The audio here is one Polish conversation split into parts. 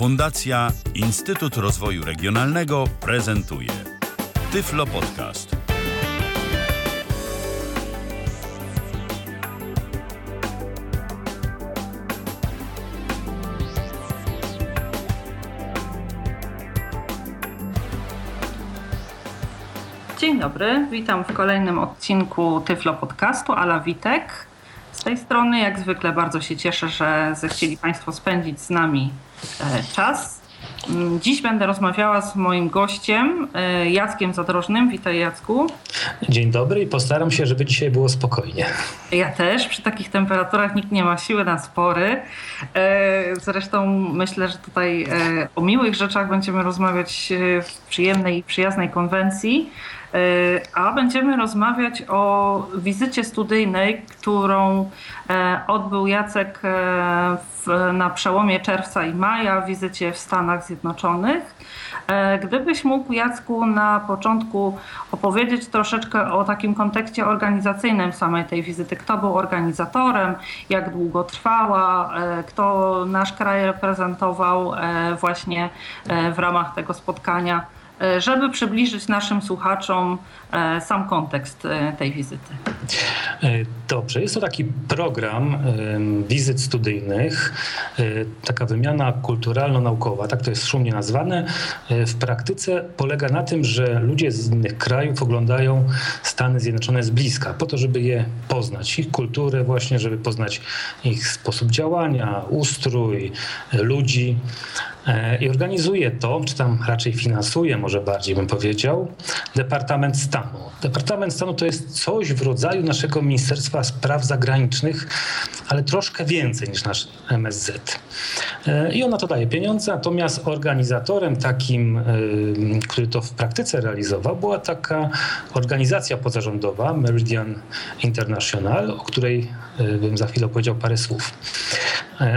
Fundacja Instytut Rozwoju Regionalnego prezentuje Tyflo Podcast. Dzień dobry, witam w kolejnym odcinku Tyflo Podcastu Ala Witek. Z tej strony jak zwykle bardzo się cieszę, że zechcieli Państwo spędzić z nami czas. Mm, Dziś będę rozmawiała z moim gościem, e, Jackiem Zadrożnym. Witaj Jacku. Dzień dobry i postaram się, żeby dzisiaj było spokojnie. Ja też. Przy takich temperaturach nikt nie ma siły na spory. E, Zresztą myślę, że tutaj e, o miłych rzeczach będziemy rozmawiać e, w przyjemnej i przyjaznej konwencji. E, A będziemy rozmawiać o wizycie studyjnej, którą e, odbył Jacek e, w, na przełomie czerwca i maja, wizycie w Stanach Zjednoczonych. Gdybyś mógł, Jacku, na początku opowiedzieć troszeczkę o takim kontekście organizacyjnym samej tej wizyty. Kto był organizatorem, jak długo trwała, kto nasz kraj reprezentował właśnie w ramach tego spotkania, żeby przybliżyć naszym słuchaczom e, sam kontekst e, tej wizyty. E, Dobrze, jest to taki program wizyt studyjnych, e, taka wymiana kulturalno-naukowa, tak to jest szumnie nazwane. E, W praktyce polega na tym, że ludzie z innych krajów oglądają Stany Zjednoczone z bliska, po to, żeby je poznać, ich kulturę właśnie, żeby poznać ich sposób działania, ustrój, e, ludzi. E, I organizuje to, czy tam raczej finansuje, może bardziej bym powiedział, Departament Stanu. Departament Stanu to jest coś w rodzaju naszego Ministerstwa Spraw Zagranicznych, ale troszkę więcej niż nasz MSZ. E, I ona to daje pieniądze, natomiast organizatorem takim, e, który to w praktyce realizował, była taka organizacja pozarządowa, Meridian International, o której bym za chwilę powiedział parę słów.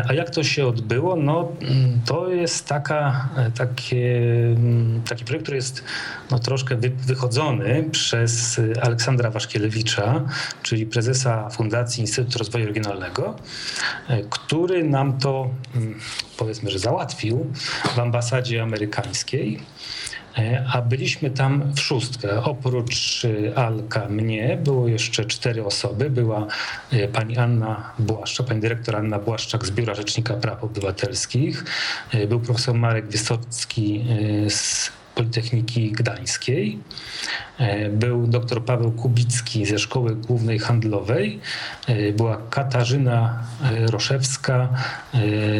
A jak to się odbyło? No, mm, to jest taka, e, takie, mm, taki projekt, który jest no, troszkę wy, wychodzony przez e, Aleksandra Waszkielewicza, czyli prezesa Fundacji Instytutu Rozwoju Regionalnego, e, który nam to mm, powiedzmy, że załatwił w ambasadzie amerykańskiej. E, A byliśmy tam w szóstkę. Oprócz e, Alka, mnie, było jeszcze cztery osoby. Była e, pani Anna Błaszczak, pani dyrektor Anna Błaszczak z Biura Rzecznika Praw Obywatelskich. E, Był profesor Marek Wysocki e, z Politechniki Gdańskiej. E, Był dr Paweł Kubicki ze Szkoły Głównej Handlowej. Była Katarzyna Roszewska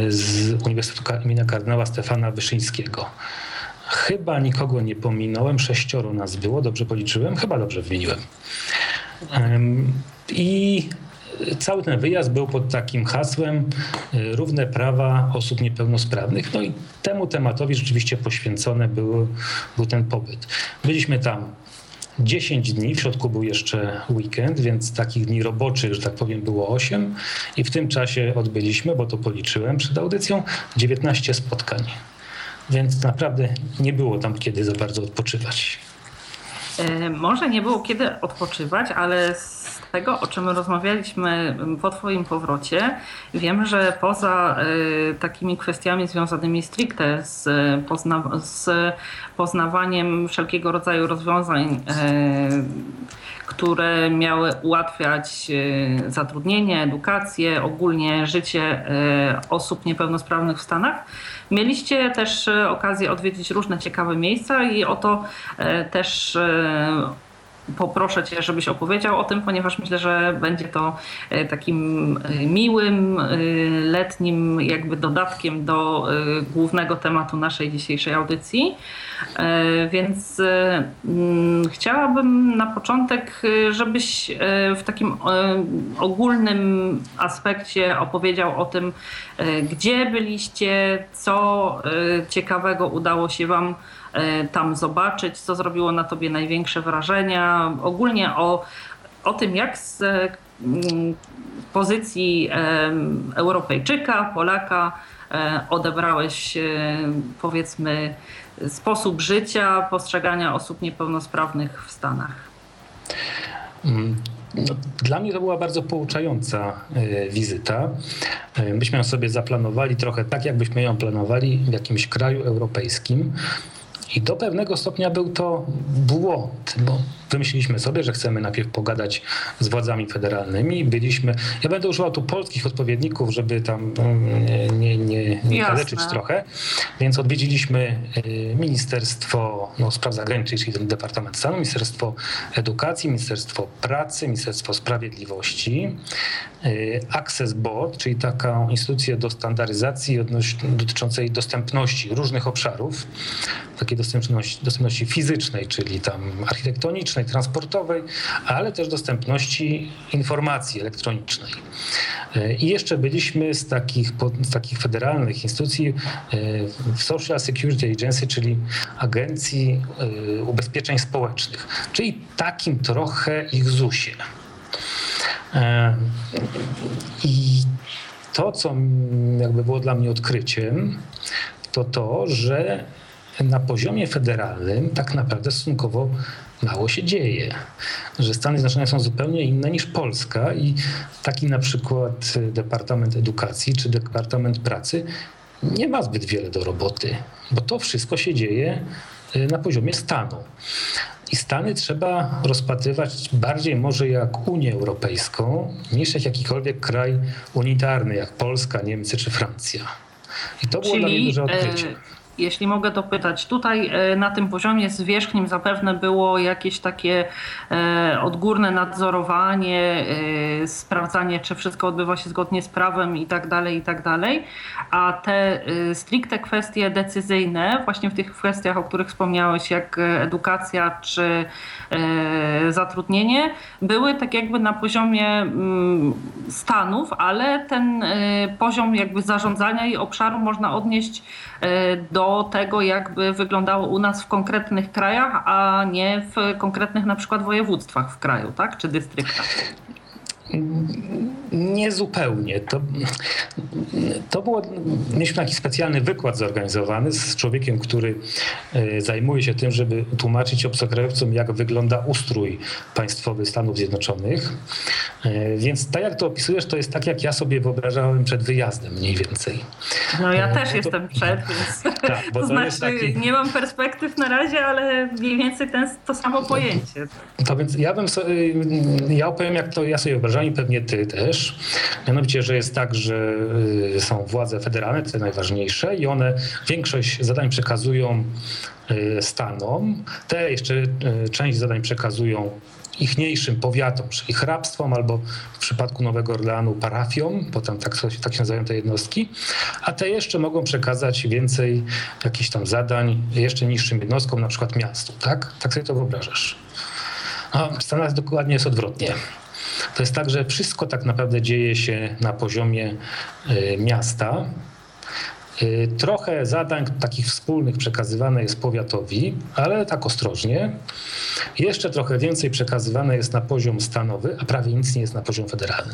z Uniwersytetu imienia kardynała Stefana Wyszyńskiego. Chyba nikogo nie pominąłem, sześcioro nas było, dobrze policzyłem, chyba dobrze wymieniłem. Em, I cały ten wyjazd był pod takim hasłem y, równe prawa osób niepełnosprawnych. No i temu tematowi rzeczywiście poświęcony był, był ten pobyt. Byliśmy tam 10 dni, w środku był jeszcze weekend, więc takich dni roboczych, że tak powiem, było 8 i w tym czasie odbyliśmy, bo to policzyłem przed audycją, 19 spotkań. Więc naprawdę nie było tam kiedy za bardzo odpoczywać. E, Może nie było kiedy odpoczywać, ale z tego, o czym rozmawialiśmy po Twoim powrocie, wiem, że poza e, takimi kwestiami związanymi stricte z, pozna z poznawaniem wszelkiego rodzaju rozwiązań, e, które miały ułatwiać zatrudnienie, edukację, ogólnie życie osób niepełnosprawnych w Stanach, Mieliście też e, okazję odwiedzić różne ciekawe miejsca i o to e, też e, poproszę Cię, żebyś opowiedział o tym, ponieważ myślę, że będzie to e, takim e, miłym, e, letnim jakby dodatkiem do głównego tematu naszej dzisiejszej audycji. Więc mm, chciałabym na początek, żebyś w takim ogólnym aspekcie opowiedział o tym, gdzie byliście, co ciekawego udało się Wam tam zobaczyć, co zrobiło na Tobie największe wrażenia, ogólnie o, o tym, jak z e, mm, pozycji em, Europejczyka, Polaka e, odebrałeś, e, powiedzmy, sposób życia, postrzegania osób niepełnosprawnych w Stanach. Mm, No, dla mnie to była bardzo pouczająca wizyta. Myśmy ją sobie zaplanowali trochę tak, jakbyśmy ją planowali w jakimś kraju europejskim. I do pewnego stopnia był to błąd, bo wymyśliliśmy sobie, że chcemy najpierw pogadać z władzami federalnymi. Byliśmy, ja będę używał tu polskich odpowiedników, żeby tam mm, nie, nie, nie kaleczyć trochę, więc odwiedziliśmy y, Ministerstwo no, Spraw Zagranicznych, czyli ten Departament Stanu, Ministerstwo Edukacji, Ministerstwo Pracy, Ministerstwo Sprawiedliwości, y, Access Board, czyli taką instytucję do standaryzacji dotyczącej dostępności różnych obszarów, takiej dostępności, dostępności fizycznej, czyli tam architektonicznej, transportowej, ale też dostępności informacji elektronicznej. I jeszcze byliśmy z takich, z takich federalnych instytucji e, w Social Security Agency, czyli Agencji e, Ubezpieczeń Społecznych, czyli takim trochę ich ZUS-ie. E, I to, co jakby było dla mnie odkryciem, to to, że na poziomie federalnym tak naprawdę stosunkowo mało się dzieje, że Stany Zjednoczone są zupełnie inne niż Polska i taki na przykład Departament Edukacji czy Departament Pracy nie ma zbyt wiele do roboty, bo to wszystko się dzieje y, na poziomie stanu. I Stany trzeba rozpatrywać bardziej może jak Unię Europejską, niż jak jakikolwiek kraj unitarny, jak Polska, Niemcy czy Francja. I to było Czyli, dla mnie duże odkrycie. Jeśli mogę dopytać, tutaj e, na tym poziomie zwierzchnim zapewne było jakieś takie e, odgórne nadzorowanie, e, sprawdzanie, czy wszystko odbywa się zgodnie z prawem i tak dalej, i tak dalej. A te stricte kwestie decyzyjne, właśnie w tych kwestiach, o których wspomniałeś, jak edukacja czy zatrudnienie, były tak jakby na poziomie mm, Stanów, ale ten poziom jakby zarządzania i obszaru można odnieść do do tego, jakby wyglądało u nas w konkretnych krajach, a nie w konkretnych na przykład województwach w kraju, tak? Czy dystryktach. Nie zupełnie. To, to było, mieliśmy taki specjalny wykład zorganizowany z człowiekiem, który e, zajmuje się tym, żeby tłumaczyć obcokrajowcom, jak wygląda ustrój państwowy Stanów Zjednoczonych. E, więc tak jak to opisujesz, to jest tak, jak ja sobie wyobrażałem przed wyjazdem mniej więcej. No ja e, też jestem przed, więc tak, to, to znaczy taki... nie mam perspektyw na razie, ale mniej więcej ten, to samo pojęcie. To więc ja bym sobie, ja opowiem, jak to ja sobie wyobrażam i pewnie ty też. Mianowicie, że jest tak, że y, są władze federalne, te najważniejsze i one większość zadań przekazują y, stanom. Te jeszcze y, część zadań przekazują ichniejszym powiatom, czyli hrabstwom albo w przypadku Nowego Orleanu parafiom, bo tam tak, tak się nazywają te jednostki, a te jeszcze mogą przekazać więcej jakichś tam zadań jeszcze niższym jednostkom, na przykład miastu, tak? Tak sobie to wyobrażasz. A w Stanach dokładnie jest odwrotnie. To jest tak, że wszystko tak naprawdę dzieje się na poziomie y, miasta. Y, trochę zadań takich wspólnych przekazywane jest powiatowi, ale tak ostrożnie. Jeszcze trochę więcej przekazywane jest na poziom stanowy, a prawie nic nie jest na poziom federalny.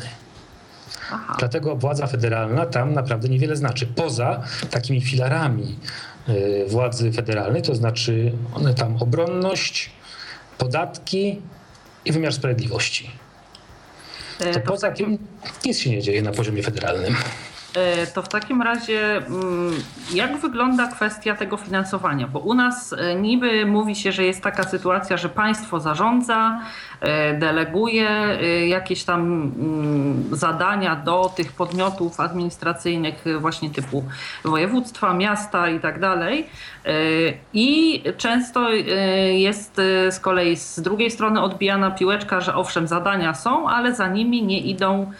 Aha. Dlatego władza federalna tam naprawdę niewiele znaczy. Poza takimi filarami y, władzy federalnej, to znaczy one tam obronność, podatki i wymiar sprawiedliwości. E, to, poza tym nic się nie dzieje na poziomie federalnym. E, to w takim razie, mm, jak wygląda kwestia tego finansowania? Bo u nas e, niby mówi się, że jest taka sytuacja, że państwo zarządza, E, deleguje jakieś tam mm, zadania do tych podmiotów administracyjnych właśnie typu województwa, miasta i tak dalej. I często jest z kolei z drugiej strony odbijana piłeczka, że owszem, zadania są, ale za nimi nie idą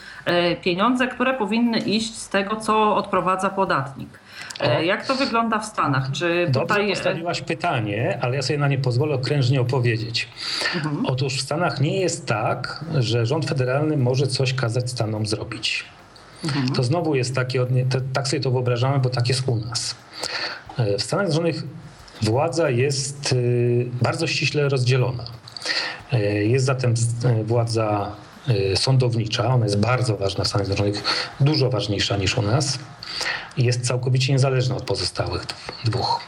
pieniądze, które powinny iść z tego, co odprowadza podatnik. E, jak to wygląda w Stanach? Czy tutaj... Dobrze postawiłaś pytanie, ale ja sobie na nie pozwolę okrężnie opowiedzieć. Mhm. Otóż w Stanach nie jest tak, że rząd federalny może coś kazać Stanom zrobić. Mhm. To znowu jest takie, tak sobie to wyobrażamy, bo tak jest u nas. E, w Stanach Zjednoczonych władza jest y, bardzo ściśle rozdzielona. E, jest zatem władza sądownicza, ona jest bardzo ważna w Stanach Zjednoczonych, dużo ważniejsza niż u nas jest całkowicie niezależna od pozostałych dwóch.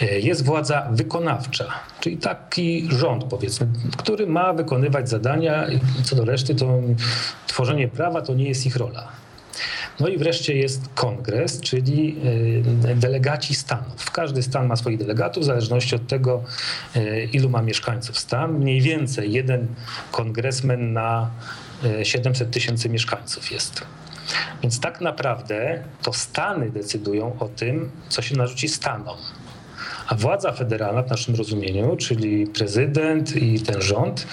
jest władza wykonawcza, czyli taki rząd, powiedzmy, który ma wykonywać zadania, co do reszty to tworzenie prawa to nie jest ich rola. No i wreszcie jest kongres, czyli e, delegaci stanów. Każdy stan ma swoich delegatów w zależności od tego, e, ilu ma mieszkańców stan. Mniej więcej jeden kongresmen na 700 e, tysięcy mieszkańców jest. Więc tak naprawdę to Stany decydują o tym, co się narzuci Stanom. A władza federalna w naszym rozumieniu, czyli prezydent i ten rząd,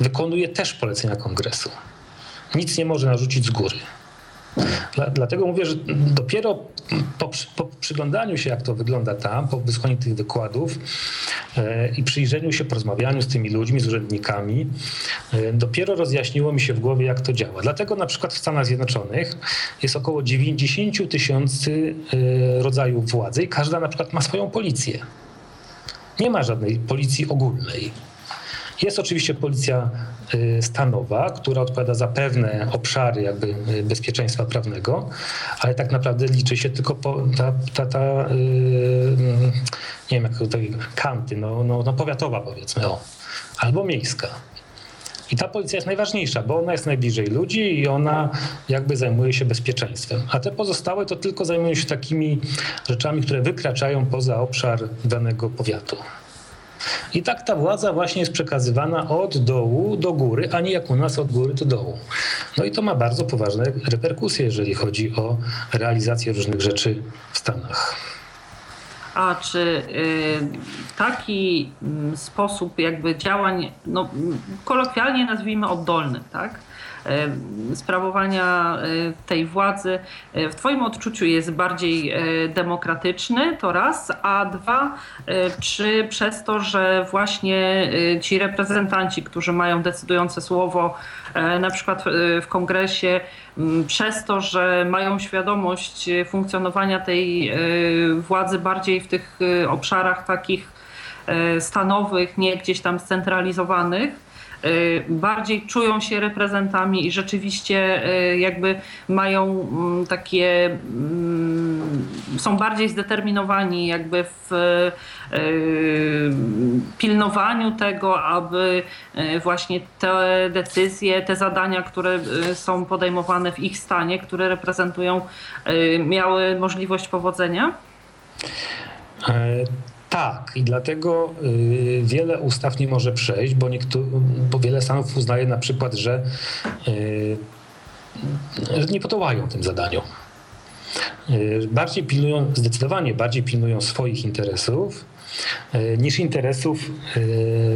wykonuje też polecenia kongresu. Nic nie może narzucić z góry. Dla, dlatego mówię, że dopiero po, po, przyglądaniu się, jak to wygląda tam, po wysłuchaniu tych wykładów e, i przyjrzeniu się, porozmawianiu z tymi ludźmi, z urzędnikami, e, dopiero rozjaśniło mi się w głowie, jak to działa. Dlatego na przykład w Stanach Zjednoczonych jest około 90 tysięcy e, rodzajów władzy i każda na przykład ma swoją policję. Nie ma żadnej policji ogólnej. Jest oczywiście policja y, stanowa, która odpowiada za pewne obszary jakby y, bezpieczeństwa prawnego, ale tak naprawdę liczy się tylko ta, ta, ta yy, nie wiem jak to kanty, no, no, no powiatowa powiedzmy, o, albo miejska. I ta policja jest najważniejsza, bo ona jest najbliżej ludzi i ona jakby zajmuje się bezpieczeństwem. A te pozostałe to tylko zajmują się takimi rzeczami, które wykraczają poza obszar danego powiatu. I tak ta władza właśnie jest przekazywana od dołu do góry, a nie jak u nas od góry do dołu. No i to ma bardzo poważne reperkusje, jeżeli chodzi o realizację różnych rzeczy w Stanach. A czy y, taki mm, sposób jakby działań, no, kolokwialnie nazwijmy oddolny, tak? Y, sprawowania y, tej władzy w Twoim odczuciu jest bardziej demokratyczny, to raz, a dwa, czy przez to, że właśnie ci reprezentanci, którzy mają decydujące słowo, na przykład w kongresie, przez to, że mają świadomość funkcjonowania tej władzy bardziej w tych obszarach takich stanowych, nie gdzieś tam scentralizowanych, bardziej czują się reprezentami i rzeczywiście y, jakby mają mm, takie, mm, są bardziej zdeterminowani jakby w y, pilnowaniu tego, aby właśnie te decyzje, te zadania, które są podejmowane w ich stanie, które reprezentują, miały możliwość powodzenia? Tak, i dlatego y, wiele ustaw nie może przejść, bo, bo wiele stanów uznaje na przykład, że, y, że nie podołają tym zadaniom. Y, bardziej pilnują, zdecydowanie bardziej pilnują swoich interesów niż interesów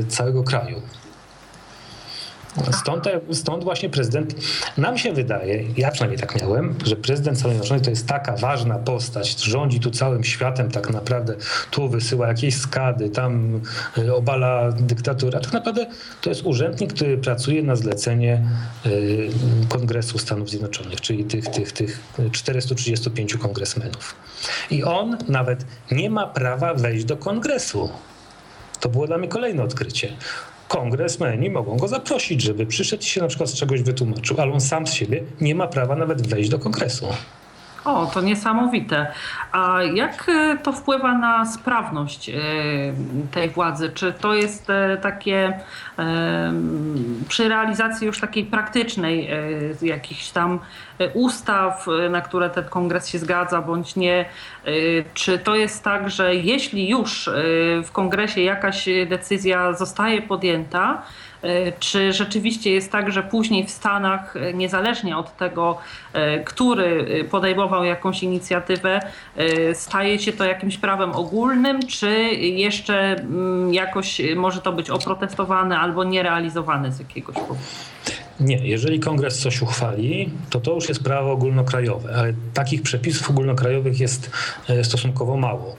całego kraju. Stąd, stąd właśnie prezydent, nam się wydaje, ja przynajmniej tak miałem, że prezydent Stanów Zjednoczonych to jest taka ważna postać, rządzi tu całym światem tak naprawdę, tu wysyła jakieś skady, tam y, obala dyktaturę, a tak naprawdę to jest urzędnik, który pracuje na zlecenie y, Kongresu Stanów Zjednoczonych, czyli tych, tych, tych 435 kongresmenów. I on nawet nie ma prawa wejść do kongresu. To było dla mnie kolejne odkrycie kongresmeni mogą go zaprosić, żeby przyszedł i się na przykład z czegoś wytłumaczył, ale on sam z siebie nie ma prawa nawet wejść do kongresu. O, to niesamowite. A jak e, to wpływa na sprawność e, tej władzy? Czy to jest e, takie przy realizacji już takiej praktycznej jakichś tam ustaw, na które ten kongres się zgadza, bądź nie? Czy to jest tak, że jeśli już w kongresie jakaś decyzja zostaje podjęta, czy rzeczywiście jest tak, że później w Stanach, e, niezależnie od tego, e, który podejmował jakąś inicjatywę, staje się to jakimś prawem ogólnym, czy jeszcze mm, jakoś może to być oprotestowane albo nierealizowane z jakiegoś powodu? Nie, jeżeli kongres coś uchwali, to to już jest prawo ogólnokrajowe, ale takich przepisów ogólnokrajowych jest stosunkowo mało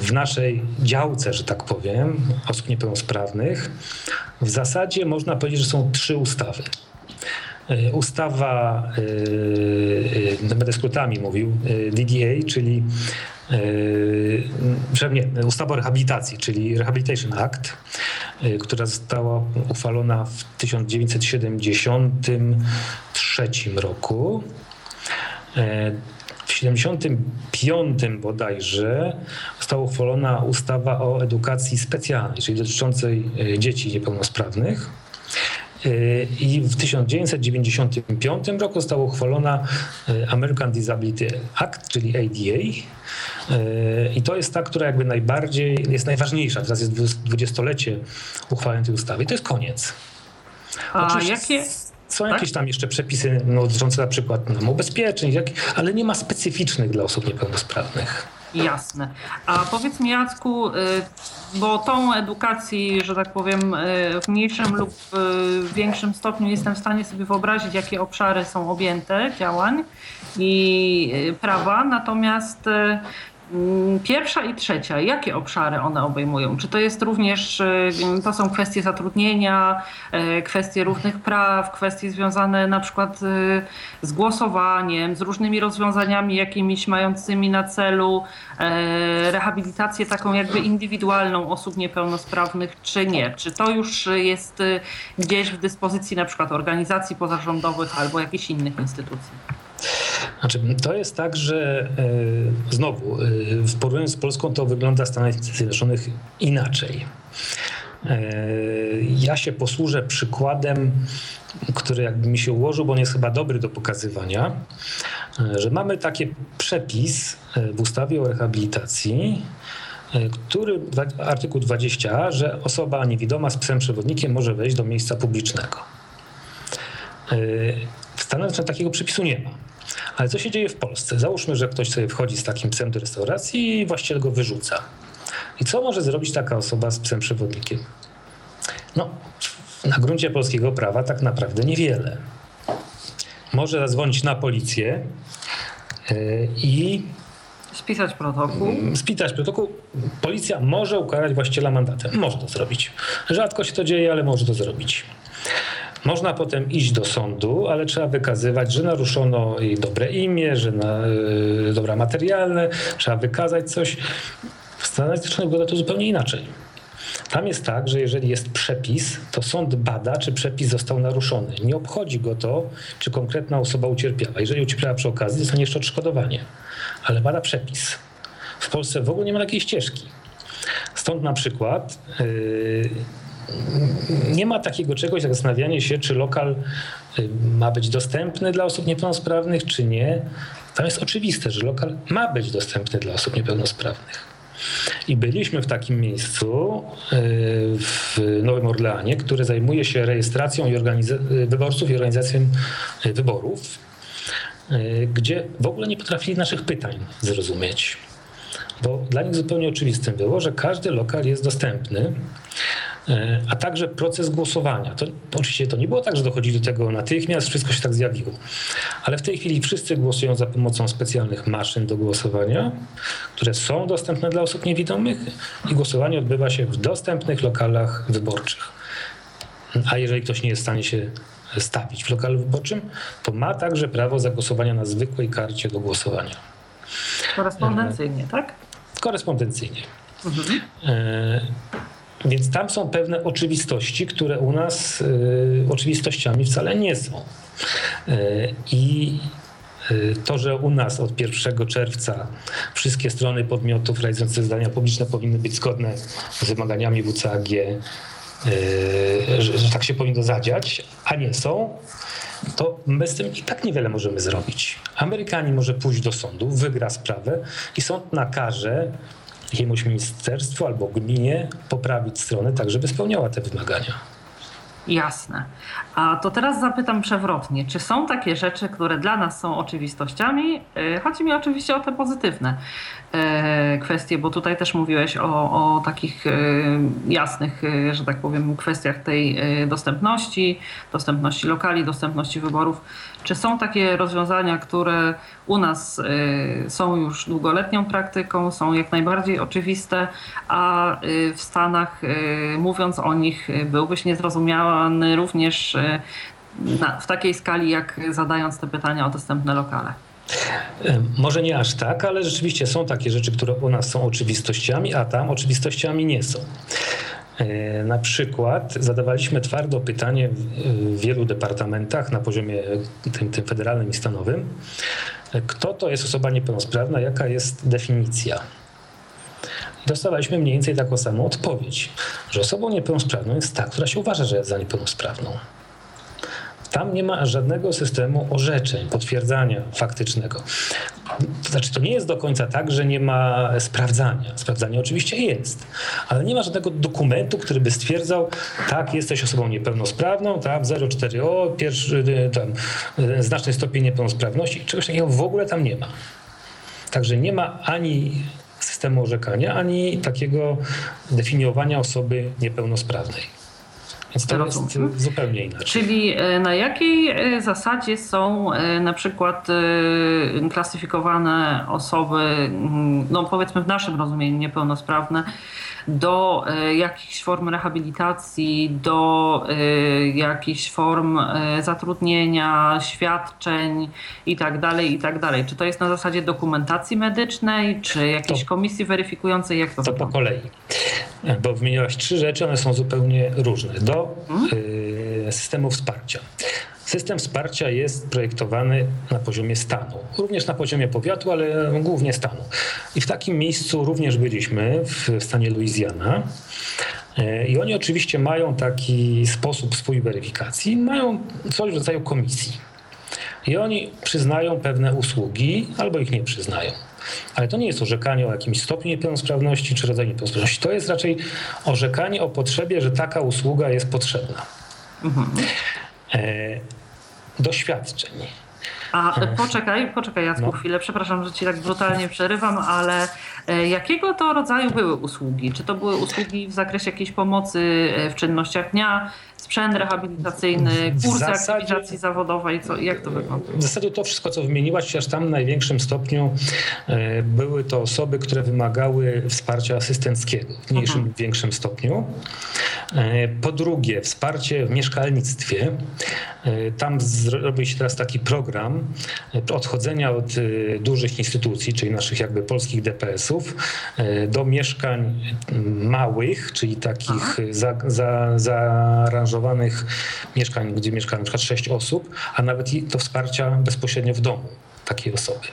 w naszej działce, że tak powiem, osób niepełnosprawnych, w zasadzie można powiedzieć, że są trzy ustawy. Y, ustawa, y, y, będę skrótami mówił, DDA, czyli nie, ustawa o rehabilitacji, czyli Rehabilitation Act, która została uchwalona w 1973 roku. W 1975 bodajże została uchwalona ustawa o edukacji specjalnej, czyli dotyczącej e, dzieci niepełnosprawnych. E, I w 1995 roku została uchwalona e, American Disability Act, czyli ADA. I to jest ta, która jakby najbardziej jest najważniejsza. Teraz jest dwudziestolecie uchwalenia tej ustawy i to jest koniec. A Oczywiście jakie są tak? jakieś tam jeszcze przepisy no, dotyczące na przykład no, ubezpieczeń, jak, ale nie ma specyficznych dla osób niepełnosprawnych. Jasne. A powiedz mi Jacku, y, bo tą edukacji, że tak powiem, y, w mniejszym lub w większym stopniu jestem w stanie sobie wyobrazić, jakie obszary są objęte działań i y, prawa, natomiast pierwsza i trzecia, jakie obszary one obejmują? Czy to jest również, y, to są kwestie zatrudnienia, y, kwestie równych praw, kwestie związane na przykład y, z głosowaniem, z różnymi rozwiązaniami jakimiś mającymi na celu rehabilitację taką jakby indywidualną osób niepełnosprawnych, czy nie? Czy to już jest gdzieś w dyspozycji na przykład organizacji pozarządowych albo jakichś innych instytucji? Znaczy, to jest tak, że e, znowu, e, porównaniu z Polską to wygląda w Stanach Zjednoczonych inaczej. E, ja się posłużę przykładem, który jakby mi się ułożył, bo on jest chyba dobry do pokazywania, że mamy taki przepis w ustawie o rehabilitacji, który, artykuł 20, że osoba niewidoma z psem przewodnikiem może wejść do miejsca publicznego. W Stanach takiego przepisu nie ma. Ale co się dzieje w Polsce? Załóżmy, że ktoś sobie wchodzi z takim psem do restauracji i właściciel go wyrzuca. I co może zrobić taka osoba z psem przewodnikiem? No, na gruncie polskiego prawa tak naprawdę niewiele. Może zadzwonić na policję yy, i Spisać protokół. Spisać protokół. Policja może ukarać właściciela mandatem. Może to zrobić. Rzadko się to dzieje, ale może to zrobić. Można potem iść do sądu, ale trzeba wykazywać, że naruszono jej dobre imię, że na, y, dobra materialne, trzeba wykazać coś. W Stanach Zjednoczonych wygląda to zupełnie inaczej. Tam jest tak, że jeżeli jest przepis, to sąd bada, czy przepis został naruszony. Nie obchodzi go to, czy konkretna osoba ucierpiała. Jeżeli ucierpiała przy okazji, dostanie jeszcze odszkodowanie, ale bada przepis. W Polsce w ogóle nie ma takiej ścieżki. Stąd na przykład yy, nie ma takiego czegoś jak zastanawianie się, czy lokal y, ma być dostępny dla osób niepełnosprawnych, czy nie. Tam jest oczywiste, że lokal ma być dostępny dla osób niepełnosprawnych. I byliśmy w takim miejscu y, w Nowym Orleanie, które zajmuje się rejestracją i y, wyborców i organizacją wyborów, gdzie w ogóle nie potrafili naszych pytań zrozumieć. Bo dla nich zupełnie oczywistym było, że każdy lokal jest dostępny a także proces głosowania. To, oczywiście to nie było tak, że dochodzi do tego natychmiast, wszystko się tak zjawiło. Ale w tej chwili wszyscy głosują za pomocą specjalnych maszyn do głosowania, które są dostępne dla osób niewidomych i głosowanie odbywa się w dostępnych lokalach wyborczych. A jeżeli ktoś nie jest w stanie się stawić w lokalu wyborczym, to ma także prawo zagłosowania na zwykłej karcie do głosowania. Korespondencyjnie, tak? Korespondencyjnie. Mhm. Więc tam są pewne oczywistości, które u nas y, oczywistościami wcale nie są. Y, I y, to, że u nas od 1 czerwca wszystkie strony podmiotów realizujące zadania publiczne powinny być zgodne z wymaganiami WCAG, że, że tak się powinno zadziać, a nie są, to my z tym i tak niewiele możemy zrobić. Amerykanin może pójść do sądu, wygra sprawę i sąd nakaże jakiemuś ministerstwu albo gminie poprawić stronę tak, żeby spełniała te wymagania. Jasne. A to teraz zapytam przewrotnie. Czy są takie rzeczy, które dla nas są oczywistościami? E, chodzi mi oczywiście o te pozytywne kwestie, bo tutaj też mówiłeś o, o takich e, jasnych, że tak powiem, kwestiach tej dostępności, dostępności lokali, dostępności wyborów. Czy są takie rozwiązania, które u nas są już długoletnią praktyką, są jak najbardziej oczywiste, a w Stanach, mówiąc o nich, byłbyś niezrozumiany również na, w takiej skali, jak zadając te pytania o dostępne lokale? Może nie aż tak, ale rzeczywiście są takie rzeczy, które u nas są oczywistościami, a tam oczywistościami nie są. E, na przykład zadawaliśmy twardo pytanie w wielu departamentach na poziomie tym, tym federalnym i stanowym, kto to jest osoba niepełnosprawna, jaka jest definicja. Dostawaliśmy mniej więcej taką samą odpowiedź, że osobą niepełnosprawną jest ta, która się uważa, że jest za niepełnosprawną. Tam nie ma żadnego systemu orzeczeń, potwierdzania faktycznego. To znaczy, to nie jest do końca tak, że nie ma sprawdzania. Sprawdzanie oczywiście jest, ale nie ma żadnego dokumentu, który by stwierdzał, tak, jesteś osobą niepełnosprawną, tak, 0,4O, pierwszy, tam, znaczny stopień niepełnosprawności. Czegoś takiego w ogóle tam nie ma. Także nie ma ani systemu orzekania, ani takiego definiowania osoby niepełnosprawnej. Więc to jest zupełnie inaczej. Czyli e, na jakiej e, zasadzie są e, na przykład klasyfikowane osoby, no powiedzmy w naszym rozumieniu niepełnosprawne, do jakichś form rehabilitacji, do jakichś form zatrudnienia, świadczeń itd., tak itd. Tak czy to jest na zasadzie dokumentacji medycznej, czy jakiejś to, komisji weryfikującej? Jak to, to po kolei. Bo wymieniłaś trzy rzeczy, one są zupełnie różne. Do y, systemu wsparcia. System wsparcia jest projektowany na poziomie stanu, również na poziomie powiatu, ale głównie stanu. I w takim miejscu również byliśmy w stanie Louisiana. Y, I oni oczywiście mają taki sposób swój weryfikacji, mają coś w rodzaju komisji. I oni przyznają pewne usługi albo ich nie przyznają. Ale to nie jest orzekanie o jakimś stopniu niepełnosprawności czy rodzaju niepełnosprawności. To jest raczej orzekanie o potrzebie, że taka usługa jest potrzebna. Mhm. E, doświadczeń. A e, poczekaj, poczekaj Jacku no. chwilę, przepraszam, że ci tak brutalnie przerywam, ale e, jakiego to rodzaju były usługi? Czy to były usługi w zakresie jakiejś pomocy w czynnościach dnia, sprzęt rehabilitacyjny, kursy zasadzie, aktywizacji zawodowej, co, jak to wygląda? W zasadzie to wszystko, co wymieniłaś, chociaż tam w największym stopniu e, były to osoby, które wymagały wsparcia asystenckiego w mniejszym lub większym stopniu. E, po drugie, wsparcie w mieszkalnictwie. E, tam zrobi się teraz taki program odchodzenia od dużych instytucji, czyli naszych jakby polskich DPS-ów, do mieszkań małych, czyli takich za, za, zaaranżowanych zaaranżowanych mieszkań, gdzie mieszka na przykład 6 osób, a nawet do wsparcia bezpośrednio w domu takiej osoby.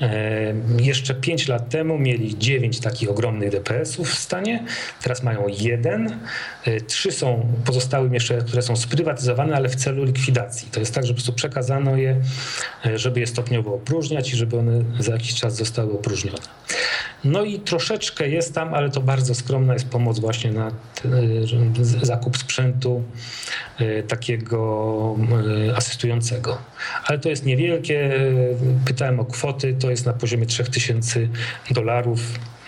E, jeszcze 5 lat temu mieli 9 takich ogromnych DPS-ów w stanie, teraz mają jeden. E, trzy są pozostałe jeszcze, które są sprywatyzowane, ale w celu likwidacji. To jest tak, że po prostu przekazano je, e, żeby je stopniowo opróżniać i żeby one za jakiś czas zostały opróżnione. No i troszeczkę jest tam, ale to bardzo skromna jest pomoc właśnie na zakup sprzętu takiego asystującego. Ale to jest niewielkie. Pytałem o kwoty, to jest na poziomie 3000 dolarów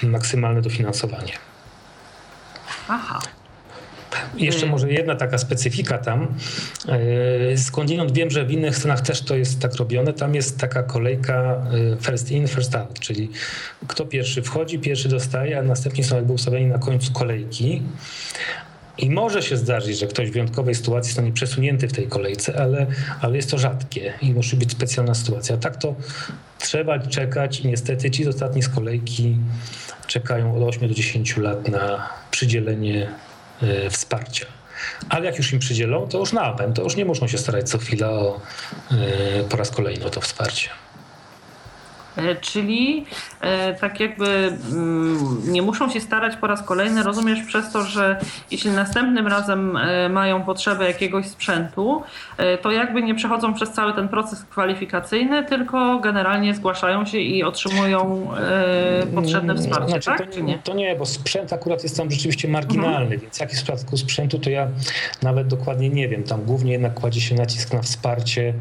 maksymalne dofinansowanie. Aha. Jeszcze może jedna taka specyfika tam. E, skądinąd wiem, że w innych scenach też to jest tak robione. Tam jest taka kolejka e, first in, first out, czyli kto pierwszy wchodzi, pierwszy dostaje, a następnie są jakby ustawieni na końcu kolejki. I może się zdarzyć, że ktoś w wyjątkowej sytuacji zostanie przesunięty w tej kolejce, ale, ale jest to rzadkie i musi być specjalna sytuacja. Tak to trzeba czekać i niestety ci z ostatniej z kolejki czekają od 8 do 10 lat na przydzielenie wsparcia. Ale jak już im przydzielą, to już na to już nie muszą się starać co chwila o, y, po raz kolejny o to wsparcie. E, czyli e, tak jakby mm, nie muszą się starać po raz kolejny, rozumiesz, przez to, że jeśli następnym razem e, mają potrzebę jakiegoś sprzętu, to jakby nie przechodzą przez cały ten proces kwalifikacyjny, tylko generalnie zgłaszają się i otrzymują potrzebne mm, wsparcie, znaczy, tak? To nie, to nie, bo sprzęt akurat jest tam rzeczywiście marginalny, mhm. więc jaki jest w przypadku sprzętu, to ja nawet dokładnie nie wiem. Tam głównie jednak kładzie się nacisk na wsparcie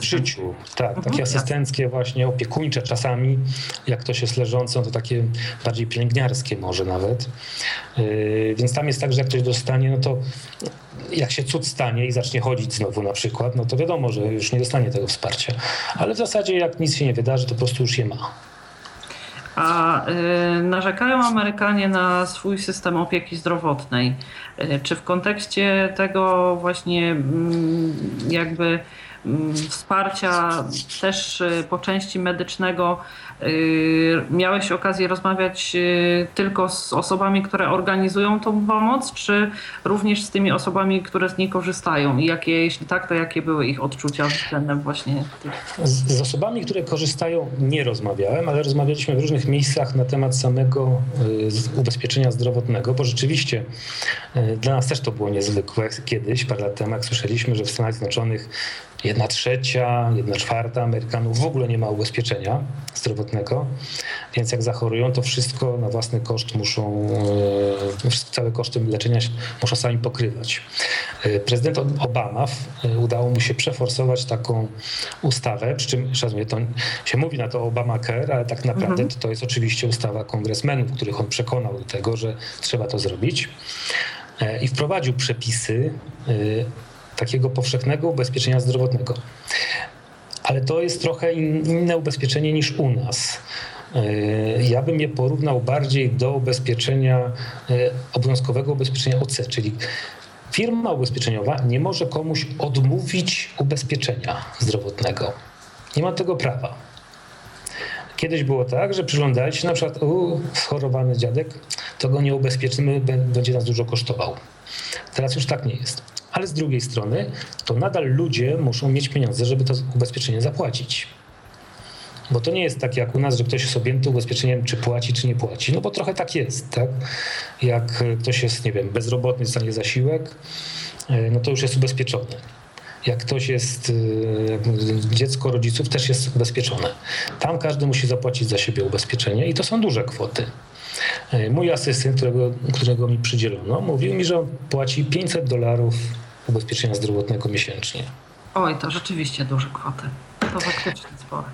w życiu. Tak, mhm, takie asystenckie właśnie, opiekuńcze czasami, jak ktoś jest leżący, to takie bardziej pielęgniarskie może nawet. Yy, więc tam jest tak, że jak ktoś dostanie, no to jak się cud stanie i zacznie chodzić znowu na przykład, no to wiadomo, że już nie dostanie tego wsparcia. Ale w zasadzie jak nic się nie wydarzy, to po prostu już je ma. A y, narzekają Amerykanie na swój system opieki zdrowotnej. Y, czy w kontekście tego właśnie y, jakby wsparcia też po części medycznego Y, miałeś okazję rozmawiać y, tylko z osobami, które organizują tą pomoc, czy również z tymi osobami, które z niej korzystają? I jakie, jeśli tak, to jakie były ich odczucia względem właśnie tych? Z, z osobami, które korzystają, nie rozmawiałem, ale rozmawialiśmy w różnych miejscach na temat samego y, ubezpieczenia zdrowotnego, bo rzeczywiście dla nas też to było niezwykłe. Kiedyś, parę lat temu, jak słyszeliśmy, że w Stanach Zjednoczonych jedna trzecia, jedna czwarta Amerykanów w ogóle nie ma ubezpieczenia zdrowotnego, więc jak zachorują, to wszystko na własny koszt muszą, e, całe koszty leczenia muszą sami pokrywać. E, prezydent Obama e, udało mu się przeforsować taką ustawę, przy czym mówię, to się mówi na to Obamacare, ale tak naprawdę mhm. to jest oczywiście ustawa kongresmenów, których on przekonał do tego, że trzeba to zrobić i wprowadził przepisy takiego powszechnego ubezpieczenia zdrowotnego. Ale to jest trochę inne ubezpieczenie niż u nas. E, ja bym je porównał bardziej do ubezpieczenia, e, obowiązkowego ubezpieczenia OC, czyli firma ubezpieczeniowa nie może komuś odmówić ubezpieczenia zdrowotnego. Nie ma tego prawa. Kiedyś było tak, że przyglądali się na przykład, u, schorowany dziadek, to go nie ubezpieczymy, będzie nas dużo kosztował. Teraz już tak nie jest ale z drugiej strony to nadal ludzie muszą mieć pieniądze, żeby to ubezpieczenie zapłacić. Bo to nie jest tak jak u nas, że ktoś jest objęty ubezpieczeniem, czy płaci, czy nie płaci. No bo trochę tak jest, tak? Jak ktoś jest, nie wiem, bezrobotny, dostanie zasiłek, e, no to już jest ubezpieczony. Jak ktoś jest, e, dziecko rodziców też jest ubezpieczone. Tam każdy musi zapłacić za siebie ubezpieczenie i to są duże kwoty. E, mój asystent, którego, którego mi przydzielono, mówił mi, że płaci 500 dolarów ubezpieczenia zdrowotnego miesięcznie. Oj, to rzeczywiście duże kwoty. To faktycznie spore.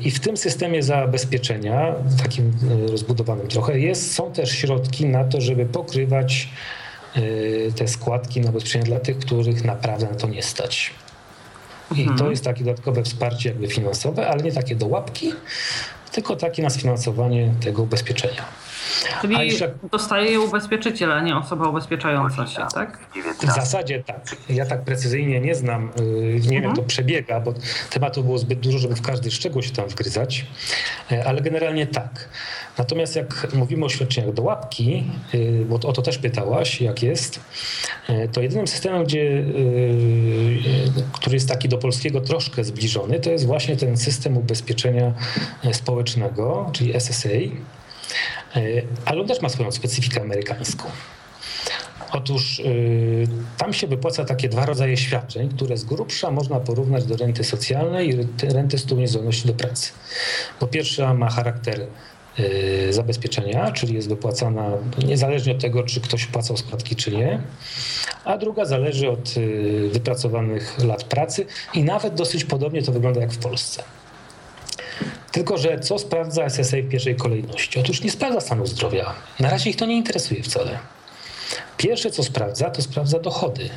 I w tym systemie zabezpieczenia, takim e, rozbudowanym trochę, jest, są też środki na to, żeby pokrywać e, te składki na ubezpieczenia dla tych, których naprawdę na to nie stać. I mhm. to jest takie dodatkowe wsparcie jakby finansowe, ale nie takie do łapki, tylko takie na sfinansowanie tego ubezpieczenia. Czyli jeszcze... dostaje je ubezpieczyciel, a nie osoba ubezpieczająca się, tak? W zasadzie tak. Ja tak precyzyjnie nie znam, y, nie mhm. wiem jak to przebiega, bo tematu było zbyt dużo, żeby w każdy szczegół się tam wgryzać, y, ale generalnie tak. Natomiast jak mówimy o świadczeniach do łapki, y, bo o to też pytałaś, jak jest, to jedynym systemem, gdzie, który jest taki do polskiego troszkę zbliżony, to jest właśnie ten system ubezpieczenia społecznego, czyli SSA. E, ale on też ma swoją specyfikę amerykańską. Otóż yy, tam się wypłaca takie dwa rodzaje świadczeń, które z grubsza można porównać do renty socjalnej i renty z tytułu niezdolności do pracy. Po pierwsze ma charakter yy, zabezpieczenia, czyli jest wypłacana niezależnie od tego, czy ktoś płacał składki, czy nie, a druga zależy od wypracowanych lat pracy i nawet dosyć podobnie to wygląda jak w Polsce. Tylko, że co sprawdza SSA w pierwszej kolejności? Otóż nie sprawdza stanu zdrowia. Na razie ich to nie interesuje wcale. Pierwsze, co sprawdza, to sprawdza dochody.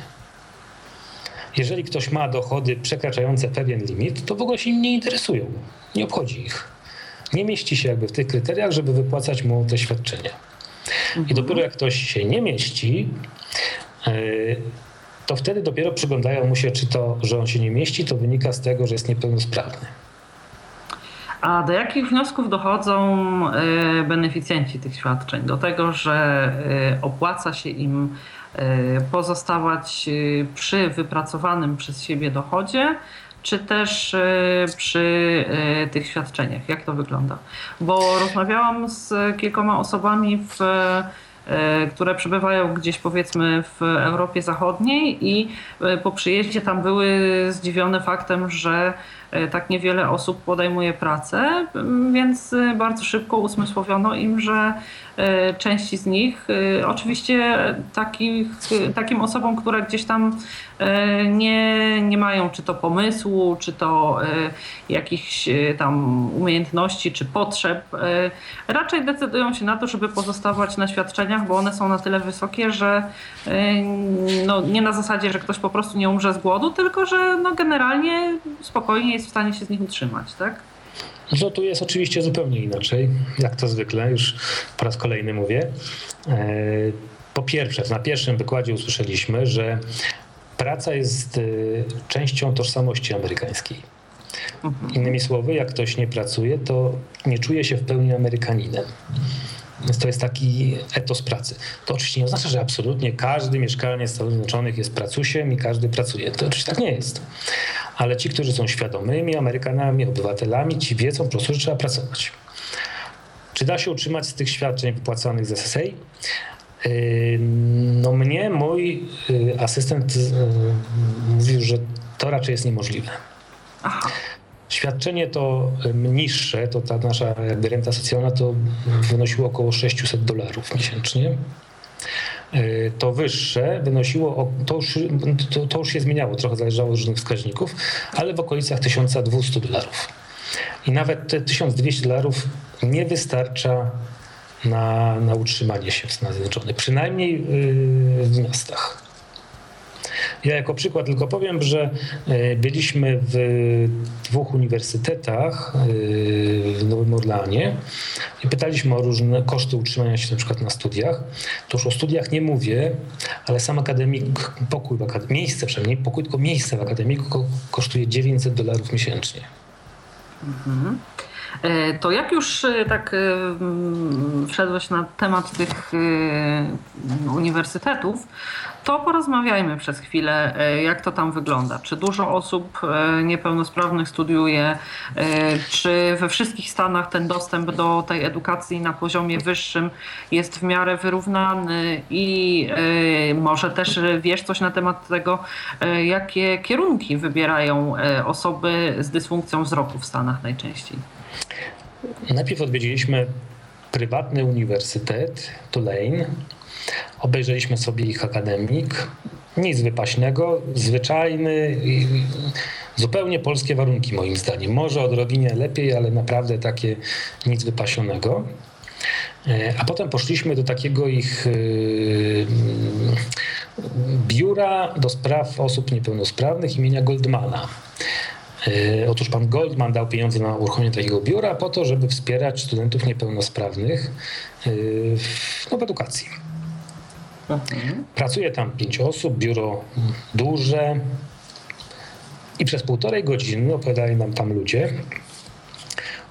Jeżeli ktoś ma dochody przekraczające pewien limit, to w ogóle się im nie interesują. Nie obchodzi ich. Nie mieści się jakby w tych kryteriach, żeby wypłacać mu te świadczenia. I dopiero jak ktoś się nie mieści, e, to wtedy dopiero przyglądają mu się, czy to, że on się nie mieści, to wynika z tego, że jest niepełnosprawny. A do jakich wniosków dochodzą e, beneficjenci tych świadczeń? Do tego, że e, opłaca się im e, pozostawać przy wypracowanym przez siebie dochodzie, czy też przy tych świadczeniach? Jak to wygląda? Bo rozmawiałam z kilkoma osobami w które przebywają gdzieś powiedzmy w Europie Zachodniej i po przyjeździe tam były zdziwione faktem, że tak niewiele osób podejmuje pracę, więc e, bardzo szybko usmysłowiono im, że e, części z nich, oczywiście takich, takim osobom, które gdzieś tam nie, nie mają czy to pomysłu, czy to jakichś tam umiejętności, czy potrzeb, raczej decydują się na to, żeby pozostawać na świadczeniach, bo one są na tyle wysokie, że no, nie na zasadzie, że ktoś po prostu nie umrze z głodu, tylko że no, generalnie spokojnie jest w stanie się z nich utrzymać, tak? No tu jest oczywiście zupełnie inaczej, jak to zwykle, już po raz kolejny mówię. E, po pierwsze, na pierwszym wykładzie usłyszeliśmy, że praca jest częścią tożsamości amerykańskiej. Mhm. Innymi słowy, jak ktoś nie pracuje, to nie czuje się w pełni Amerykaninem. Więc to jest taki etos pracy. To oczywiście nie oznacza, że absolutnie każdy mieszkaniec Stanów Zjednoczonych jest pracusiem i każdy pracuje. To oczywiście tak nie jest. Ale ci, którzy są świadomymi Amerykanami, obywatelami, ci wiedzą po prostu, że trzeba pracować. Czy da się utrzymać z tych świadczeń wypłacanych z SSA? Yy, no mnie mój yy, asystent yy, mówił, że to raczej jest niemożliwe. Aha. Świadczenie to niższe, to ta nasza renta socjalna to wynosiło około 600 dolarów miesięcznie. To wyższe wynosiło, to już, to, to już się zmieniało, trochę zależało od różnych wskaźników, ale w okolicach 1200 dolarów. I nawet te 1200 dolarów nie wystarcza na, na utrzymanie się w Stanach Zjednoczonych, przynajmniej w miastach. Ja jako przykład tylko powiem, że e, byliśmy w dwóch uniwersytetach e, w Nowym Orleanie i pytaliśmy o różne koszty utrzymania się na przykład na studiach. To już o studiach nie mówię, ale sam akademik, pokój w akademii, miejsce przynajmniej, pokój, tylko miejsce w akademiku kosztuje 900 dolarów miesięcznie. Mhm. E, to jak już tak wszedłeś na temat tych uniwersytetów, to porozmawiajmy przez chwilę, e, jak to tam wygląda. Czy dużo osób e, niepełnosprawnych studiuje, e, czy we wszystkich Stanach ten dostęp do tej edukacji na poziomie wyższym jest w miarę wyrównany i może też wiesz coś na temat tego, jakie kierunki wybierają osoby z dysfunkcją wzroku w Stanach najczęściej? Najpierw odwiedziliśmy prywatny uniwersytet Tulane Obejrzeliśmy sobie ich akademik. Nic wypaśnego, zwyczajny, zupełnie polskie warunki moim zdaniem. Może odrobinie lepiej, ale naprawdę takie nic wypasionego. E, a potem poszliśmy do takiego ich e, biura do spraw osób niepełnosprawnych imienia Goldmana. E, otóż pan Goldman dał pieniądze na uruchomienie takiego biura po to, żeby wspierać studentów niepełnosprawnych w, no, w edukacji. Mhm. Pracuje tam pięć osób, biuro duże i przez półtorej godziny opowiadali nam tam ludzie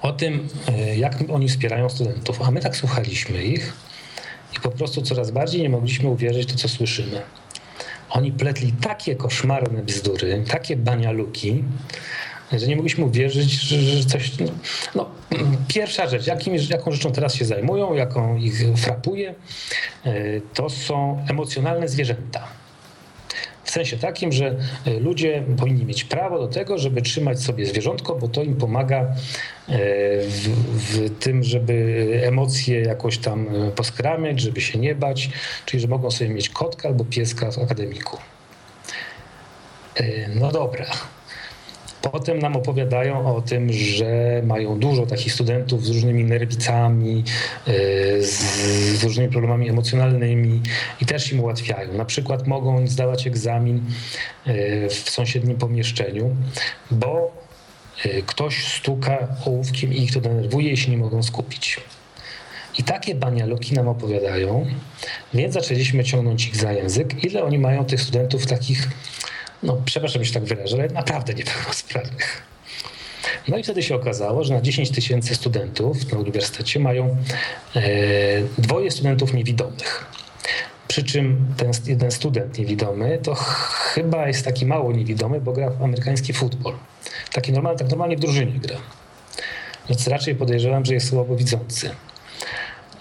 o tym, e, jak oni wspierają studentów. A my tak słuchaliśmy ich i po prostu coraz bardziej nie mogliśmy uwierzyć to, co słyszymy. Oni pletli takie koszmarne bzdury, takie banialuki, że nie mogliśmy uwierzyć, że coś. No, no, pierwsza rzecz, jakim, jaką rzeczą teraz się zajmują, jaką ich frapuje, e, to są emocjonalne zwierzęta. W sensie takim, że e, ludzie powinni mieć prawo do tego, żeby trzymać sobie zwierzątko, bo to im pomaga e, w, w, tym, żeby emocje jakoś tam poskramiać, żeby się nie bać, czyli że mogą sobie mieć kotka albo pieska w akademiku. No dobra, Potem nam opowiadają o tym, że mają dużo takich studentów z różnymi nerwicami, e, z, różnymi problemami emocjonalnymi i też im ułatwiają. Na przykład mogą zdawać egzamin e, w sąsiednim pomieszczeniu, bo e, ktoś stuka ołówkiem i ich to denerwuje i się nie mogą skupić. I takie banialoki nam opowiadają, więc zaczęliśmy ciągnąć ich za język, ile oni mają tych studentów takich no przepraszam, że tak wyrażę, ale naprawdę niepełnosprawnych. No i wtedy się okazało, że na 10 tysięcy studentów na uniwersytecie mają e, dwoje studentów niewidomych. Przy czym ten jeden student niewidomy to chyba jest taki mało niewidomy, bo gra w amerykański futbol. Taki normalny, tak normalnie w drużynie gra. Więc raczej podejrzewam, że jest słabowidzący.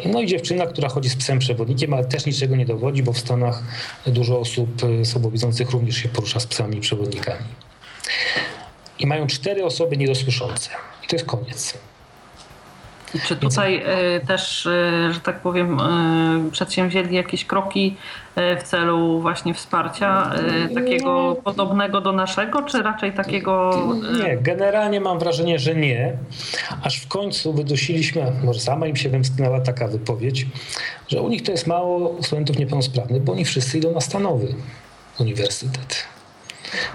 No i dziewczyna, która chodzi z psem przewodnikiem, ale też niczego nie dowodzi, bo w Stanach dużo osób e, słabowidzących również się porusza z psami przewodnikami. I mają cztery osoby niedosłyszące. I to jest koniec. Czy tutaj e, też, e, że tak powiem, e, przedsięwzięli jakieś kroki w celu właśnie wsparcia takiego podobnego do naszego, czy raczej takiego. Nie, generalnie mam wrażenie, że nie. Aż w końcu wydusiliśmy, może sama im się wymsknęła taka wypowiedź, że u nich to jest mało studentów niepełnosprawnych, bo oni wszyscy idą na stanowy uniwersytet.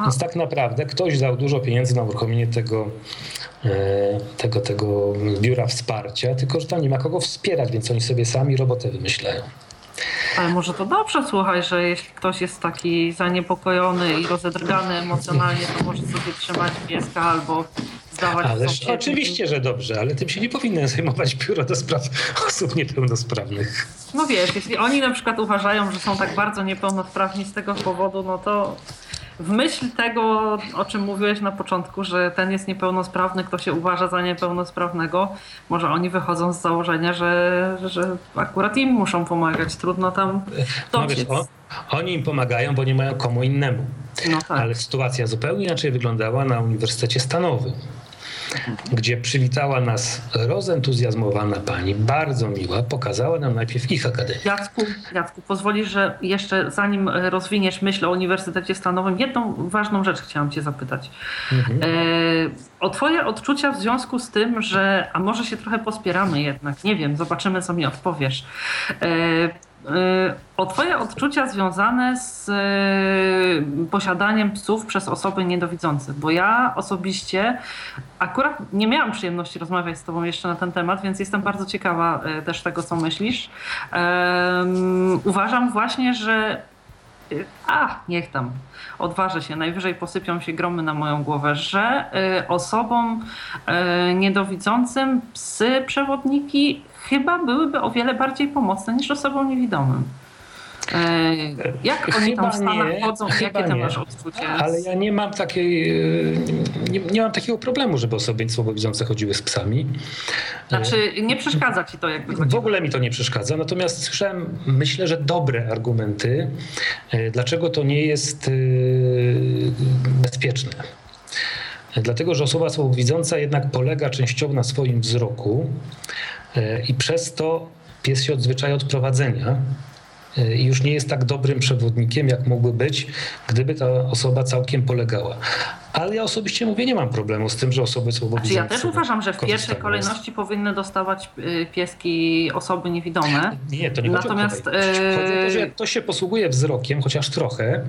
Więc tak naprawdę ktoś dał dużo pieniędzy na uruchomienie tego, tego, tego biura wsparcia, tylko że tam nie ma kogo wspierać, więc oni sobie sami robotę wymyślają. Ale może to dobrze, słuchaj, że jeśli ktoś jest taki zaniepokojony i rozedrgany emocjonalnie, to może sobie trzymać pieska albo zdawać Ależ oczywiście, że dobrze, ale tym się nie powinien zajmować biuro do spraw osób niepełnosprawnych. No wiesz, jeśli oni na przykład uważają, że są tak bardzo niepełnosprawni z tego powodu, no to w myśl tego, o czym mówiłeś na początku, że ten jest niepełnosprawny, kto się uważa za niepełnosprawnego, może oni wychodzą z założenia, że, że akurat im muszą pomagać. Trudno tam no wiesz, o, Oni im pomagają, bo nie mają komu innemu. No tak. Ale sytuacja zupełnie inaczej wyglądała na Uniwersytecie Stanowym gdzie przywitała nas rozentuzjazmowana pani, bardzo miła, pokazała nam najpierw ich akademię. Jacku, Jacku, pozwolisz, że jeszcze zanim rozwiniesz myśl o Uniwersytecie Stanowym, jedną ważną rzecz chciałam cię zapytać. Mhm. E, o twoje odczucia w związku z tym, że, a może się trochę pospieramy jednak, nie wiem, zobaczymy co mi odpowiesz. E, o Twoje odczucia związane z y, posiadaniem psów przez osoby niedowidzące, bo ja osobiście akurat nie miałam przyjemności rozmawiać z Tobą jeszcze na ten temat, więc jestem bardzo ciekawa y, też tego, co myślisz. Uważam właśnie, że a, niech tam, odważę się, najwyżej posypią się gromy na moją głowę, że osobom niedowidzącym psy przewodniki chyba byłyby o wiele bardziej pomocne niż osobom niewidomym. E, jak oni tam w Stanach nie, chodzą? Jakie ty masz odczucie? Ale ja nie mam takiej, e, nie, nie, mam takiego problemu, żeby osoby słabowidzące chodziły z psami. Znaczy nie przeszkadza ci to jakby chodziło? W ogóle mi to nie przeszkadza, natomiast słyszałem myślę, że dobre argumenty, e, dlaczego to nie jest bezpieczne. Dlatego, że osoba słabowidząca jednak polega częściowo na swoim wzroku i przez to pies się odzwyczaja od prowadzenia e, i już nie jest tak dobrym przewodnikiem, jak mógłby być, gdyby ta osoba całkiem polegała. Ale ja osobiście mówię, nie mam problemu z tym, że osoby słabowidzące... Znaczy ja też uważam, że w pierwszej kolejności powinny dostawać y, pieski osoby niewidome. Nie, to nie Natomiast, chodzi o to. Chodzi o to, że jak ktoś się posługuje wzrokiem, chociaż trochę,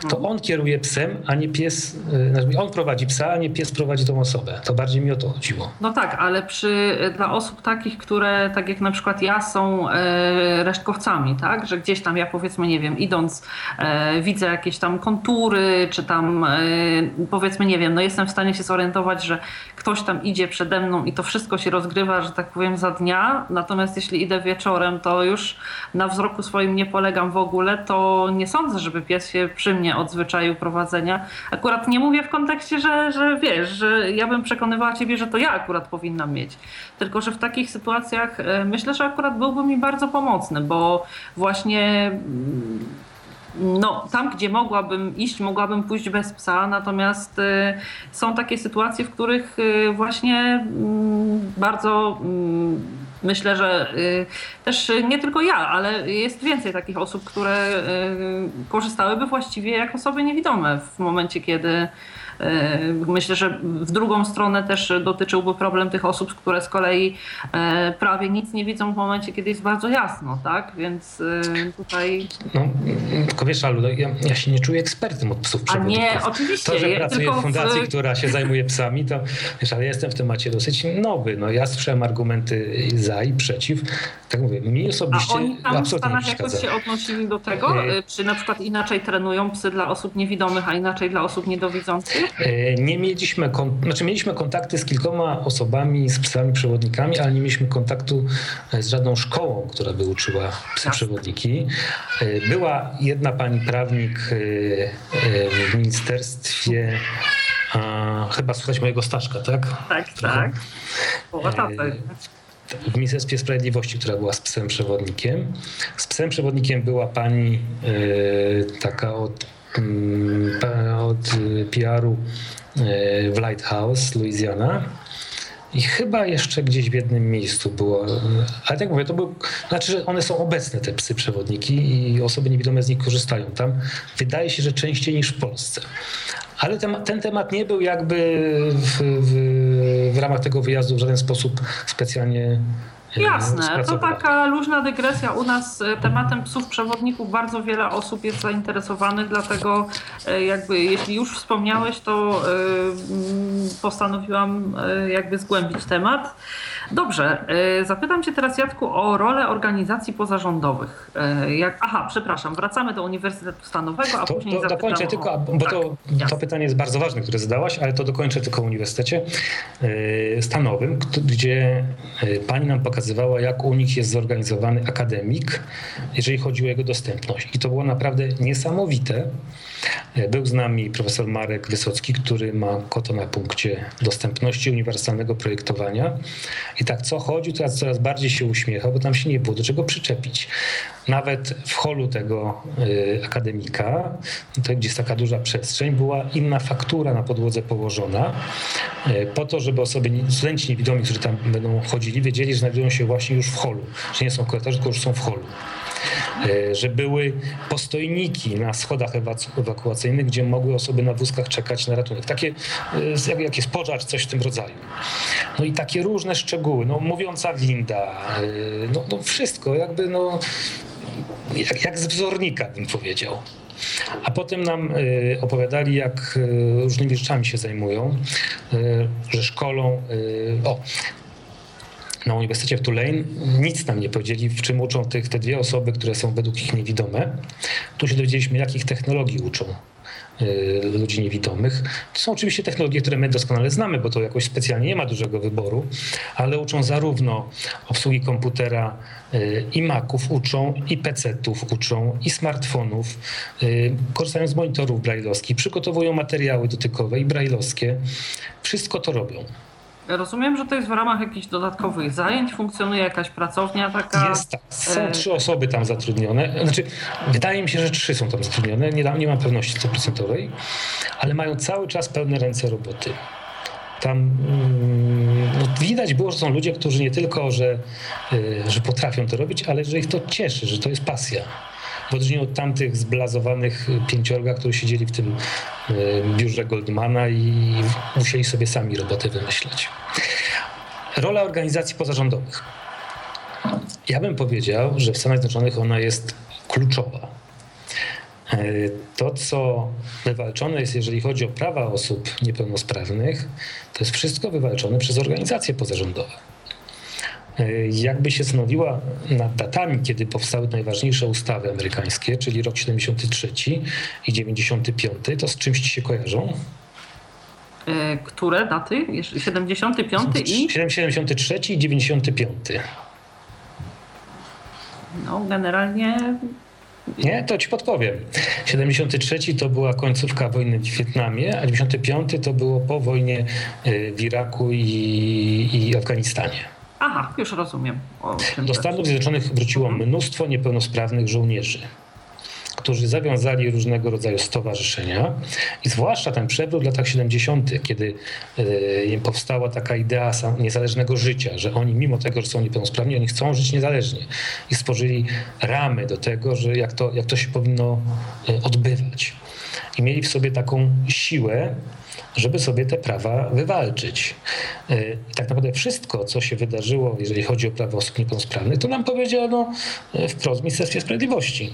to mhm. on kieruje psem, a nie pies... Y, znaczy on prowadzi psa, a nie pies prowadzi tą osobę. To bardziej mi o to chodziło. No tak, ale przy, dla osób takich, które tak jak na przykład ja są resztkowcami, tak? Że gdzieś tam ja powiedzmy, nie wiem, idąc widzę jakieś tam kontury, czy tam e, powiedzmy, nie wiem, no jestem w stanie się zorientować, że ktoś tam idzie przede mną i to wszystko się rozgrywa, że tak powiem, za dnia. Natomiast jeśli idę wieczorem, to już na wzroku swoim nie polegam w ogóle, to nie sądzę, żeby pies się przy mnie odzwyczaił prowadzenia. Akurat nie mówię w kontekście, że, że wiesz, że ja bym przekonywała ciebie, że to ja akurat powinnam mieć. Tylko, że w takich sytuacjach e, myślę, że akurat byłby mi bardzo pomocny, bo właśnie mm, no, tam, gdzie mogłabym iść, mogłabym pójść bez psa, natomiast y, są takie sytuacje, w których y, właśnie y, bardzo mm, myślę, że y, też nie tylko ja, ale jest więcej takich osób, które korzystałyby właściwie jak osoby niewidome w momencie, kiedy myślę, że w drugą stronę też dotyczyłby problem tych osób, które z kolei e, prawie nic nie widzą w momencie, kiedy jest bardzo jasno, tak? Więc e, tutaj... No, tylko wiesz, Alu, no, ja, ja się nie czuję ekspertem od psów A nie, oczywiście. To, że pracuję w fundacji, w... która się zajmuje psami, to wiesz, ale ja jestem w temacie dosyć nowy. No, ja słyszałem argumenty za i przeciw. Tak mówię, mi osobiście A oni tam absolutnie w Stanach jakoś się odnosili do tego? Czy na przykład inaczej trenują psy dla osób niewidomych, a inaczej dla osób niedowidzących? E, nie mieliśmy, znaczy mieliśmy kontakty z kilkoma osobami, z psami przewodnikami, ale nie mieliśmy kontaktu e, z żadną szkołą, która by uczyła psy przewodniki. E, była jedna pani prawnik w ministerstwie a, chyba słuchać mojego Staszka, tak? Tak, tak. W Ministerstwie Sprawiedliwości, która była z psem przewodnikiem. Z psem przewodnikiem była pani taka od od PR-u e, w Lighthouse, Louisiana. I chyba jeszcze gdzieś w jednym miejscu było. Ale tak mówię, to był. Znaczy, że one są obecne, te psy przewodniki, i osoby niewidome z nich korzystają. Tam wydaje się, że częściej niż w Polsce. Ale ten, ten temat nie był jakby w, w, w ramach tego wyjazdu w żaden sposób specjalnie Jasne, to taka luźna dygresja. U nas e, tematem psów przewodników bardzo wiele osób jest zainteresowanych, dlatego e, jakby jeśli już wspomniałeś, to e, postanowiłam jakby zgłębić temat. Dobrze, e, zapytam Cię teraz Jacku o rolę organizacji pozarządowych. E, jak, aha, przepraszam, wracamy do Uniwersytetu Stanowego, a to, później to dokończę o... tylko, bo tak, to, to pytanie jest bardzo ważne, które zadałaś, ale to dokończę tylko o Uniwersytecie e, Stanowym, gdzie pani nam pokazywała, jak u nich jest zorganizowany akademik, jeżeli chodzi o jego dostępność. I to było naprawdę niesamowite. Był z nami profesor Marek Wysocki, który ma kotę na punkcie dostępności uniwersalnego projektowania. I tak co chodził, teraz coraz bardziej się uśmiechał, bo tam się nie było do czego przyczepić. Nawet w holu tego y, akademika, to, gdzie jest taka duża przestrzeń, była inna faktura na podłodze położona, y, po to, żeby osoby, studenci niewidomi, którzy tam będą chodzili, wiedzieli, że znajdują się właśnie już w holu, że nie są w tylko już są w holu. E, że były postojniki na schodach ewakuacyjnych, gdzie mogły osoby na wózkach czekać na ratunek. Takie, e, jak jest pożar, coś w tym rodzaju. No i takie różne szczegóły, no mówiąca winda, e, no, no wszystko jakby no, jak, jak z wzornika bym powiedział. A potem nam opowiadali, jak różnymi rzeczami się zajmują, że szkolą. O, na Uniwersytecie w Tulane nic nam nie powiedzieli, w czym uczą tych, te dwie osoby, które są według nich niewidome. Tu się dowiedzieliśmy, jakich technologii uczą y, ludzi niewidomych. To są oczywiście technologie, które my doskonale znamy, bo to jakoś specjalnie nie ma dużego wyboru, ale uczą zarówno obsługi komputera y, i Maców uczą, i PC-ów uczą, i smartfonów. Y, korzystają z monitorów brajlowskich, przygotowują materiały dotykowe i brajlowskie. Wszystko to robią. Rozumiem, że to jest w ramach jakichś dodatkowych zajęć, funkcjonuje jakaś pracownia taka. Jest tak. Są e, trzy osoby tam zatrudnione. Znaczy, wydaje mi się, że trzy są tam zatrudnione. Nie, nie mam pewności stuprocentowej, ale mają cały czas pełne ręce roboty. Tam mm, no, widać było, że są ludzie, którzy nie tylko, że, e, że potrafią to robić, ale że ich to cieszy, że to jest pasja w odróżnieniu od tamtych zblazowanych pięciorga, którzy siedzieli w tym e, biurze Goldmana i musieli sobie sami roboty wymyślać. Rola organizacji pozarządowych. Ja bym powiedział, że w Stanach Zjednoczonych ona jest kluczowa. E, to, co wywalczone jest, jeżeli chodzi o prawa osób niepełnosprawnych, to jest wszystko wywalczone przez organizacje pozarządowe. E, jakby się stanowiła nad datami, kiedy powstały najważniejsze ustawy amerykańskie, czyli rok 73 i 95, to z czymś ci się kojarzą? E, które daty? 75 i? 73 i 95. No, generalnie. Nie, to ci podpowiem. 73 to była końcówka wojny w Wietnamie, a 95 to było po wojnie e, w Iraku i, i Afganistanie. Aha, już rozumiem. Do Stanów Zjednoczonych wróciło mhm. mnóstwo niepełnosprawnych żołnierzy którzy zawiązali różnego rodzaju stowarzyszenia i zwłaszcza ten przewrót w latach 70., kiedy y, powstała taka idea niezależnego życia, że oni mimo tego, że są niepełnosprawni, oni chcą żyć niezależnie i stworzyli ramy do tego, że jak to, jak to się powinno y, odbywać. I mieli w sobie taką siłę, żeby sobie te prawa wywalczyć. E, I tak naprawdę wszystko, co się wydarzyło, jeżeli chodzi o prawa osób niepełnosprawnych, to nam powiedziano e, wprost w Ministerstwie Sprawiedliwości,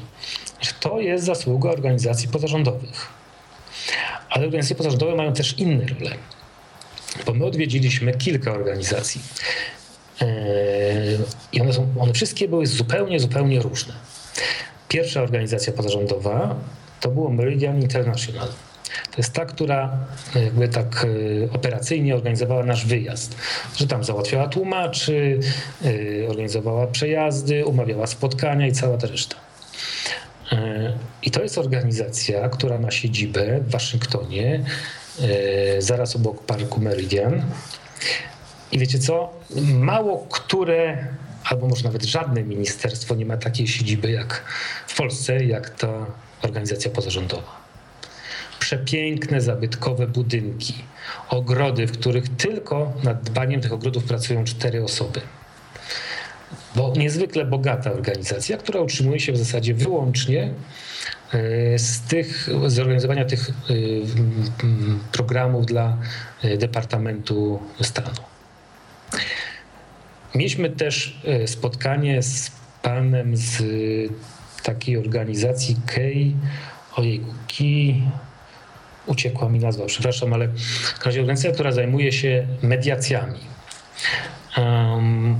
że to jest zasługa organizacji pozarządowych. Ale organizacje pozarządowe mają też inne role, bo my odwiedziliśmy kilka organizacji. E, I one, są, one wszystkie były zupełnie, zupełnie różne. Pierwsza organizacja pozarządowa to było Meridian International. To jest ta, która jakby tak e, operacyjnie organizowała nasz wyjazd. Że tam załatwiała tłumaczy, e, organizowała przejazdy, umawiała spotkania i cała ta reszta. E, I to jest organizacja, która ma siedzibę w Waszyngtonie, zaraz obok parku Meridian. I wiecie co? Mało które, albo może nawet żadne ministerstwo nie ma takiej siedziby jak w Polsce, jak ta organizacja pozarządowa przepiękne, zabytkowe budynki, ogrody, w których tylko nad dbaniem tych ogrodów pracują cztery osoby. Bo niezwykle bogata organizacja, która utrzymuje się w zasadzie wyłącznie e, z tych, zorganizowania tych e, programów dla e, Departamentu Stanu. Mieliśmy też spotkanie z panem z takiej organizacji Key, ojejku, Key, uciekła mi nazwa, przepraszam, ale w razie organizacja, która zajmuje się mediacjami. Um,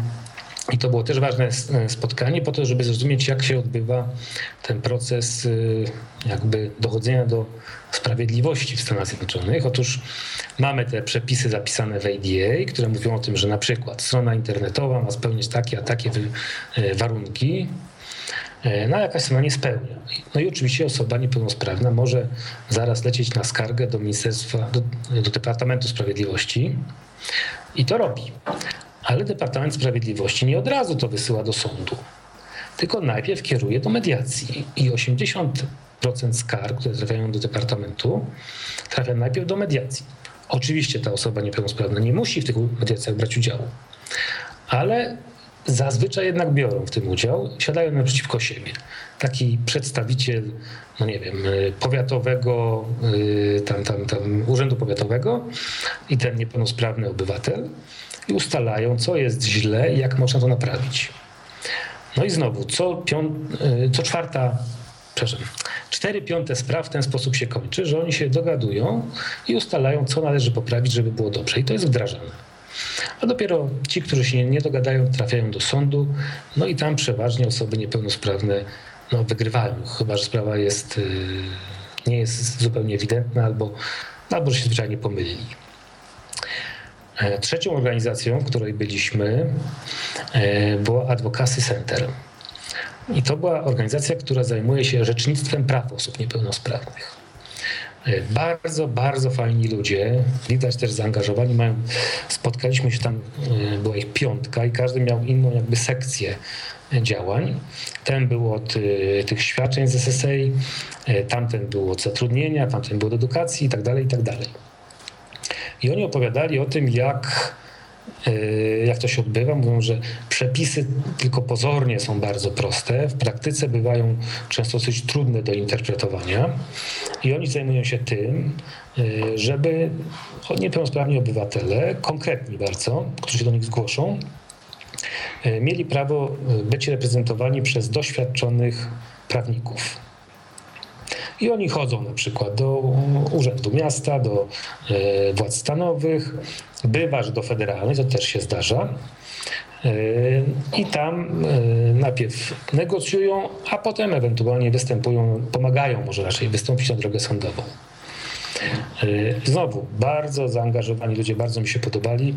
i to było też ważne spotkanie po to, żeby zrozumieć, jak się odbywa ten proces y, jakby dochodzenia do sprawiedliwości w Stanach Zjednoczonych. Otóż mamy te przepisy zapisane w ADA, które mówią o tym, że na przykład strona internetowa ma spełniać takie a takie y, warunki, no a jakaś strona nie spełnia. No i oczywiście osoba niepełnosprawna może zaraz lecieć na skargę do Ministerstwa, do, do Departamentu Sprawiedliwości i to robi. Ale Departament Sprawiedliwości nie od razu to wysyła do sądu, tylko najpierw kieruje do mediacji i 80% skarg, które trafiają do Departamentu, trafia najpierw do mediacji. Oczywiście ta osoba niepełnosprawna nie musi w tych mediacjach brać udziału, ale zazwyczaj jednak biorą w tym udział, siadają naprzeciwko siebie. Taki przedstawiciel, no nie wiem, powiatowego, y, tam, tam, tam, urzędu powiatowego i ten niepełnosprawny obywatel i ustalają, co jest źle i jak można to naprawić. No i znowu, co, pią, y, co czwarta, przepraszam, cztery piąte spraw w ten sposób się kończy, że oni się dogadują i ustalają, co należy poprawić, żeby było dobrze. I to jest wdrażane. A dopiero ci, którzy się nie dogadają, trafiają do sądu, no i tam przeważnie osoby niepełnosprawne no, wygrywają, chyba że sprawa jest, y, nie jest zupełnie ewidentna albo, albo się zwyczajnie pomylili. E, trzecią organizacją, w której byliśmy, e, była Advocacy Center. I to była organizacja, która zajmuje się rzecznictwem praw osób niepełnosprawnych. E, bardzo, bardzo fajni ludzie, widać też zaangażowani mają. Spotkaliśmy się tam, była ich piątka i każdy miał inną jakby sekcję działań. Ten był od tych świadczeń z SSA, tamten był od zatrudnienia, tamten był od edukacji itd., tak itd. Tak i oni opowiadali o tym, jak, e, jak to się odbywa. Mówią, że przepisy tylko pozornie są bardzo proste, w praktyce bywają często dosyć trudne do interpretowania. I oni zajmują się tym, e, żeby niepełnosprawni obywatele, konkretni bardzo, którzy się do nich zgłoszą, e, mieli prawo być reprezentowani przez doświadczonych prawników. I oni chodzą na przykład do Urzędu Miasta, do e, władz stanowych, bywasz do federalnej, to też się zdarza. E, I tam e, najpierw negocjują, a potem ewentualnie występują, pomagają może raczej wystąpić na drogę sądową. Znowu, bardzo zaangażowani ludzie, bardzo mi się podobali.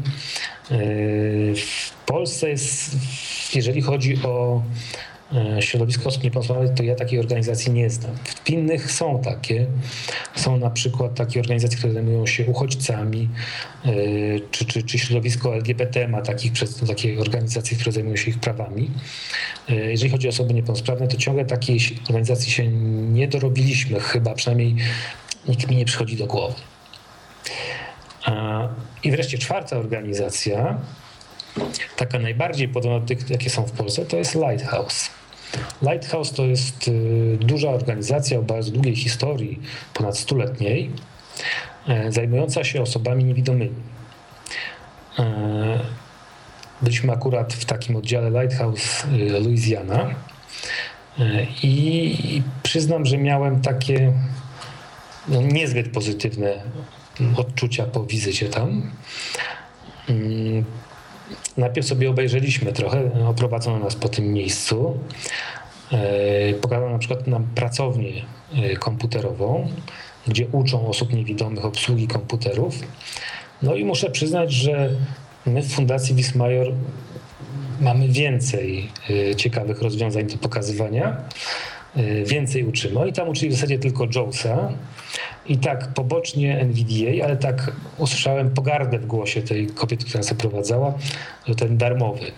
W Polsce jest, jeżeli chodzi o środowisko osób niepełnosprawnych, to ja takiej organizacji nie znam. W innych są takie. Są na przykład takie organizacje, które zajmują się uchodźcami, e, czy, czy, czy środowisko LGBT ma takich, takie organizacje, które zajmują się ich prawami. E, jeżeli chodzi o osoby niepełnosprawne, to ciągle takiej organizacji się nie dorobiliśmy, chyba przynajmniej nikt mi nie przychodzi do głowy. I wreszcie czwarta organizacja, taka najbardziej podobna do tych, jakie są w Polsce, to jest Lighthouse. Lighthouse to jest y, duża organizacja o bardzo długiej historii, ponad stuletniej, e, zajmująca się osobami niewidomymi. E, byliśmy akurat w takim oddziale Lighthouse y, Louisiana e, i przyznam, że miałem takie no, niezbyt pozytywne odczucia po wizycie tam. Najpierw sobie obejrzeliśmy trochę, oprowadzono nas po tym miejscu. E, pokazano na przykład nam pracownię e, komputerową, gdzie uczą osób niewidomych obsługi komputerów. No i muszę przyznać, że my w Fundacji Wismajor mamy więcej e, ciekawych rozwiązań do pokazywania. Więcej uczymy. I tam uczyli w zasadzie tylko Jowsa, i tak pobocznie NVDA, ale tak usłyszałem pogardę w głosie tej kobiety, która nas prowadzała, że ten darmowy.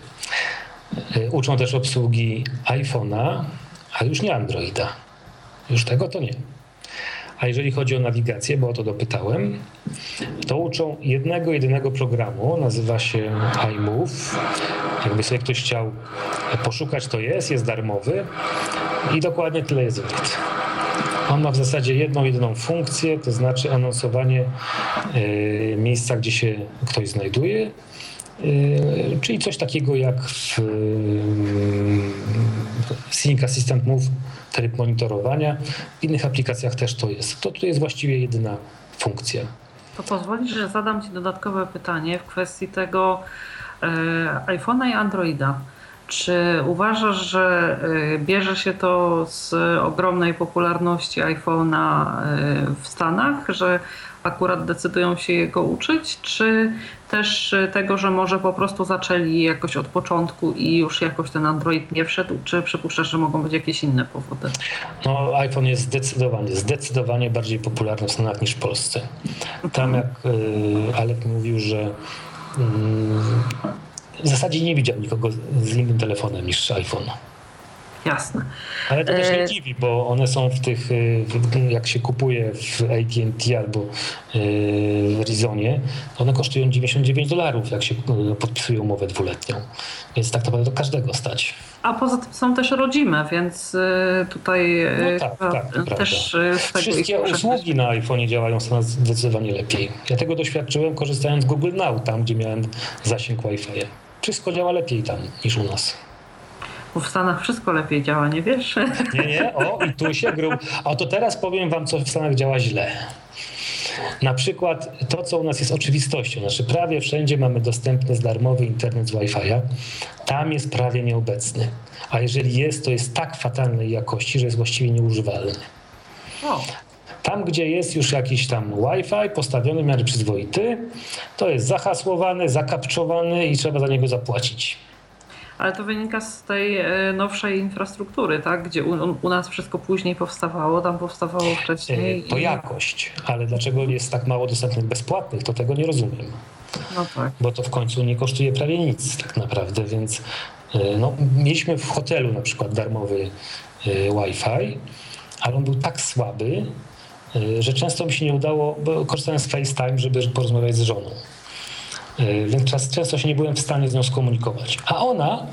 E, uczą też obsługi iPhone'a, ale już nie Androida. Już tego to nie. A jeżeli chodzi o nawigację, bo o to dopytałem, to uczą jednego, jedynego programu, nazywa się iMove. Jakby sobie ktoś chciał poszukać, to jest, jest darmowy i dokładnie tyle jest wart. On ma w zasadzie jedną, jedyną funkcję, to znaczy anonsowanie y, miejsca, gdzie się ktoś znajduje, y, czyli coś takiego jak w Sync Assistant Move, tryb monitorowania. W innych aplikacjach też to jest. To tutaj jest właściwie jedyna funkcja. To pozwolisz, że zadam Ci dodatkowe pytanie w kwestii tego, iPhone'a i Androida. Czy uważasz, że bierze się to z ogromnej popularności iPhone'a w Stanach, że akurat decydują się jego uczyć, czy też tego, że może po prostu zaczęli jakoś od początku i już jakoś ten Android nie wszedł, czy przypuszczasz, że mogą być jakieś inne powody? No, iPhone jest zdecydowanie, zdecydowanie bardziej popularny w Stanach niż w Polsce. Tam jak y, Alek mówił, że y, w zasadzie nie widział nikogo z innym telefonem niż iPhone. Jasne. Ale to też nie e, dziwi, bo one są w tych, y, jak się kupuje w AT&T albo y, w Rizonie, one kosztują 99 dolarów, jak się podpisuje umowę dwuletnią. Więc tak naprawdę to każdego stać. A poza tym są też rodzime, więc tutaj no tak, tak, też Wszystkie usługi na iPhone działają zdecydowanie lepiej. Ja tego doświadczyłem korzystając z Google Now, tam gdzie miałem zasięg Wi-Fi. Wszystko działa lepiej tam niż u nas. W Stanach wszystko lepiej działa, nie wiesz? Nie, nie, o i tu się grób. A to teraz powiem wam, co w Stanach działa źle. Na przykład to, co u nas jest oczywistością, znaczy prawie wszędzie mamy dostępny darmowy internet z Wi-Fi'a, tam jest prawie nieobecny. A jeżeli jest, to jest tak fatalnej jakości, że jest właściwie nieużywalny. O. Tam, gdzie jest już jakiś tam Wi-Fi postawiony w miarę przyzwoity, to jest zahasłowany, zakapczowany i trzeba za niego zapłacić ale to wynika z tej e, nowszej infrastruktury, tak? gdzie u, u nas wszystko później powstawało, tam powstawało wcześniej. E, to i... jakość, ale dlaczego jest tak mało dostępnych bezpłatnych, to tego nie rozumiem. No tak. Bo to w końcu nie kosztuje prawie nic tak naprawdę, więc e, no, mieliśmy w hotelu na przykład darmowy Wi-Fi, ale on był tak słaby, że często mi się nie udało, bo korzystałem z FaceTime, żeby porozmawiać z żoną. E, więc często się nie byłem w stanie z nią skomunikować. A ona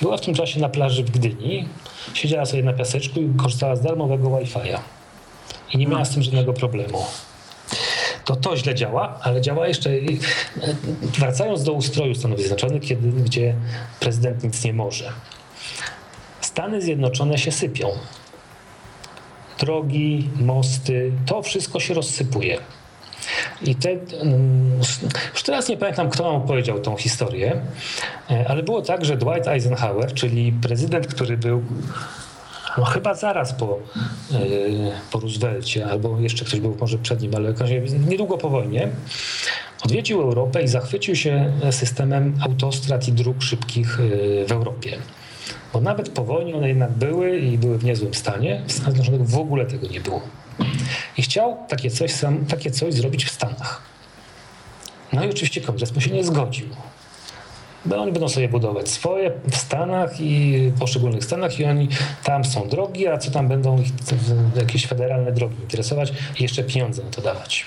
była w tym czasie na plaży w Gdyni, siedziała sobie na piaseczku i korzystała z darmowego Wi-Fi'a. I nie miała z tym żadnego problemu. To to źle działa, ale działa jeszcze. E, wracając do ustroju Stanów Zjednoczonych, kiedy, gdzie prezydent nic nie może. Stany Zjednoczone się sypią. Drogi, mosty, to wszystko się rozsypuje. I te, mm, już teraz nie pamiętam, kto nam opowiedział tą historię, e, ale było tak, że Dwight Eisenhower, czyli prezydent, który był no chyba zaraz po, e, po Roosevelcie, albo jeszcze ktoś był może przed nim, ale niedługo po wojnie, odwiedził Europę i zachwycił się systemem autostrad i dróg szybkich e, w Europie. Bo nawet po wojnie one jednak były i były w niezłym stanie. W Stanach Zjednoczonych w ogóle tego nie było. I chciał takie coś, sam, takie coś zrobić w Stanach. No i oczywiście kongres mu się nie zgodził. Bo oni będą sobie budować swoje w Stanach i w poszczególnych Stanach i oni tam są drogi, a co tam będą ich jakieś federalne drogi interesować i jeszcze pieniądze na to dawać.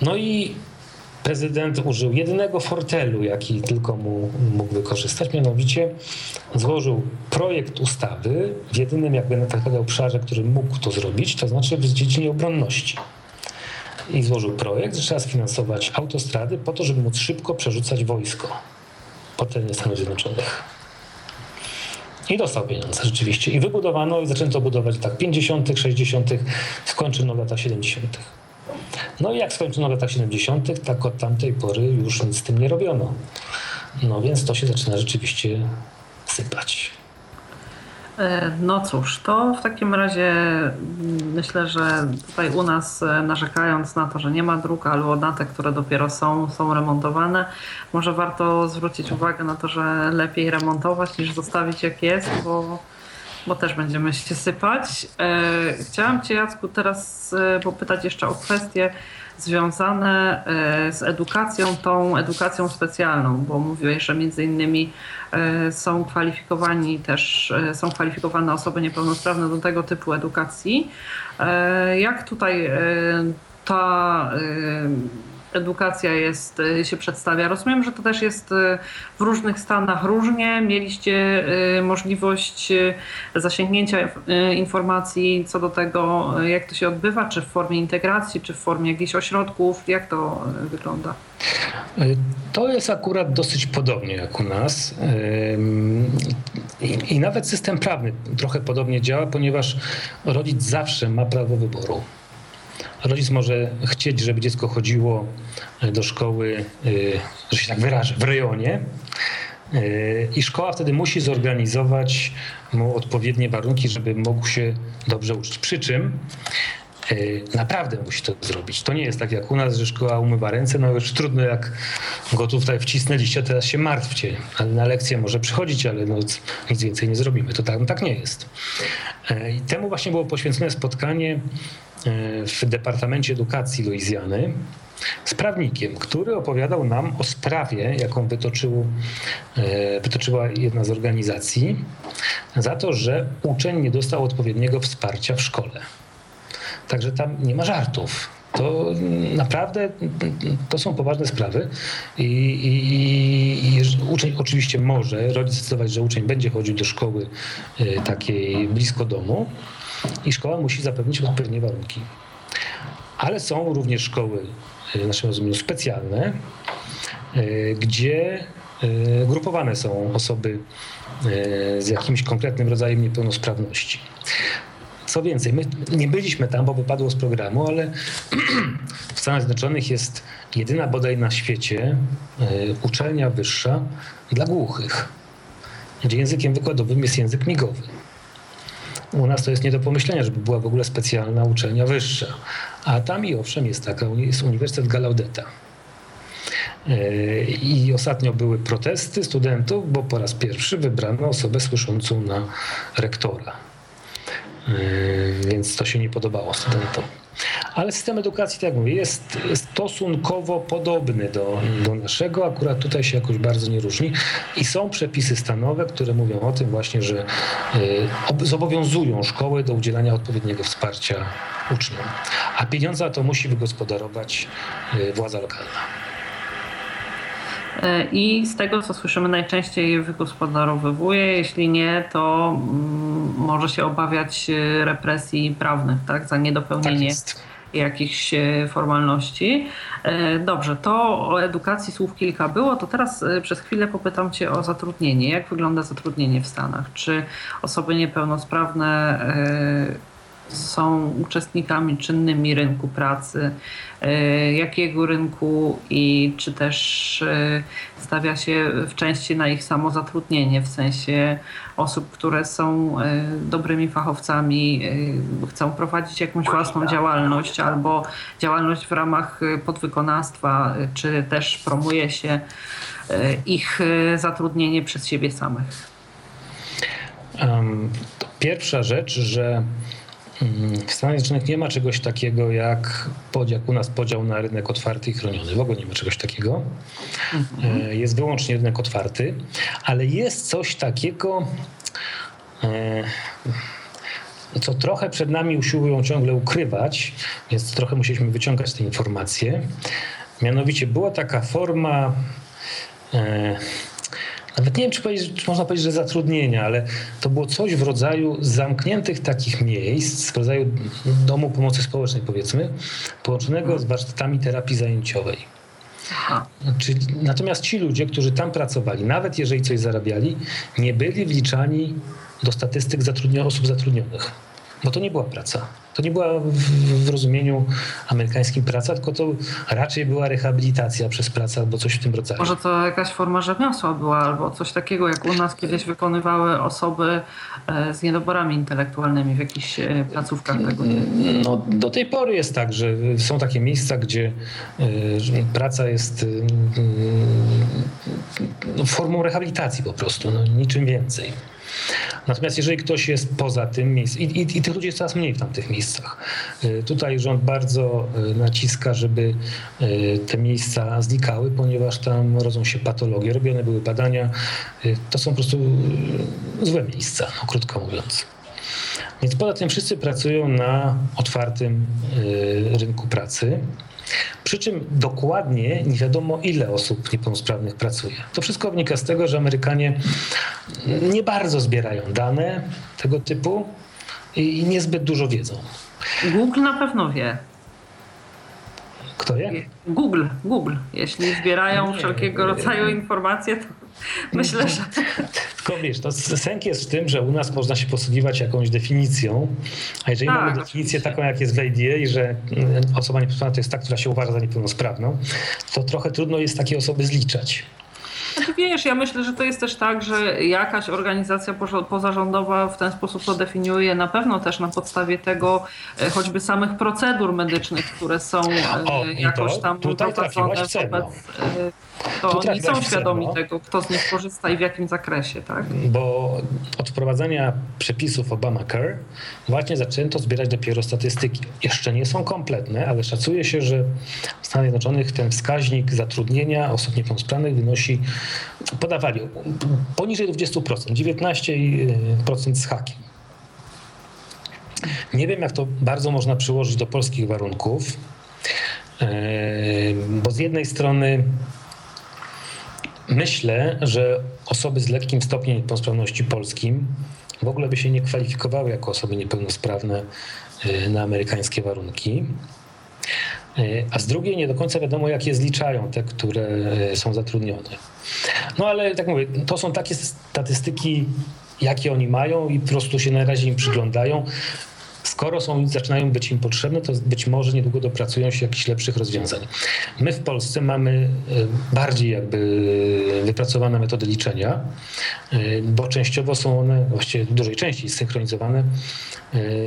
No i prezydent użył jedynego fortelu, jaki tylko mu mógł wykorzystać, mianowicie złożył projekt ustawy w jedynym jakby na takim obszarze, który mógł to zrobić, to znaczy w dziedzinie obronności. I złożył projekt, że trzeba sfinansować autostrady po to, żeby móc szybko przerzucać wojsko po terenie Stanów Zjednoczonych. I dostał pieniądze rzeczywiście. I wybudowano i zaczęto budować tak 50., 60., skończono lata 70. No i jak skończono w latach 70., tak od tamtej pory już nic z tym nie robiono. No więc to się zaczyna rzeczywiście sypać. E, no cóż, to w takim razie myślę, że tutaj u nas e, narzekając na to, że nie ma dróg albo na te, które dopiero są, są remontowane, może warto zwrócić uwagę na to, że lepiej remontować niż zostawić jak jest, bo bo też będziemy się sypać. E, chciałam Cię, Jacku, teraz e, popytać jeszcze o kwestie związane e, z edukacją, tą edukacją specjalną, bo mówiłeś, że między innymi są kwalifikowani też, są kwalifikowane osoby niepełnosprawne do tego typu edukacji. Jak tutaj ta edukacja jest, y, się przedstawia. Rozumiem, że to też jest y, w różnych stanach różnie. Mieliście y, możliwość zasięgnięcia informacji co do tego, jak to się odbywa, czy w formie integracji, czy w formie jakichś ośrodków. Jak to wygląda? To jest akurat dosyć podobnie jak u nas. I, I nawet system prawny trochę podobnie działa, ponieważ rodzic zawsze ma prawo wyboru. Rodzic może chcieć, żeby dziecko chodziło do szkoły, że się tak wyrażę, w rejonie. I szkoła wtedy musi zorganizować mu odpowiednie warunki, żeby mógł się dobrze uczyć. Przy czym naprawdę musi to zrobić. To nie jest tak jak u nas, że szkoła umywa ręce, no już trudno jak go tutaj wcisnęliście, teraz się martwcie. Na lekcję może przychodzić, ale no, nic więcej nie zrobimy. To tak, no tak nie jest. I temu właśnie było poświęcone spotkanie w Departamencie Edukacji Luizjany z prawnikiem, który opowiadał nam o sprawie, jaką wytoczył, wytoczyła jedna z organizacji, za to, że uczeń nie dostał odpowiedniego wsparcia w szkole. Także tam nie ma żartów. To naprawdę to są poważne sprawy i, i, i, uczeń oczywiście może, rodzic zdecydować, że uczeń będzie chodził do szkoły takiej blisko domu i szkoła musi zapewnić odpowiednie warunki. Ale są również szkoły, w naszym rozumieniu, specjalne, gdzie grupowane są osoby z jakimś konkretnym rodzajem niepełnosprawności. Co więcej, my nie byliśmy tam, bo wypadło z programu, ale w Stanach Zjednoczonych jest jedyna bodaj na świecie uczelnia wyższa dla głuchych, gdzie językiem wykładowym jest język migowy. U nas to jest nie do pomyślenia, żeby była w ogóle specjalna uczelnia wyższa. A tam i owszem jest taka, jest Uniwersytet Galaudeta. I ostatnio były protesty studentów, bo po raz pierwszy wybrano osobę słyszącą na rektora. Więc to się nie podobało studentom. Ale system edukacji, tak jak mówię, jest stosunkowo podobny do, do naszego. Akurat tutaj się jakoś bardzo nie różni. I są przepisy stanowe, które mówią o tym właśnie, że zobowiązują szkoły do udzielania odpowiedniego wsparcia uczniom. A pieniądze to musi wygospodarować władza lokalna. I z tego, co słyszymy, najczęściej wygospodarowywuje. Jeśli nie, to może się obawiać represji prawnych tak, za niedopełnienie tak jakichś formalności. Dobrze, to o edukacji słów kilka było, to teraz przez chwilę popytam Cię o zatrudnienie. Jak wygląda zatrudnienie w Stanach? Czy osoby niepełnosprawne są uczestnikami czynnymi rynku pracy, jakiego rynku i czy też stawia się w części na ich samozatrudnienie, w sensie osób, które są dobrymi fachowcami, chcą prowadzić jakąś własną działalność albo działalność w ramach podwykonawstwa, czy też promuje się ich zatrudnienie przez siebie samych? Pierwsza rzecz, że w Stanach Zjednoczonych nie ma czegoś takiego jak, jak u nas podział na rynek otwarty i chroniony. W ogóle nie ma czegoś takiego. Mhm. Jest wyłącznie rynek otwarty, ale jest coś takiego, co trochę przed nami usiłują ciągle ukrywać, więc trochę musieliśmy wyciągać te informacje. Mianowicie była taka forma nawet nie wiem, czy, czy, można powiedzieć, że zatrudnienia, ale to było coś w rodzaju zamkniętych takich miejsc, w rodzaju domu pomocy społecznej, powiedzmy, połączonego z warsztatami terapii zajęciowej. Czyli, natomiast ci ludzie, którzy tam pracowali, nawet jeżeli coś zarabiali, nie byli wliczani do statystyk zatrudnio osób zatrudnionych, bo to nie była praca. To nie była w, w, rozumieniu amerykańskim praca, tylko to raczej była rehabilitacja przez pracę albo coś w tym rodzaju. Może to jakaś forma rzemiosła była, albo coś takiego, jak u nas kiedyś wykonywały osoby z niedoborami intelektualnymi w jakichś placówkach tego No, do tej pory jest tak, że są takie miejsca, gdzie praca jest no, formą rehabilitacji po prostu, no, niczym więcej. Natomiast jeżeli ktoś jest poza tym miejscem, i, i, i, tych ludzi jest coraz mniej w tamtych miejscach. Tutaj rząd bardzo naciska, żeby te miejsca znikały, ponieważ tam rodzą się patologie, robione były badania. To są po prostu złe miejsca, no, krótko mówiąc. Więc poza tym wszyscy pracują na otwartym rynku pracy. Przy czym dokładnie nie wiadomo, ile osób niepełnosprawnych pracuje. To wszystko wynika z tego, że Amerykanie nie bardzo zbierają dane tego typu i niezbyt dużo wiedzą. Google na pewno wie. Kto jak? Google, Google. Jeśli zbierają nie, wszelkiego rodzaju informacje, to myślę, że... Tylko wiesz, to sęk jest w tym, że u nas można się posługiwać jakąś definicją, a jeżeli tak, mamy definicję taką, jak jest w ADA, że mm, osoba niepełnosprawna to jest ta, która się uważa za niepełnosprawną, to trochę trudno jest takie osoby zliczać. Znaczy wiesz, ja myślę, że to jest też tak, że jakaś organizacja pozarządowa w ten sposób to definiuje, na pewno też na podstawie tego e, choćby samych procedur medycznych, które są e, o, jakoś tam prowadzone wobec to oni są świadomi tego, kto z nich korzysta i w jakim zakresie, tak? Bo od wprowadzenia przepisów Obamacare właśnie zaczęto zbierać dopiero statystyki. Jeszcze nie są kompletne, ale szacuje się, że w Stanach Zjednoczonych ten wskaźnik zatrudnienia osób niepełnosprawnych wynosi, podawali, poniżej 20%, 19% z hakiem. Nie wiem, jak to bardzo można przyłożyć do polskich warunków, bo z jednej strony Myślę, że osoby z lekkim stopniem niepełnosprawności polskim w ogóle by się nie kwalifikowały jako osoby niepełnosprawne y, na amerykańskie warunki. Y, a z drugiej nie do końca wiadomo, jak je zliczają te, które y, są zatrudnione. No ale tak mówię, to są takie statystyki, jakie oni mają i po prostu się na razie im przyglądają skoro są, zaczynają być im potrzebne, to być może niedługo dopracują się jakichś lepszych rozwiązań. My w Polsce mamy e, bardziej jakby wypracowane metody liczenia, e, bo częściowo są one, właściwie w dużej części zsynchronizowane e,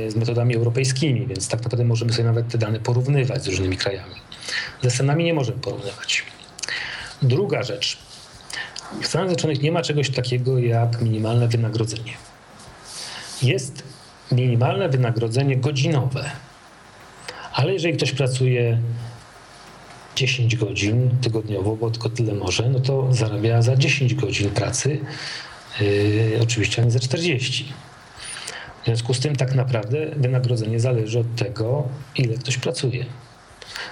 z metodami europejskimi, więc tak naprawdę możemy sobie nawet te dane porównywać z różnymi krajami. Ze Stanami nie możemy porównywać. Druga rzecz. W Stanach Zjednoczonych nie ma czegoś takiego jak minimalne wynagrodzenie. Jest minimalne wynagrodzenie godzinowe. Ale jeżeli ktoś pracuje 10 godzin tygodniowo, bo tylko tyle może, no to zarabia za 10 godzin pracy, yy, oczywiście, a nie za 40. W związku z tym tak naprawdę wynagrodzenie zależy od tego, ile ktoś pracuje.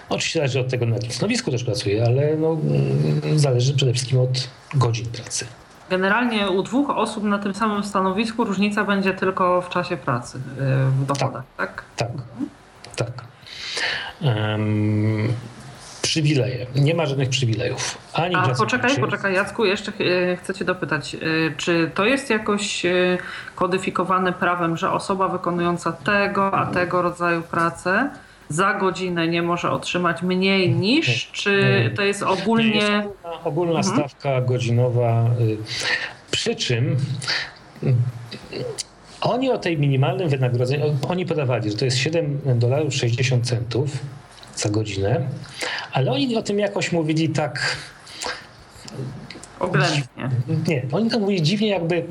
Oczywiście zależy od tego, na jakim stanowisku też pracuje, ale no, mm, zależy przede wszystkim od godzin pracy. Generalnie u dwóch osób na tym samym stanowisku różnica będzie tylko w czasie pracy, y, w dochodach, tak? Tak, tak. tak. Um, przywileje. Nie ma żadnych przywilejów. Ani A poczekaj, poczekaj Jacku, jeszcze y, chcę cię dopytać, y, czy to jest jakoś kodyfikowane prawem, że osoba wykonująca tego, a tego rodzaju pracę za godzinę nie może otrzymać mniej niż, czy to jest ogólnie... Jest ogólna, ogólna mhm. stawka godzinowa, y, przy czym y, oni o tej minimalnym wynagrodzeniu, oni podawali, że to jest 7 dolarów 60 centów za godzinę, ale oni o tym jakoś mówili tak Oględnie. Nie, oni to mówili dziwnie, jakby,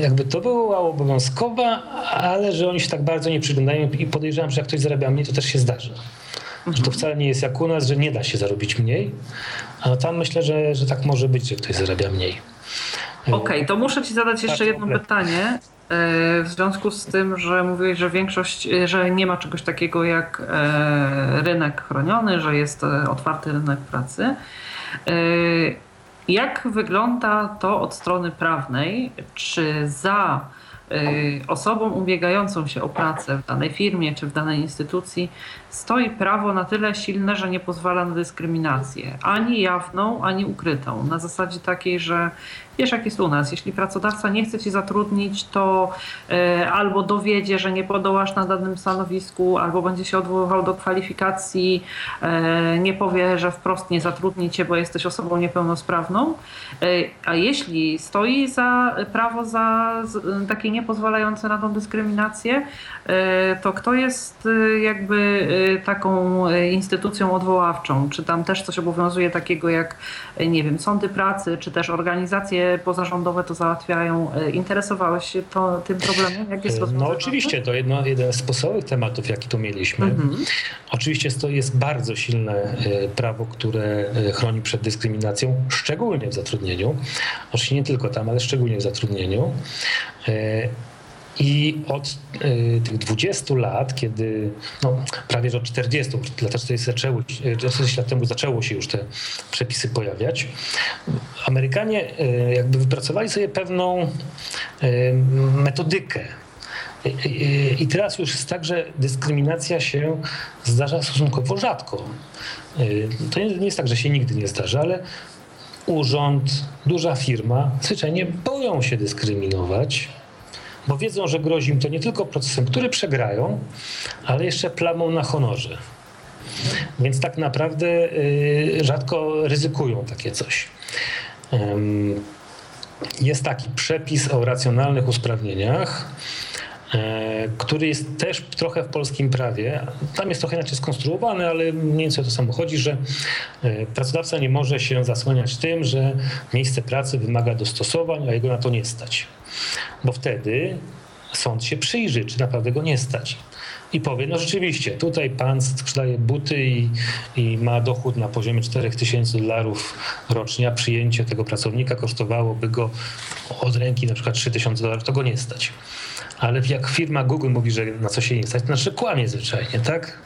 jakby to była obowiązkowa, ale że oni się tak bardzo nie przyglądają i podejrzewam, że jak ktoś zarabia mniej, to też się zdarzy. Mhm. Że to wcale nie jest jak u nas, że nie da się zarobić mniej, a tam myślę, że, że tak może być, że ktoś zarabia mniej. Okej, okay, to muszę ci zadać jeszcze tak, jedno pytanie. E, w związku z tym, że mówiłeś, że większość, e, że nie ma czegoś takiego jak e, rynek chroniony, że jest otwarty rynek pracy. Jak wygląda to od strony prawnej? Czy za osobą ubiegającą się o pracę w danej firmie czy w danej instytucji stoi prawo na tyle silne, że nie pozwala na dyskryminację, ani jawną, ani ukrytą. Na zasadzie takiej, że wiesz, jak jest u nas, jeśli pracodawca nie chce ci zatrudnić, to e, albo dowiedzie, że nie podołasz na danym stanowisku, albo będzie się odwoływał do kwalifikacji, e, nie powie, że wprost nie zatrudni cię, bo jesteś osobą niepełnosprawną. E, a jeśli stoi za prawo za takie niepozwalające na tą dyskryminację, to kto jest jakby taką instytucją odwoławczą? Czy tam też coś obowiązuje takiego jak, nie wiem, sądy pracy, czy też organizacje pozarządowe to załatwiają? Interesowałeś się to, tym problemem? Jak jest no oczywiście, to jedno, jeden z podstawowych tematów, jaki tu mieliśmy. Mhm. Oczywiście to jest bardzo silne prawo, które chroni przed dyskryminacją, szczególnie w zatrudnieniu. Oczywiście nie tylko tam, ale szczególnie w zatrudnieniu. I od y, tych 20 lat, kiedy no, prawie że od 40, lata 40 zaczęły, 40 lat temu zaczęło się już te przepisy pojawiać, Amerykanie y, jakby wypracowali sobie pewną y, metodykę I teraz już jest tak, że dyskryminacja się zdarza stosunkowo rzadko. To nie jest tak, że się nigdy nie zdarza, ale urząd, duża firma zwyczajnie boją się dyskryminować, bo wiedzą, że grozi im to nie tylko procesem, który przegrają, ale jeszcze plamą na honorze. Więc tak naprawdę y, rzadko ryzykują takie coś. Jest taki przepis o racjonalnych usprawnieniach, e, który jest też trochę w polskim prawie. Tam jest trochę inaczej skonstruowany, ale mniej więcej o to samo chodzi, że e, pracodawca nie może się zasłaniać tym, że miejsce pracy wymaga dostosowań, a jego na to nie stać. Bo wtedy sąd się przyjrzy, czy naprawdę go nie stać i powie, no rzeczywiście, tutaj pan sprzedaje buty i, i ma dochód na poziomie 4000 dolarów rocznie, a przyjęcie tego pracownika kosztowałoby go od ręki na przykład 3000 dolarów, to go nie stać. Ale jak firma Google mówi, że na co się nie stać, to znaczy kłamie zwyczajnie, tak?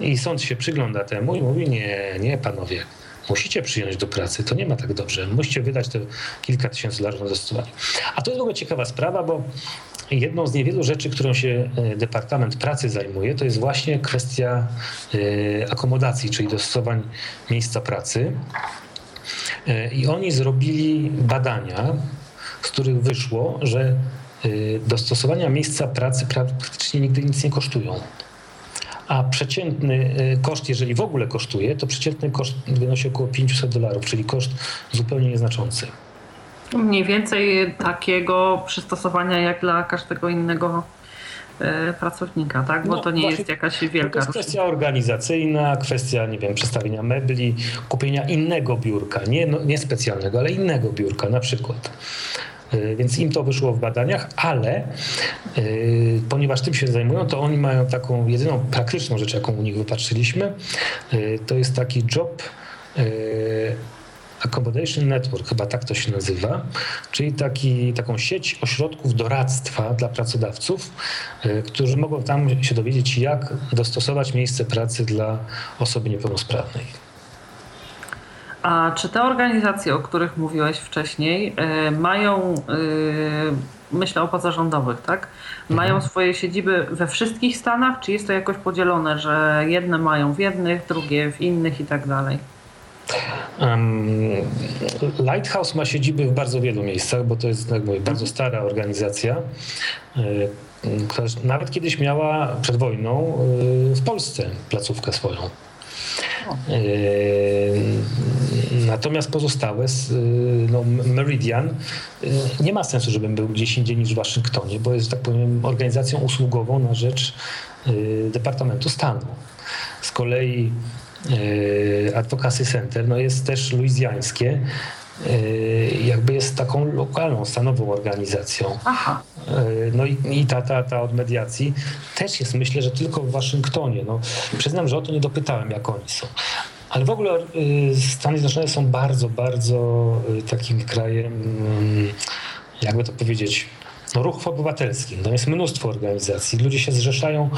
I sąd się przygląda temu i mówi, nie, nie panowie, musicie przyjąć do pracy, to nie ma tak dobrze. Musicie wydać te kilka tysięcy dolarów na zastosowanie. A to jest w ogóle ciekawa sprawa, bo jedną z niewielu rzeczy, którą się e, Departament Pracy zajmuje, to jest właśnie kwestia e, akomodacji, czyli dostosowań miejsca pracy. E, I oni zrobili badania, z których wyszło, że dostosowania miejsca pracy praktycznie nigdy nic nie kosztują. A przeciętny koszt, jeżeli w ogóle kosztuje, to przeciętny koszt wynosi około 500 dolarów, czyli koszt zupełnie nieznaczący. Mniej więcej takiego przystosowania jak dla każdego innego e, pracownika, tak? Bo no, to nie jest jakaś wielka To jest kwestia organizacyjna, kwestia, nie wiem, przestawienia mebli, kupienia innego biurka, nie, no, nie specjalnego, ale innego biurka na przykład. E, więc im to wyszło w badaniach, ale yy, ponieważ tym się zajmują, to oni mają taką jedyną praktyczną rzecz, jaką u nich wypatrzyliśmy, yy, to jest taki job Accommodation Network, chyba tak to się nazywa, czyli taki, taką sieć ośrodków doradztwa dla pracodawców, e, którzy mogą tam się dowiedzieć, jak dostosować miejsce pracy dla osoby niepełnosprawnej. A czy te organizacje, o których mówiłeś wcześniej, e, mają, e, myślę o pozarządowych, tak? Mają mhm. swoje siedziby we wszystkich stanach, czy jest to jakoś podzielone, że jedne mają w jednych, drugie w innych i tak dalej? Lighthouse ma siedziby w bardzo wielu miejscach, bo to jest jak mówię, bardzo stara organizacja, która nawet kiedyś miała przed wojną w Polsce placówkę swoją. Y, natomiast pozostałe, no Meridian, nie ma sensu, żebym był gdzieś indziej niż w Waszyngtonie, bo jest, tak powiem, organizacją usługową na rzecz Departamentu Stanu. Z kolei Advocacy Center no jest też luizjańskie, jakby jest taką lokalną, stanową organizacją. Aha. E, no i, i ta, ta, ta od mediacji też jest, myślę, że tylko w Waszyngtonie. No, przyznam, że o to nie dopytałem, jak oni są. Ale w ogóle Stany Zjednoczone są bardzo, bardzo takim krajem, mm, jakby to powiedzieć, no, ruch obywatelski. Tam jest mnóstwo organizacji. Ludzie się zrzeszają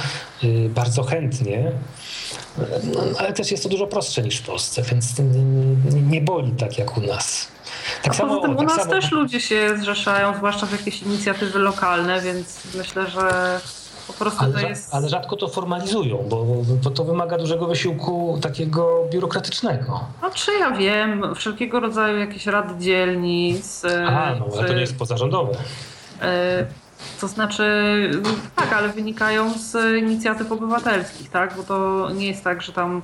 bardzo chętnie no, ale też jest to dużo prostsze niż w Polsce, więc nie, boli tak jak u nas. Tak A samo, poza tym u tak nas samo... też ludzie się zrzeszają, zwłaszcza w jakieś inicjatywy lokalne, więc myślę, że po prostu ale, to jest... Ale rzadko to formalizują, bo, bo to wymaga dużego wysiłku takiego biurokratycznego. No czy ja wiem, wszelkiego rodzaju jakieś rady dzielnic. A, no, czy... ale to nie jest pozarządowe. Y to znaczy, tak, ale wynikają z inicjatyw obywatelskich, tak? Bo to nie jest tak, że tam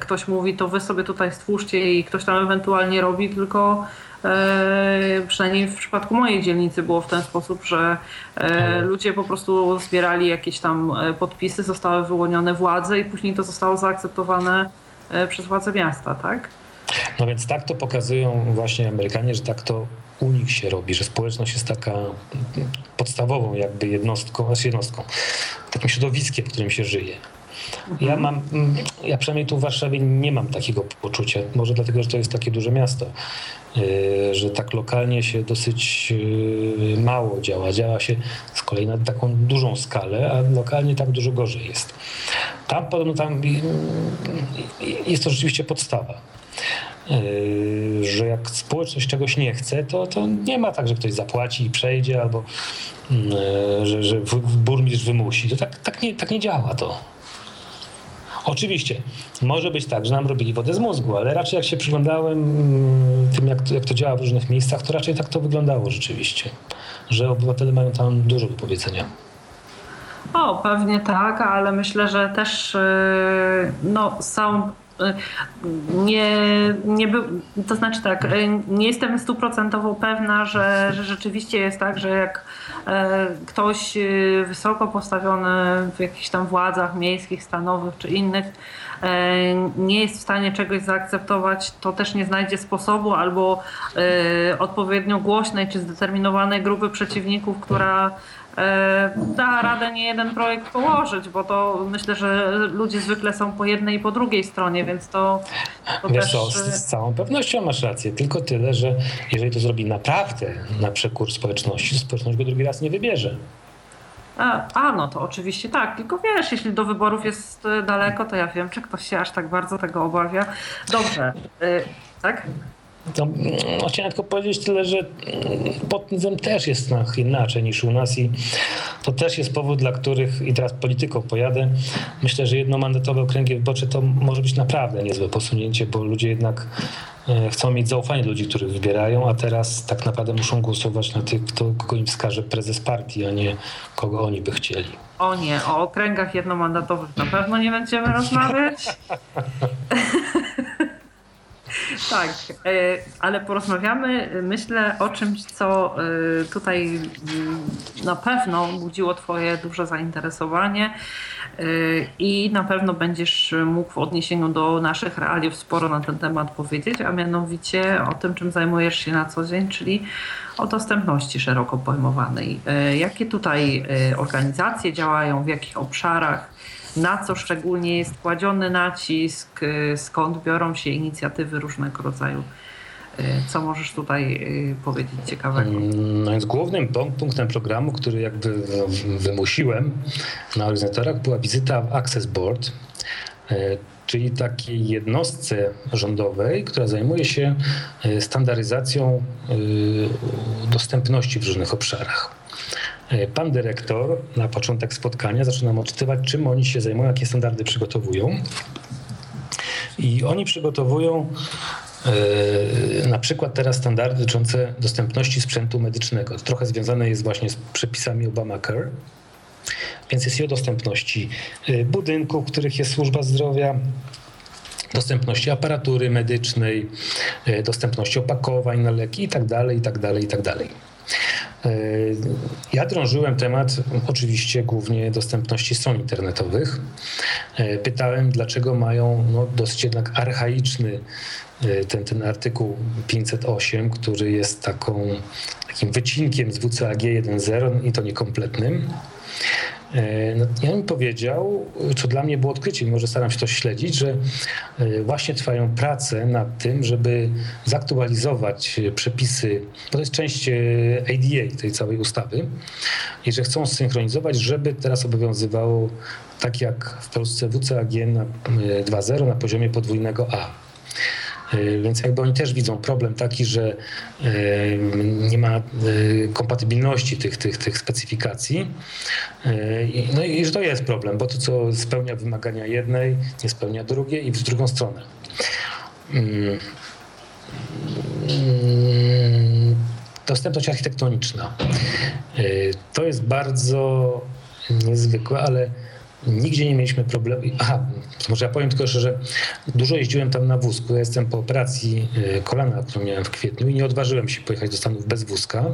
ktoś mówi, to wy sobie tutaj stwórzcie i ktoś tam ewentualnie robi, tylko e, przynajmniej w przypadku mojej dzielnicy było w ten sposób, że e, ludzie po prostu zbierali jakieś tam e, podpisy, zostały wyłonione władze i później to zostało zaakceptowane e, przez władze miasta, tak? No więc tak to pokazują właśnie Amerykanie, że tak to u nich się robi, że społeczność jest taka podstawową jakby jednostką, znaczy jednostką, takim środowiskiem, w którym się żyje. Ja mam, ja przynajmniej tu w Warszawie nie mam takiego poczucia, może dlatego, że to jest takie duże miasto, yy, że tak lokalnie się dosyć yy, mało działa. Działa się z kolei na taką dużą skalę, a lokalnie tak dużo gorzej jest. Tam podobno tam yy, jest to rzeczywiście podstawa. Że jak społeczność czegoś nie chce, to, to nie ma tak, że ktoś zapłaci i przejdzie, albo yy, że, że burmistrz wymusi. To tak, tak, nie, tak nie działa to. Oczywiście, może być tak, że nam robili wodę z mózgu, ale raczej jak się przyglądałem mm, tym, jak to, jak to działa w różnych miejscach, to raczej tak to wyglądało rzeczywiście, że obywatele mają tam dużo do powiedzenia. O, pewnie tak, ale myślę, że też yy, no, są nie, nie był, to znaczy tak, nie jestem stuprocentowo pewna, że, że rzeczywiście jest tak, że jak e, ktoś e, wysoko postawiony w jakichś tam władzach miejskich, stanowych czy innych e, nie jest w stanie czegoś zaakceptować, to też nie znajdzie sposobu albo odpowiednio głośnej czy zdeterminowanej grupy przeciwników, która E, da radę nie jeden projekt położyć, bo to myślę, że ludzie zwykle są po jednej i po drugiej stronie, więc to, to Wiesz też... Co, z, z całą pewnością masz rację, tylko tyle, że jeżeli to zrobi naprawdę na przekór społeczności, to społeczność go drugi raz nie wybierze. A, a, no to oczywiście tak, tylko wiesz, jeśli do wyborów jest e, daleko, to ja wiem, czy ktoś się aż tak bardzo tego obawia. Dobrze, tak? To, no, chciałem tylko powiedzieć tyle, że mm, pod tym też jest inaczej niż u nas i to też jest powód, dla których, i teraz polityką pojadę, myślę, że jednomandatowe okręgi wyborcze to może być naprawdę niezłe posunięcie, bo ludzie jednak e, chcą mieć zaufanie do ludzi, których wybierają, a teraz tak naprawdę muszą głosować na tych, kto, kogo im wskaże prezes partii, a nie kogo oni by chcieli. O nie, o okręgach jednomandatowych na pewno nie będziemy rozmawiać. Tak, e, ale porozmawiamy, myślę, o czymś, co e, tutaj na pewno budziło Twoje duże zainteresowanie e, i na pewno będziesz mógł w odniesieniu do naszych realiów sporo na ten temat powiedzieć, a mianowicie o tym, czym zajmujesz się na co dzień, czyli o dostępności szeroko pojmowanej. Jakie tutaj organizacje działają, w jakich obszarach? Na co szczególnie jest kładziony nacisk, y, skąd biorą się inicjatywy różnego rodzaju. Y, co możesz tutaj y, powiedzieć ciekawego? No więc głównym punktem programu, który jakby wymusiłem na organizatorach była wizyta w Access Board, czyli takiej jednostce rządowej, która zajmuje się standaryzacją dostępności w różnych obszarach. E, pan dyrektor na początek spotkania zaczyna odczytywać, czym oni się zajmują, jakie standardy przygotowują. I oni przygotowują e, na przykład teraz standardy dotyczące dostępności sprzętu medycznego. To trochę związane jest właśnie z przepisami Obamacare. Więc jest i o dostępności e, budynków, w których jest służba zdrowia, dostępności aparatury medycznej, dostępności opakowań na leki itd., itd., itd. E, ja drążyłem temat oczywiście głównie dostępności stron internetowych. E, pytałem, dlaczego mają no, dosyć jednak archaiczny e, ten, ten artykuł 508, który jest taką, takim wycinkiem z WCAG 1.0 i to niekompletnym. E, no, I mi powiedział, co dla mnie było odkryciem, może staram się to śledzić, że e, właśnie trwają prace nad tym, żeby zaktualizować przepisy, to jest część e, ADA tej całej ustawy, i że chcą synchronizować, żeby teraz obowiązywało tak jak w Polsce WCAG na 2.0 na poziomie podwójnego A. E, więc jakby oni też widzą problem taki, że e, nie ma e, kompatybilności tych, tych, tych specyfikacji. No i że to jest problem, bo to, co spełnia wymagania jednej, nie spełnia drugiej i w drugą stronę. Mm. Dostępność architektoniczna. To jest bardzo niezwykłe, ale Nigdzie nie mieliśmy problemu. Aha, może ja powiem tylko jeszcze, że dużo jeździłem tam na wózku. Ja jestem po operacji e, kolana, którą miałem w kwietniu i nie odważyłem się pojechać do Stanów bez wózka.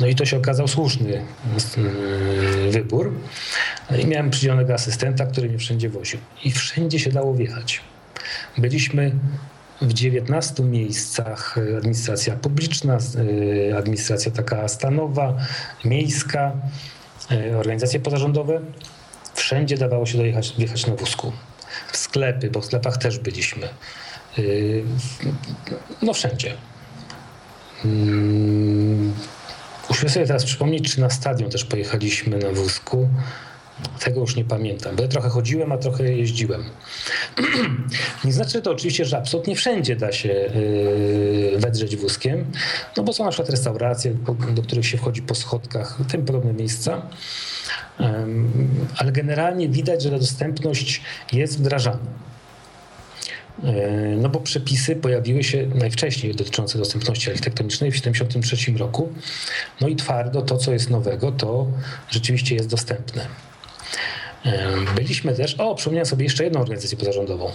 No i to się okazał słuszny e, wybór. I miałem przydzielonego asystenta, który mnie wszędzie woził. I wszędzie się dało wjechać. Byliśmy w 19 miejscach e, administracja publiczna, administracja taka stanowa, miejska, organizacje pozarządowe Wszędzie dawało się dojechać, wjechać na wózku. W sklepy, bo w sklepach też byliśmy. Yy, no wszędzie. Muszę sobie teraz przypomnieć, czy na stadion też pojechaliśmy na wózku. Tego już nie pamiętam, bo ja trochę chodziłem, a trochę jeździłem. nie znaczy to oczywiście, że absolutnie wszędzie da się yy, wedrzeć wózkiem, no bo są na przykład restauracje, do których się wchodzi po schodkach, tym podobne miejsca. Ale generalnie widać, że ta dostępność jest wdrażana. E, no bo przepisy pojawiły się najwcześniej dotyczące dostępności architektonicznej w 1973 roku. No i twardo to, co jest nowego, to rzeczywiście jest dostępne. Byliśmy też, o, przypomniałem sobie jeszcze jedną organizację pozarządową.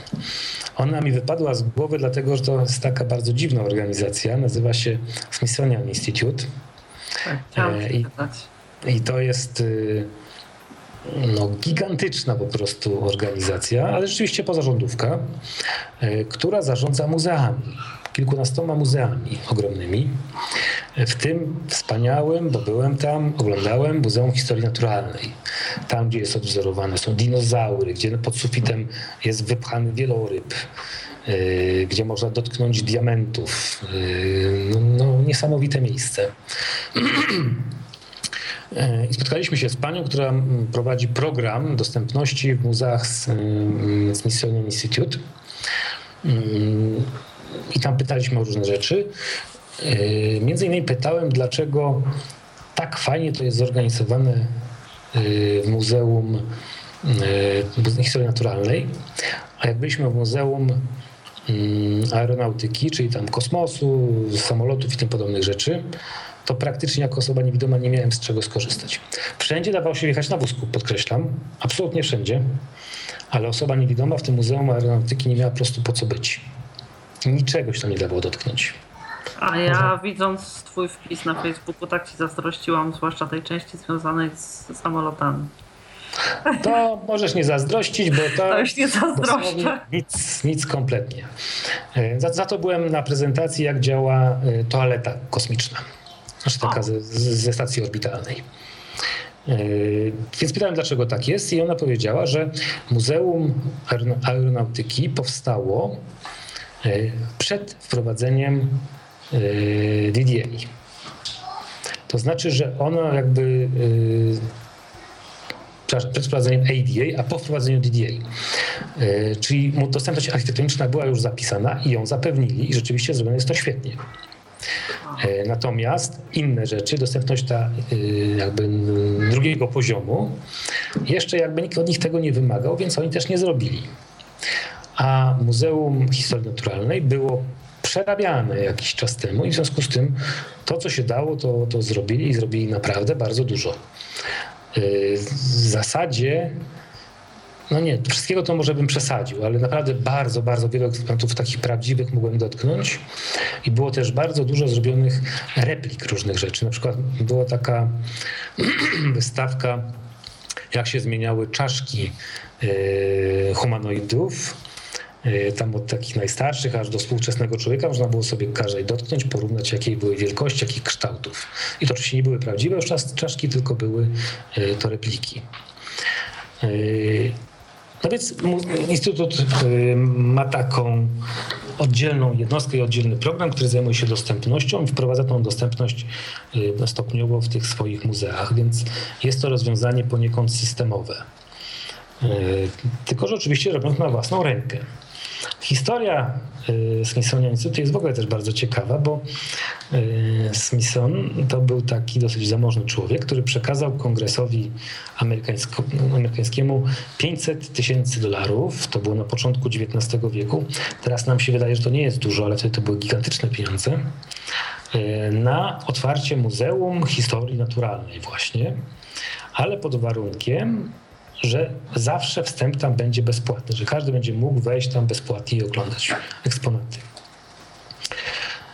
Ona mi wypadła z głowy, dlatego że to jest taka bardzo dziwna organizacja. Nazywa się Smithsonian Institute. Tak, e, I, I to jest y, no, gigantyczna po prostu organizacja, ale rzeczywiście pozarządówka, e, która zarządza muzeami. Kilkunastoma muzeami ogromnymi, w tym wspaniałym, bo byłem tam, oglądałem Muzeum Historii Naturalnej. Tam, gdzie jest odwzorowane są dinozaury, gdzie pod sufitem jest wypchany wieloryb, e, gdzie można dotknąć diamentów. E, no, no niesamowite miejsce. E, I spotkaliśmy się z panią, która prowadzi program dostępności w muzeach z Smithsonian Institute. I tam pytaliśmy o różne rzeczy. E, między innymi pytałem, dlaczego tak fajnie to jest zorganizowane e, w Muzeum Historii Naturalnej. A jak byliśmy w Muzeum Aeronautyki, czyli tam kosmosu, samolotów i tym podobnych rzeczy, to praktycznie jako osoba niewidoma nie miałem z czego skorzystać. Wszędzie dawało się jechać na wózku, podkreślam, absolutnie wszędzie, ale osoba niewidoma w tym Muzeum Aeronautyki nie miała po prostu po co być. Niczego się tam nie dawało dotknąć. A ja widząc twój wpis na Facebooku tak ci zazdrościłam, zwłaszcza tej części związanej z samolotami. To możesz nie zazdrościć, bo to, to już nie zazdroszczę. Nic, nic kompletnie. E, za, za, to byłem na prezentacji, jak działa e, toaleta kosmiczna znaczy taka ze, ze stacji orbitalnej. E, więc pytałem, dlaczego tak jest, i ona powiedziała, że Muzeum Aeronautyki powstało e, przed wprowadzeniem e, DDA. To znaczy, że ono jakby przed wprowadzeniem ADA, a po wprowadzeniu DDA. Czyli dostępność architektoniczna była już zapisana i ją zapewnili i rzeczywiście zrobione jest to świetnie. E, natomiast inne rzeczy, dostępność ta e, jakby drugiego poziomu, jeszcze jakby nikt od nich tego nie wymagał, więc oni też nie zrobili. A Muzeum Historii Naturalnej było przerabiane jakiś czas temu i w związku z tym to, co się dało, to, to zrobili i zrobili naprawdę bardzo dużo. E, w zasadzie no nie, wszystkiego to może bym przesadził, ale naprawdę bardzo, bardzo wiele eksponatów takich prawdziwych mogłem dotknąć i było też bardzo dużo zrobionych replik różnych rzeczy. Na przykład była taka wystawka, jak się zmieniały czaszki e, humanoidów, e, tam od takich najstarszych aż do współczesnego człowieka można było sobie każdej dotknąć, porównać jakiej były wielkości, jakich kształtów. I to oczywiście nie były prawdziwe już czaszki, tylko były e, to repliki. No więc Instytut y, ma taką oddzielną jednostkę i oddzielny program, który zajmuje się dostępnością i wprowadza tą dostępność y, stopniowo w tych swoich muzeach, więc jest to rozwiązanie poniekąd systemowe. Y, tylko, że oczywiście robią to na własną rękę. Historia y, Smithsonian Institute jest w ogóle też bardzo ciekawa, bo y, Smithson to był taki dosyć zamożny człowiek, który przekazał kongresowi amerykańskiemu 500 tysięcy dolarów. To było na początku XIX wieku. Teraz nam się wydaje, że to nie jest dużo, ale wtedy to były gigantyczne pieniądze. Y, na otwarcie Muzeum Historii Naturalnej właśnie, ale pod warunkiem, że zawsze wstęp tam będzie bezpłatny, że każdy będzie mógł wejść tam bezpłatnie i oglądać eksponaty.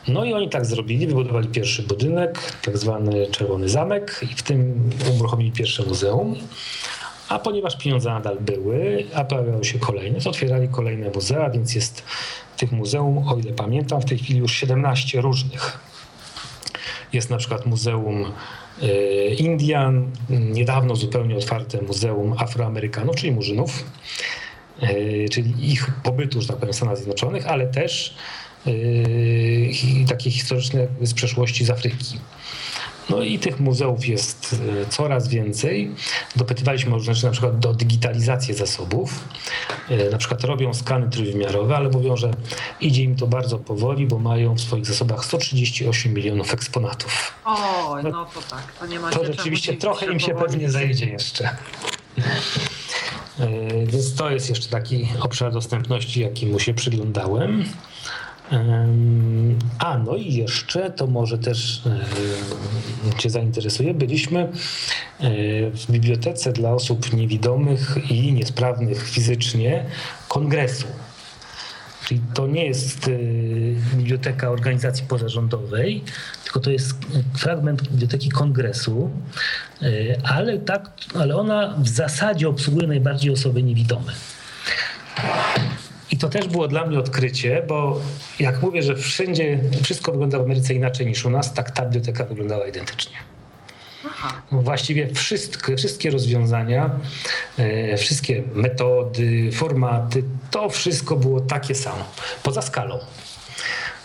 No i oni tak zrobili, wybudowali pierwszy budynek, tak zwany Czerwony Zamek i w tym uruchomili pierwsze muzeum. A ponieważ pieniądze nadal były, a pojawiały się kolejne, to otwierali kolejne muzea, więc jest tych muzeum, o ile pamiętam, w tej chwili już 17 różnych. Jest na przykład Muzeum Indian, niedawno zupełnie otwarte Muzeum Afroamerykanów, czyli Murzynów, e, czyli ich pobytu, że tak powiem, w Stanach Zjednoczonych, ale też e, takie historyczne z przeszłości z Afryki. No i tych muzeów jest e, coraz więcej. Dopytywaliśmy o rzeczy, na przykład do digitalizacji zasobów. E, na przykład robią skany trójwymiarowe, ale mówią, że idzie im to bardzo powoli, bo mają w swoich zasobach 138 milionów eksponatów. Oj, no to tak, to nie ma To rzeczywiście trochę im się pewnie zajdzie jeszcze. E, więc to jest jeszcze taki obszar dostępności, jaki mu się przyglądałem. A, no i jeszcze, to może też Cię zainteresuje, byliśmy e, w bibliotece dla osób niewidomych i niesprawnych fizycznie kongresu. Czyli to nie jest e, biblioteka organizacji pozarządowej, tylko to jest fragment biblioteki kongresu, e, ale, tak, ale ona w zasadzie obsługuje najbardziej osoby niewidome. I to też było dla mnie odkrycie, bo jak mówię, że wszędzie wszystko wygląda w Ameryce inaczej niż u nas, tak ta biblioteka wyglądała identycznie. Aha. Właściwie wszystkie, wszystkie rozwiązania, e, wszystkie metody, formaty, to wszystko było takie samo, poza skalą,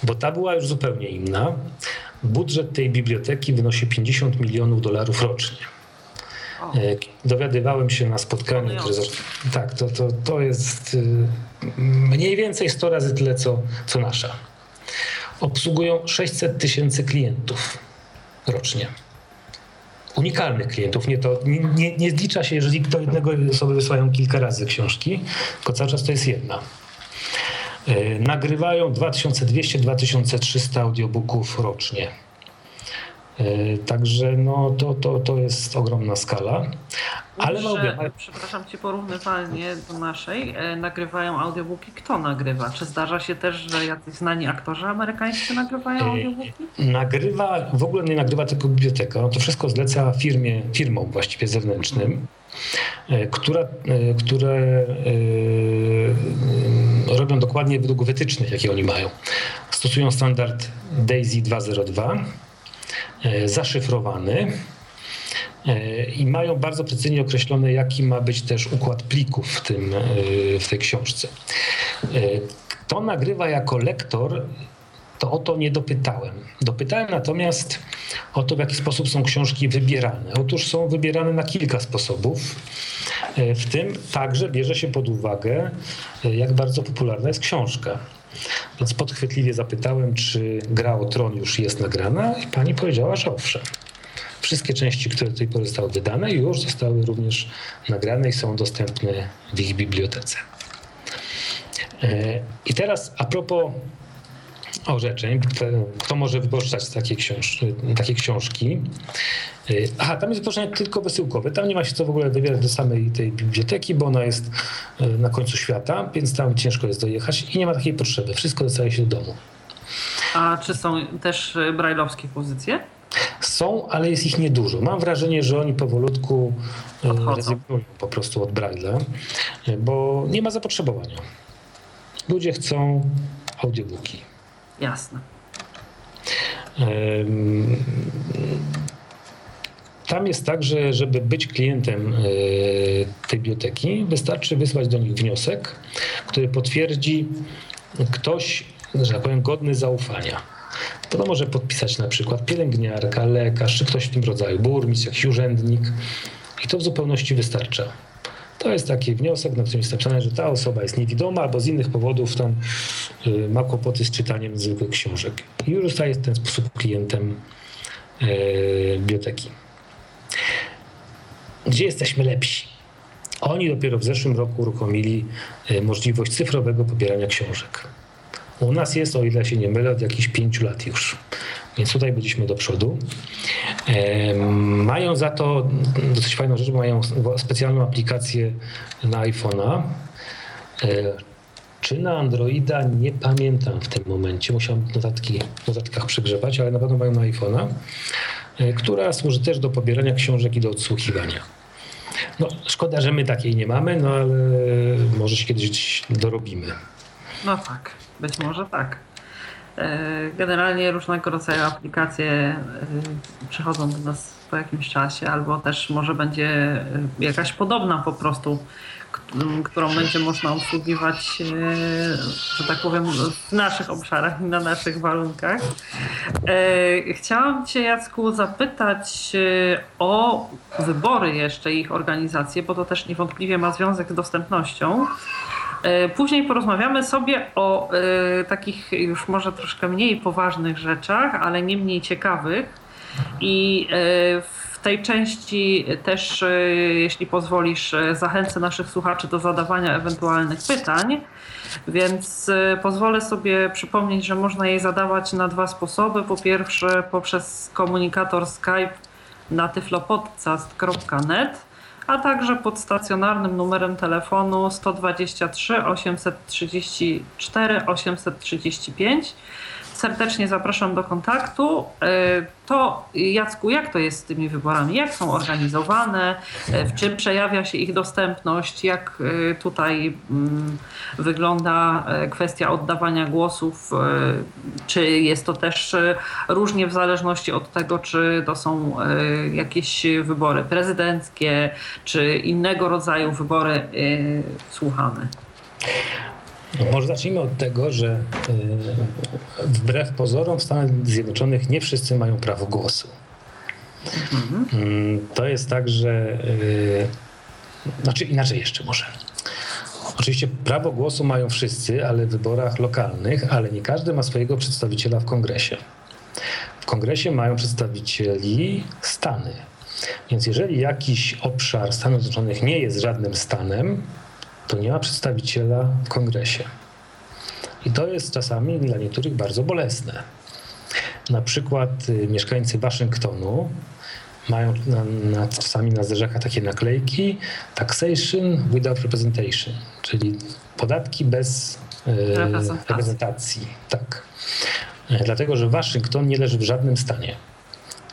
bo ta była już zupełnie inna. Budżet tej biblioteki wynosi 50 milionów dolarów rocznie. E, dowiadywałem się na spotkaniu, że tak, to, to, to jest y, mniej więcej 100 razy tyle, co, co nasza. Obsługują 600 tysięcy klientów rocznie. Unikalnych klientów. Nie, to, nie, nie, nie zlicza się, jeżeli do jednego osoby wysyłają kilka razy książki, tylko cały czas to jest jedna. E, nagrywają 2200-2300 audiobooków rocznie także no, to, to, to jest ogromna skala. Ale no, że, przepraszam cię, porównywalnie do naszej e, nagrywają audiobooki. Kto nagrywa? Czy zdarza się też, że jacyś znani aktorzy amerykańscy nagrywają e, audiobooki? Nagrywa, w ogóle nie nagrywa tylko biblioteka. No to wszystko zleca firmie, firmom właściwie zewnętrznym, która, które robią dokładnie według wytycznych, jakie oni mają. Stosują standard DAISY 202 E, zaszyfrowany e, i mają bardzo precyzyjnie określone, jaki ma być też układ plików w, tym, e, w tej książce. Kto nagrywa jako lektor, to o to nie dopytałem. Dopytałem natomiast o to, w jaki sposób są książki wybierane. Otóż są wybierane na kilka sposobów. W tym także bierze się pod uwagę, jak bardzo popularna jest książka. Więc podchwytliwie zapytałem, czy gra o tron już jest nagrana i pani powiedziała, że owszem. Wszystkie części, które do tej pory zostały wydane, już zostały również nagrane i są dostępne w ich bibliotece. E, I teraz a propos orzeczeń, kto może wyborczać takie, książ takie książki. Y, aha, tam jest wypożyczenie tylko wysyłkowe. Tam nie ma się co w ogóle wybierać do samej tej biblioteki, bo ona jest y, na końcu świata, więc tam ciężko jest dojechać i nie ma takiej potrzeby. Wszystko dostaje się do domu. A czy są też y, brajlowskie pozycje? Są, ale jest ich niedużo. Mam wrażenie, że oni powolutku rezygnują po prostu od Braille'a, bo nie ma zapotrzebowania. Ludzie chcą audiobooki. Jasne. Tam jest tak, że żeby być klientem e, tej biblioteki, wystarczy wysłać do nich wniosek, który potwierdzi ktoś, że tak powiem, godny zaufania. To może podpisać na przykład pielęgniarka, lekarz, czy ktoś w tym rodzaju, burmistrz, jakiś urzędnik. I to w zupełności wystarcza. To jest taki wniosek, na którym jest napisane, że ta osoba jest niewidoma albo z innych powodów tam y, ma kłopoty z czytaniem zwykłych książek. I już zostaje w ten sposób klientem y, biblioteki. Gdzie jesteśmy lepsi? Oni dopiero w zeszłym roku uruchomili y, możliwość cyfrowego pobierania książek. U nas jest, o ile się nie mylę, od jakichś pięciu lat już. Więc tutaj byliśmy do przodu. Mają za to dosyć fajną rzecz, bo mają specjalną aplikację na iPhone'a. E, czy na Androida nie pamiętam w tym momencie, musiałem notatki, w notatkach przegrzebać, ale na pewno mają na iPhone'a, e, która służy też do pobierania książek i do odsłuchiwania. No, szkoda, że my takiej nie mamy, no ale może się kiedyś dorobimy. No tak, być może tak. E, generalnie różnego rodzaju aplikacje e, przychodzą do nas po jakimś czasie, albo też może będzie e, jakaś podobna po prostu, którą będzie można obsługiwać, że tak powiem, w naszych obszarach i na naszych warunkach. Chciałam Cię, Jacku, zapytać o wybory jeszcze, ich organizację, bo to też niewątpliwie ma związek z dostępnością. E, później porozmawiamy sobie o e, takich już może troszkę mniej poważnych rzeczach, ale nie mniej ciekawych. I e, w tej części też, jeśli pozwolisz, zachęcę naszych słuchaczy do zadawania ewentualnych pytań. Więc pozwolę sobie przypomnieć, że można je zadawać na dwa sposoby. Po pierwsze, poprzez komunikator Skype na tyflopodcast.net a także pod stacjonarnym numerem telefonu 123 834 835 serdecznie zapraszam do kontaktu. E, to Jacku, jak to jest z tymi wyborami? Jak są organizowane? E, w czym przejawia się ich dostępność? Jak e, tutaj mm, wygląda kwestia oddawania głosów? Czy jest to też różnie w zależności od tego, czy to są jakieś wybory prezydenckie, czy innego rodzaju wybory słuchane? No, może zacznijmy od tego, że e, wbrew pozorom w Stanach Zjednoczonych nie wszyscy mają prawo głosu. Mhm. To jest tak, że. E, znaczy inaczej jeszcze może. Oczywiście prawo głosu mają wszyscy, ale w wyborach lokalnych, ale nie każdy ma swojego przedstawiciela w kongresie. W kongresie mają przedstawicieli Stany. Więc jeżeli jakiś obszar Stanów Zjednoczonych nie jest żadnym stanem, to nie ma przedstawiciela w kongresie. I to jest czasami dla niektórych bardzo bolesne. Na przykład y, mieszkańcy Waszyngtonu mają na, na, czasami na zderzakach takie naklejki taxation without representation, czyli podatki bez e, reprezentacji. Tak. E, dlatego, że Waszyngton nie leży w żadnym stanie.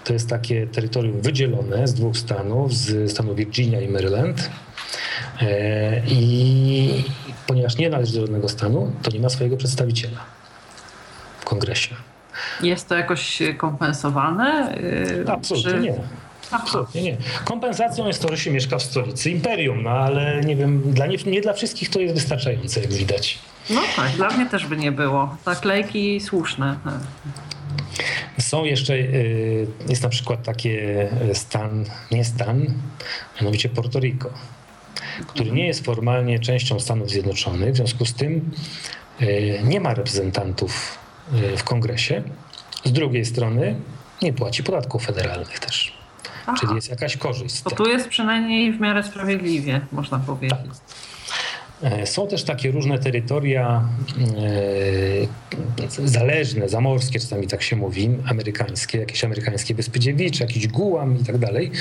To jest takie terytorium wydzielone z dwóch stanów, z stanu Virginia i Maryland. E, I ponieważ nie należy do żadnego stanu, to nie ma swojego przedstawiciela w kongresie. Jest to jakoś kompensowane? E, Absolutnie czy... nie. Absolutnie nie. Kompensacją jest to, że się mieszka w stolicy imperium, no ale nie wiem, dla nie, nie dla wszystkich to jest wystarczające, jak widać. No tak, dla mnie też by nie było. Naklejki słuszne. Są jeszcze, y, jest na przykład takie stan, nie stan, mianowicie Porto Rico który nie jest formalnie częścią Stanów Zjednoczonych. W związku z tym e, nie ma reprezentantów e, w kongresie. Z drugiej strony nie płaci podatków federalnych też. Aha. Czyli jest jakaś korzyść. To tu jest przynajmniej w miarę sprawiedliwie, można powiedzieć. Tak. E, są też takie różne terytoria e, zależne, zamorskie, czasami tak się mówi, amerykańskie, jakieś amerykańskie Wyspy Dziewicze, jakiś Guam i tak dalej,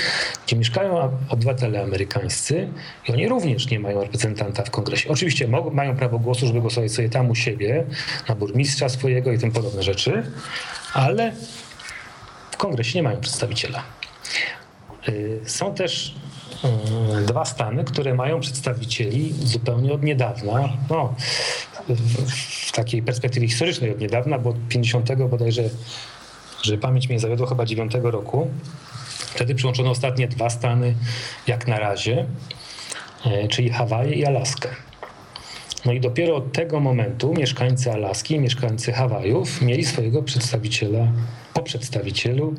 gdzie mieszkają obywatele amerykańscy i oni również nie mają reprezentanta w kongresie. Oczywiście mają prawo głosu, żeby głosować sobie tam u siebie, na burmistrza swojego i tym podobne rzeczy, ale w kongresie nie mają przedstawiciela. E, są też dwa stany, które mają przedstawicieli zupełnie od niedawna, no, w takiej perspektywie historycznej od niedawna, bo od 50 bodajże, że pamięć mnie zawiodła, chyba 9 roku. Wtedy przyłączono ostatnie dwa stany, jak na razie, e, czyli Hawaje i Alaskę. No i dopiero od tego momentu mieszkańcy Alaski, mieszkańcy Hawajów mieli swojego przedstawiciela po przedstawicielu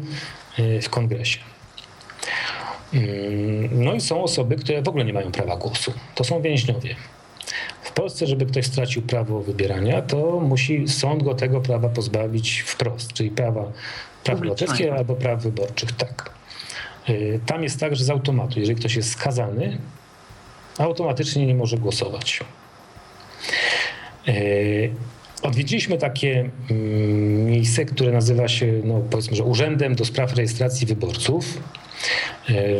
e, w kongresie. Mm, no i są osoby, które w ogóle nie mają prawa głosu. To są więźniowie. W Polsce, żeby ktoś stracił prawo wybierania, to musi sąd go tego prawa pozbawić wprost, czyli prawa praw obywatelskich albo praw wyborczych. Tak. Y, tam jest tak, że z automatu, jeżeli ktoś jest skazany, automatycznie nie może głosować. Y, odwiedziliśmy takie mm, miejsce, które nazywa się, no powiedzmy, że Urzędem do Spraw Rejestracji Wyborców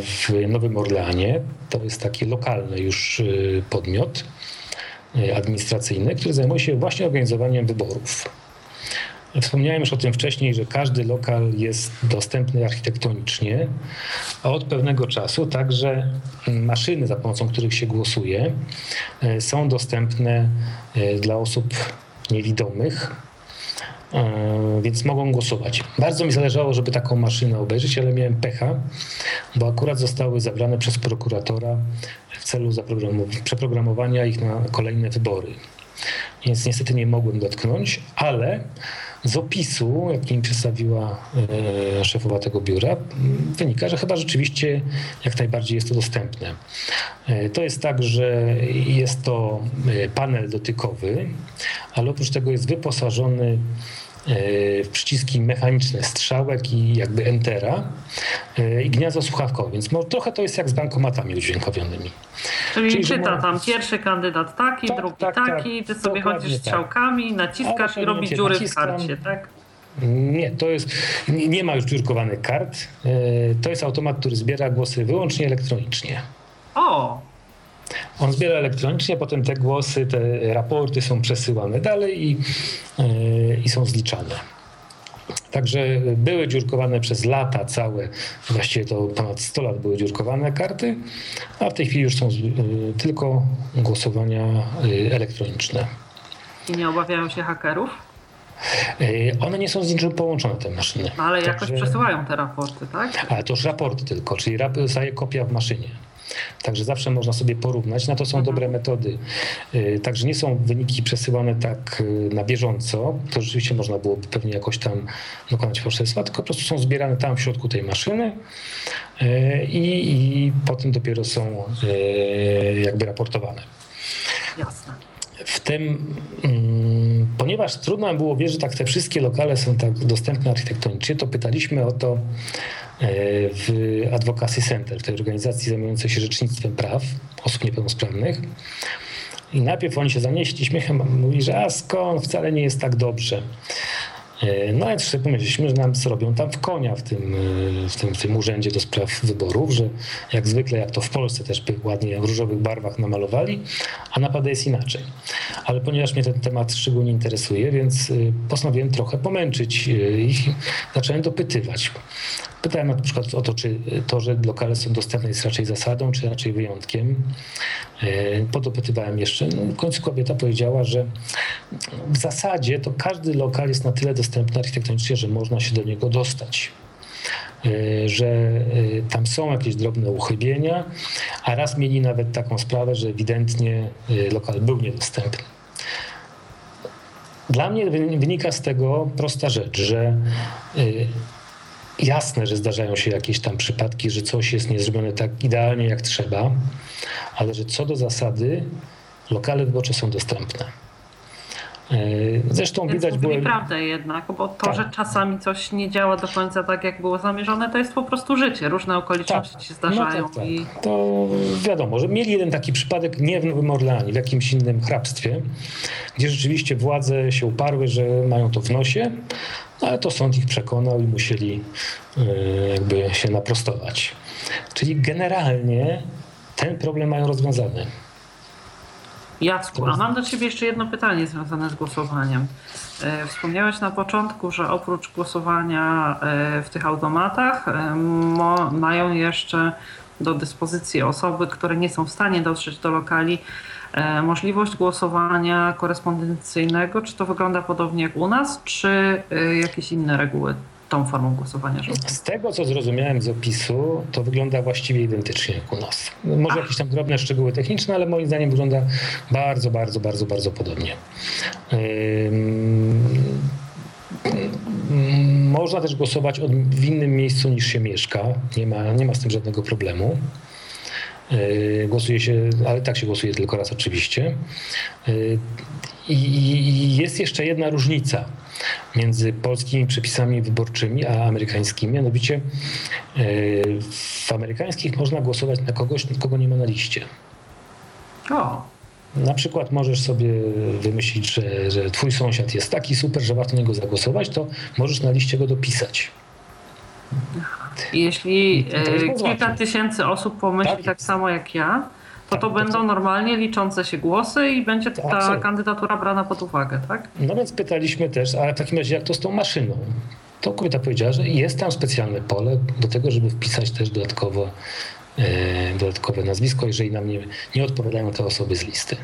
w Nowym Orleanie. To jest taki lokalny już y, podmiot y, administracyjny, który zajmuje się właśnie organizowaniem wyborów. Wspomniałem już o tym wcześniej, że każdy lokal jest dostępny architektonicznie, a od pewnego czasu także maszyny, za pomocą których się głosuje, y, są dostępne dla osób niewidomych więc mogą głosować. Bardzo mi zależało, żeby taką maszynę obejrzeć, ale miałem pecha, bo akurat zostały zabrane przez prokuratora w celu przeprogramowania ich na kolejne wybory. Więc niestety nie mogłem dotknąć, ale z opisu, jaki mi przedstawiła e, szefowa tego biura, wynika, że chyba rzeczywiście jak najbardziej jest to dostępne. E, to jest tak, że jest to e, panel dotykowy, ale oprócz tego jest wyposażony w przyciski mechaniczne strzałek i jakby entera i gniazdo słuchawkowe, więc trochę to jest jak z bankomatami udźwiękowionymi. Czyli, Czyli czyta tam pierwszy kandydat taki, tak, drugi tak, taki, tak, ty sobie chodzisz tak. strzałkami, naciskasz i robi dziury naciskam. w karcie, tak? Nie, to jest, nie ma już dziurkowanych kart. E, to jest automat, który zbiera głosy wyłącznie elektronicznie. O! On zbiera elektronicznie, potem te głosy, te raporty są przesyłane dalej i, e, i są zliczane. Także były dziurkowane przez lata całe, właściwie to ponad 100 lat były dziurkowane karty, a w tej chwili już są y, tylko głosowania y, elektroniczne. I nie obawiają się hakerów? One nie są z niczym połączone, te maszyny. No ale jakoś Także... przesyłają te raporty, tak? Ale to już raporty tylko, czyli zostaje kopia w maszynie. Także zawsze można sobie porównać. Na to są mhm. dobre metody. Y, także nie są wyniki przesyłane tak y, na bieżąco. To rzeczywiście można byłoby pewnie jakoś tam dokonać fałszerstwa, tylko po prostu są zbierane tam w środku tej maszyny y, i, i potem dopiero są jakby raportowane. Jasne. W tym, mm, ponieważ trudno było wierzyć, że tak te wszystkie lokale są tak dostępne architektonicznie, to pytaliśmy o to E, w Advocacy Center, tej organizacji zajmującej się rzecznictwem praw osób niepełnosprawnych. I najpierw oni się zanieśli śmiechem, mówili, że a skąd, wcale nie jest tak dobrze. E, no więc sobie pomyśleliśmy, że nam robią tam w konia w tym, e, w, tym, w tym urzędzie do spraw wyborów, że jak zwykle, jak to w Polsce też ładnie w różowych barwach namalowali, a naprawdę jest inaczej. Ale ponieważ mnie ten temat szczególnie interesuje, więc postanowiłem trochę pomęczyć ich, zacząłem dopytywać. Pytałem na przykład o to, czy to, że lokale są dostępne jest raczej zasadą, czy raczej wyjątkiem. E, Podopytywałem jeszcze. No, w końcu kobieta powiedziała, że w zasadzie to każdy lokal jest na tyle dostępny architektonicznie, że można się do niego dostać e, że e, tam są jakieś drobne uchybienia, a raz mieli nawet taką sprawę, że ewidentnie lokal był niedostępny. Dla mnie wynika z tego prosta rzecz, że Jasne, że zdarzają się jakieś tam przypadki, że coś jest niezrobione tak idealnie jak trzeba, ale że co do zasady lokale wyborcze są dostępne. E, zresztą Więc widać było. prawdę jednak, bo to, tak. że czasami coś nie działa do końca tak, jak było zamierzone, to jest po prostu życie. Różne okoliczności tak. się zdarzają. No tak, tak. I... To wiadomo, że mieli jeden taki przypadek nie w Nowym Orleanie, w jakimś innym hrabstwie, gdzie rzeczywiście władze się uparły, że mają to w nosie, ale to sąd ich przekonał i musieli e, jakby się naprostować. Czyli generalnie ten problem mają rozwiązany. Jacku, a mam do Ciebie jeszcze jedno pytanie związane z głosowaniem. E, wspomniałeś na początku, że oprócz głosowania e, w tych automatach mają jeszcze do dyspozycji osoby, które nie są w stanie dotrzeć do lokali, możliwość głosowania korespondencyjnego. Czy to wygląda podobnie jak u nas, czy jakieś inne reguły tą formą głosowania rządu? Z tego, co zrozumiałem z opisu, to wygląda właściwie identycznie jak u nas. Może jakieś tam drobne szczegóły techniczne, ale moim zdaniem wygląda bardzo, bardzo, bardzo, bardzo podobnie. Można też głosować w innym miejscu niż się mieszka. Nie ma, nie ma z tym żadnego problemu. E, głosuje się, ale tak się głosuje tylko raz oczywiście. E, I jest jeszcze jedna różnica między polskimi przepisami wyborczymi a amerykańskimi, mianowicie e, w amerykańskich można głosować na kogoś, kogo nie ma na liście. O. Na przykład możesz sobie wymyślić, że, że twój sąsiad jest taki super, że warto na niego zagłosować, to możesz na liście go dopisać. Jeśli e, kilka tysięcy osób pomyśli tak, tak samo jak ja, to tak, to będą normalnie liczące się głosy i będzie ta absolutnie. kandydatura brana pod uwagę, tak? No więc pytaliśmy też, ale w takim razie jak to z tą maszyną? To kobieta powiedziała, że jest tam specjalne pole do tego, żeby wpisać też dodatkowo, e, dodatkowe nazwisko, jeżeli nam nie, nie odpowiadają te osoby z listy.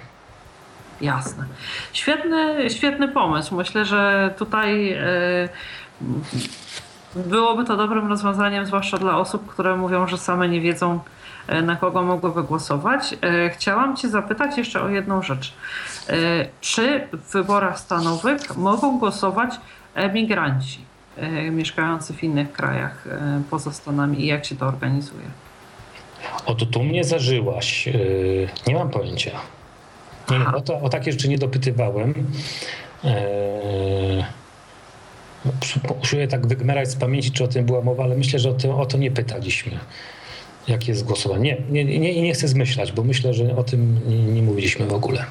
Jasne. Świetny, świetny pomysł. Myślę, że tutaj byłoby to dobrym rozwiązaniem, zwłaszcza dla osób, które mówią, że same nie wiedzą, E, na kogo mogłyby głosować. E, chciałam Cię zapytać jeszcze o jedną rzecz. E, czy w wyborach stanowych mogą głosować emigranci mieszkający w innych krajach poza Stanami i jak się to organizuje? Oto tu mnie zażyłaś. Nie mam pojęcia. Nie, o, to, o takie rzeczy nie dopytywałem. Usiłuję tak wygmerać z pamięci, czy o tym była mowa, ale myślę, że o to, o to nie pytaliśmy jak jest głosowanie. Nie, nie, nie, nie chcę zmyślać, bo myślę, że o tym nie, mówiliśmy w ogóle.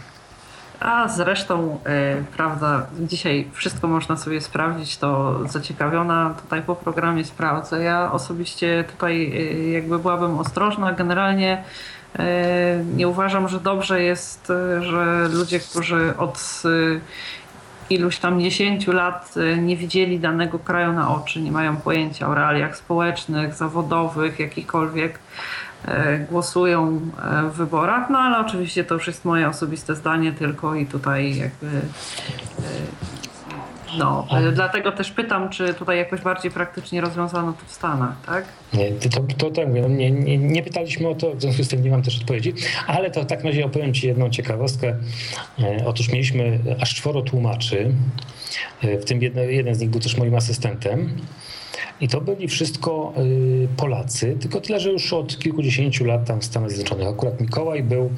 A zresztą, yy, prawda, dzisiaj wszystko można sobie sprawdzić, to zaciekawiona tutaj po programie sprawdzę. Ja osobiście tutaj yy, jakby byłabym ostrożna. Generalnie yy, nie uważam, że dobrze jest, że ludzie, którzy od iluś tam dziesięciu lat y, nie widzieli danego kraju na oczy, nie mają pojęcia o realiach społecznych, zawodowych, jakichkolwiek, y, głosują y, w wyborach. No ale oczywiście to już jest moje osobiste zdanie tylko i tutaj jakby no, e, dlatego też pytam, czy tutaj jakoś bardziej praktycznie rozwiązano to w Stanach, tak? Nie, to, to tak mówię, no nie, nie, nie, pytaliśmy o to, w związku z tym nie mam też odpowiedzi, ale to w takim razie opowiem Ci jedną ciekawostkę. E, otóż mieliśmy aż czworo tłumaczy, e, w tym jeden, jeden z nich był też moim asystentem. I to byli wszystko Polacy, tylko tyle, że już od kilkudziesięciu lat tam w Stanach Zjednoczonych. Akurat Mikołaj był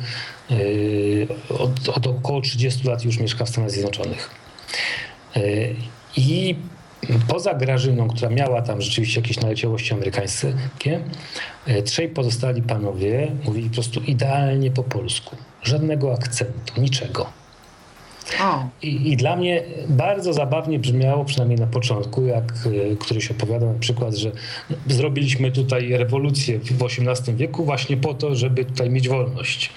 od, od około 30 lat już mieszka w Stanach Zjednoczonych. E, I poza Grażyną, która miała tam rzeczywiście jakieś naleciałości amerykańskie, e, trzej pozostali panowie mówili po prostu idealnie po polsku. Żadnego akcentu, niczego. I, I, dla mnie bardzo zabawnie brzmiało, przynajmniej na początku, jak e, któryś opowiadał na przykład, że zrobiliśmy tutaj rewolucję w XVIII wieku właśnie po to, żeby tutaj mieć wolność.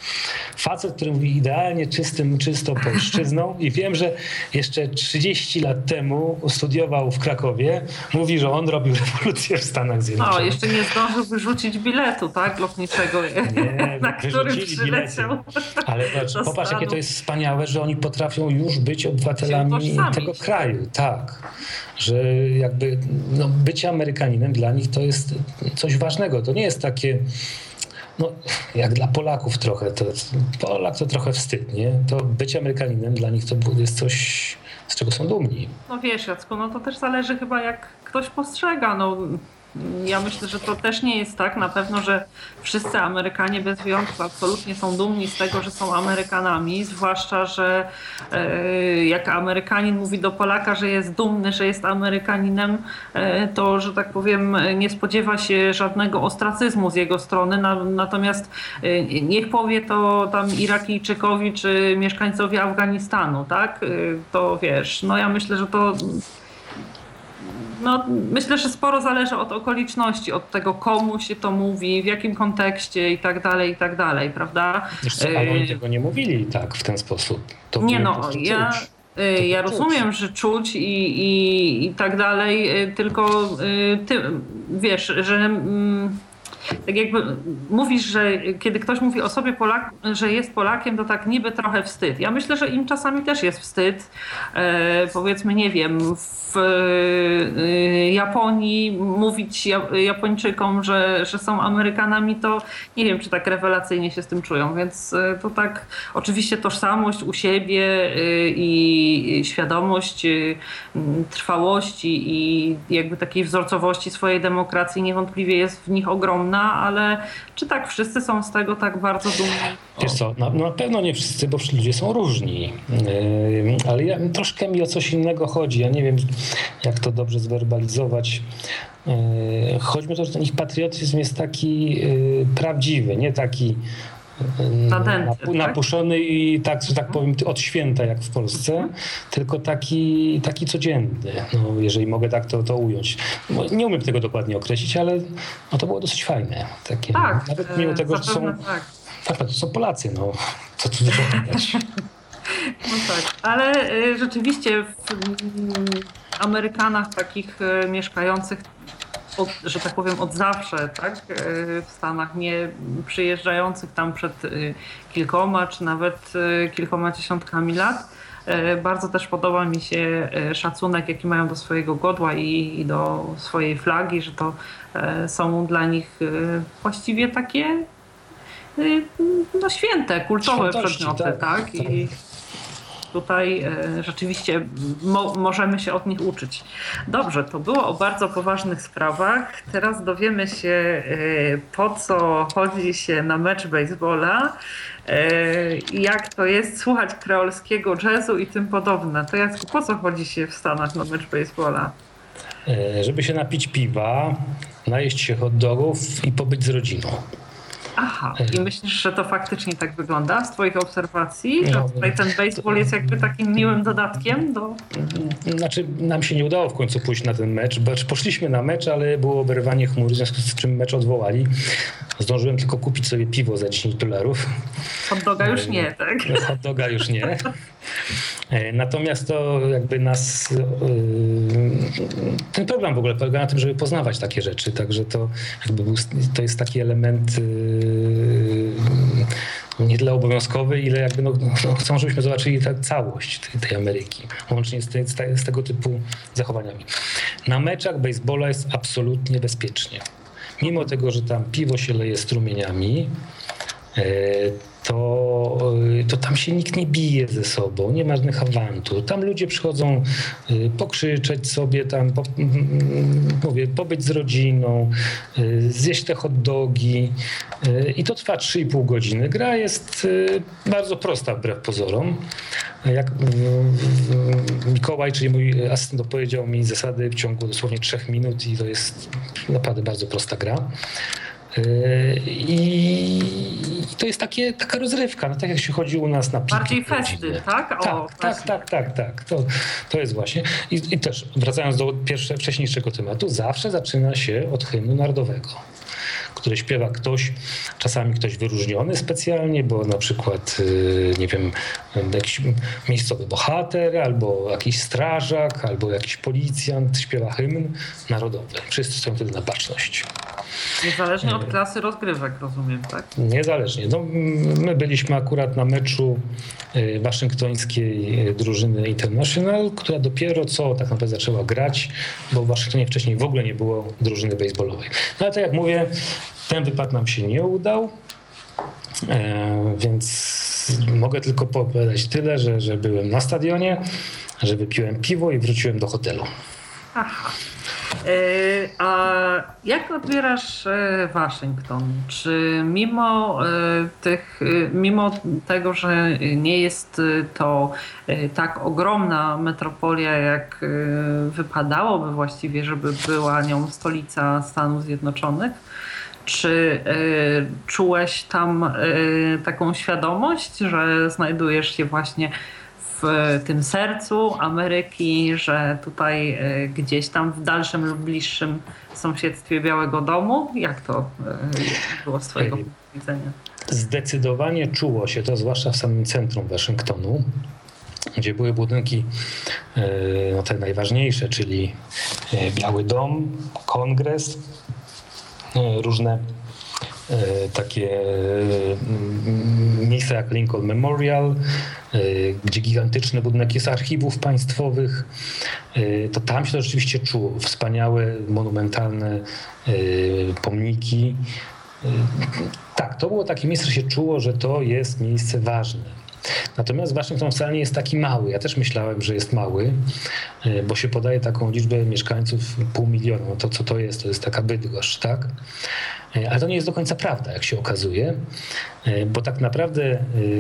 Facet, który mówi idealnie czystym, czystą polszczyzną i wiem, że jeszcze 30 lat temu studiował w Krakowie, mówi, że on robił rewolucję w Stanach Zjednoczonych. No, jeszcze nie zdążył wyrzucić biletu, tak, lotniczego, nie, na którym przyleciał. Ale popatrz, jakie to jest wspaniałe, że oni potrafią już być obywatelami tego kraju. Tak. Że jakby no, bycie Amerykaninem dla nich to jest coś ważnego. To nie jest takie no, jak dla Polaków trochę, to Polak to trochę wstyd, nie? To bycie Amerykaninem dla nich to jest coś, z czego są dumni. No wiesz Jacku, no to też zależy chyba jak ktoś postrzega, no ja myślę, że to też nie jest tak na pewno, że wszyscy Amerykanie bez wyjątku absolutnie są dumni z tego, że są Amerykanami, zwłaszcza, że e, jak Amerykanin mówi do Polaka, że jest dumny, że jest Amerykaninem, e, to, że tak powiem, nie spodziewa się żadnego ostracyzmu z jego strony, natomiast e, niech powie to tam Irakijczykowi czy mieszkańcowi Afganistanu, tak? To wiesz, no ja myślę, że to no, myślę, że sporo zależy od okoliczności, od tego, komu się to mówi, w jakim kontekście i tak dalej, i tak dalej, prawda? Jeszcze, ale oni y, tego nie mówili tak w ten sposób. To nie no, ja, y, ja rozumiem, że czuć i, i, i tak dalej, y, tylko ty wiesz, że mm, tak jakby mówisz, że kiedy ktoś mówi o sobie, Polak, że jest Polakiem, to tak niby trochę wstyd. Ja myślę, że im czasami też jest wstyd. E, powiedzmy, nie wiem, w e, Japonii mówić Japończykom, że, że są Amerykanami, to nie wiem, czy tak rewelacyjnie się z tym czują. Więc e, to tak, oczywiście tożsamość u siebie e, i świadomość trwałości i jakby takiej wzorcowości swojej demokracji niewątpliwie jest w nich ogromna ale czy tak wszyscy są z tego tak bardzo dumni? Wiesz co, na, na pewno nie wszyscy, bo ludzie są różni, yy, ale ja, troszkę mi o coś innego chodzi. Ja nie wiem, jak to dobrze zwerbalizować. Yy, o to, że ten ich patriotyzm jest taki yy, prawdziwy, nie taki Nadęty, napuszony tak? i tak, że tak powiem, od święta jak w Polsce, mhm. tylko taki, taki codzienny, no, jeżeli mogę tak to, to ująć. No, nie umiem tego dokładnie określić, ale no, to było dosyć fajne. Takie, tak, nawet mimo tego, że są, tak. tak. to są Polacy, no, co tu dużo. No tak, ale y, rzeczywiście w mm, Amerykanach takich y, mieszkających od, że tak powiem, od zawsze, tak, w Stanach, nie przyjeżdżających tam przed kilkoma, czy nawet kilkoma dziesiątkami lat. Bardzo też podoba mi się szacunek, jaki mają do swojego godła i, i do swojej flagi, że to są dla nich właściwie takie no, święte, kultowe przedmioty, tak? tak? I tutaj e, rzeczywiście mo możemy się od nich uczyć. Dobrze, to było o bardzo poważnych sprawach. Teraz dowiemy się, e, po co chodzi się na mecz baseballa, e, jak to jest słuchać kreolskiego jazzu i tym podobne. To Jacku, po co chodzi się w Stanach na mecz baseballa? Żeby się napić piwa, najeść się hot dogów i pobyć z rodziną. Aha, i myślisz, że to faktycznie tak wygląda z Twoich obserwacji? Że no, tutaj ten baseball jest jakby takim miłym dodatkiem do. Znaczy, nam się nie udało w końcu pójść na ten mecz. Poszliśmy na mecz, ale było oberwanie chmur, w związku z czym mecz odwołali. Zdążyłem tylko kupić sobie piwo za 10 dolarów. Hot doga już nie, tak? Hot doga już nie. E, natomiast to jakby nas. E, ten program w ogóle polega na tym, żeby poznawać takie rzeczy. Także to jakby był, to jest taki element e, nie tyle obowiązkowy, ile jakby no, no, chcą, żebyśmy zobaczyli ta całość tej, tej Ameryki, łącznie z, te, z, tego typu zachowaniami. Na meczach baseballa jest absolutnie bezpiecznie. Mimo tego, że tam piwo się leje strumieniami, to, y, to tam się nikt nie bije ze sobą, nie ma żadnych awantur. Tam ludzie przychodzą y, pokrzyczeć sobie, tam po, mówię, pobyć z rodziną, y, zjeść te hot dogi i to trwa 3,5 godziny. Gra jest bardzo prosta wbrew pozorom. Jak Mikołaj, czyli mój asystent powiedział mi zasady w ciągu dosłownie 3 minut i to jest naprawdę bardzo prosta gra. Yy, I to jest takie, taka rozrywka, no tak jak się chodzi u nas na piki. Bardziej festy, tak? O, tak, tak, tak, tak, tak. To, to jest właśnie. I, I też wracając do pierwsze, wcześniejszego tematu, zawsze zaczyna się od hymnu narodowego które śpiewa ktoś, czasami ktoś wyróżniony specjalnie, bo na przykład, yy, nie wiem, jakiś miejscowy bohater, albo jakiś strażak, albo jakiś policjant śpiewa hymn narodowy. Wszyscy są wtedy na baczność. Niezależnie od klasy rozgrywek, rozumiem, tak? Niezależnie. No, my byliśmy akurat na meczu y, waszyngtońskiej drużyny International, która dopiero co tak naprawdę zaczęła grać, bo w Waszyngtonie wcześniej w ogóle nie było drużyny baseballowej. No ale tak jak mówię, ten wypad nam się nie udał, e, więc mogę tylko powiedzieć tyle, że, że byłem na stadionie, że wypiłem piwo i wróciłem do hotelu. Aha. E, a jak odbierasz e, Waszyngton? Czy mimo e, tych, mimo tego, że nie jest to tak ogromna metropolia, jak wypadałoby właściwie, żeby była nią stolica Stanów Zjednoczonych, czy czułeś tam taką świadomość, że znajdujesz się właśnie w tym sercu Ameryki, że tutaj e, gdzieś tam w dalszym lub bliższym sąsiedztwie Białego Domu? Jak to e, było z Twojego punktu widzenia? Zdecydowanie czuło się to, zwłaszcza w samym centrum Waszyngtonu, gdzie były budynki e, no, te najważniejsze, czyli Biały Dom, Kongres, różne E, takie e, miejsca jak Lincoln Memorial, e, gdzie gigantyczny budynek jest archiwów państwowych, to tam się to rzeczywiście czuło. Wspaniałe, monumentalne pomniki. Tak, to było takie miejsce, że się czuło, że to jest miejsce ważne. Natomiast Waszyngton wcale nie jest taki mały. Ja też myślałem, że jest mały, bo się podaje taką liczbę mieszkańców pół miliona. No to co to jest? To jest taka Bydgoszcz, tak? E, ale to nie jest do końca prawda, jak się okazuje, e, bo tak naprawdę e,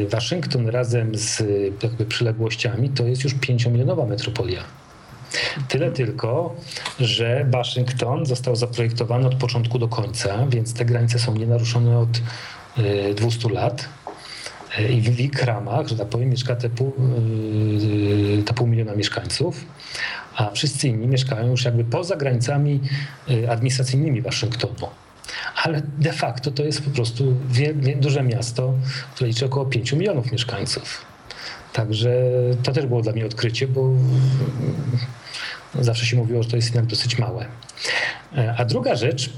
Waszyngton razem z jakby przyległościami to jest już pięciomilionowa metropolia. Tyle tylko, że Waszyngton został zaprojektowany od początku do końca, więc te granice są nienaruszone od 200 lat. I w ich ramach, że tak powiem, mieszka te pół, te pół miliona mieszkańców, a wszyscy inni mieszkają już jakby poza granicami administracyjnymi Waszyngtonu ale de facto to jest po prostu duże miasto, które liczy około 5 milionów mieszkańców. Także to też było dla mnie odkrycie, bo Zawsze się mówiło, że to jest jednak dosyć małe. A druga rzecz,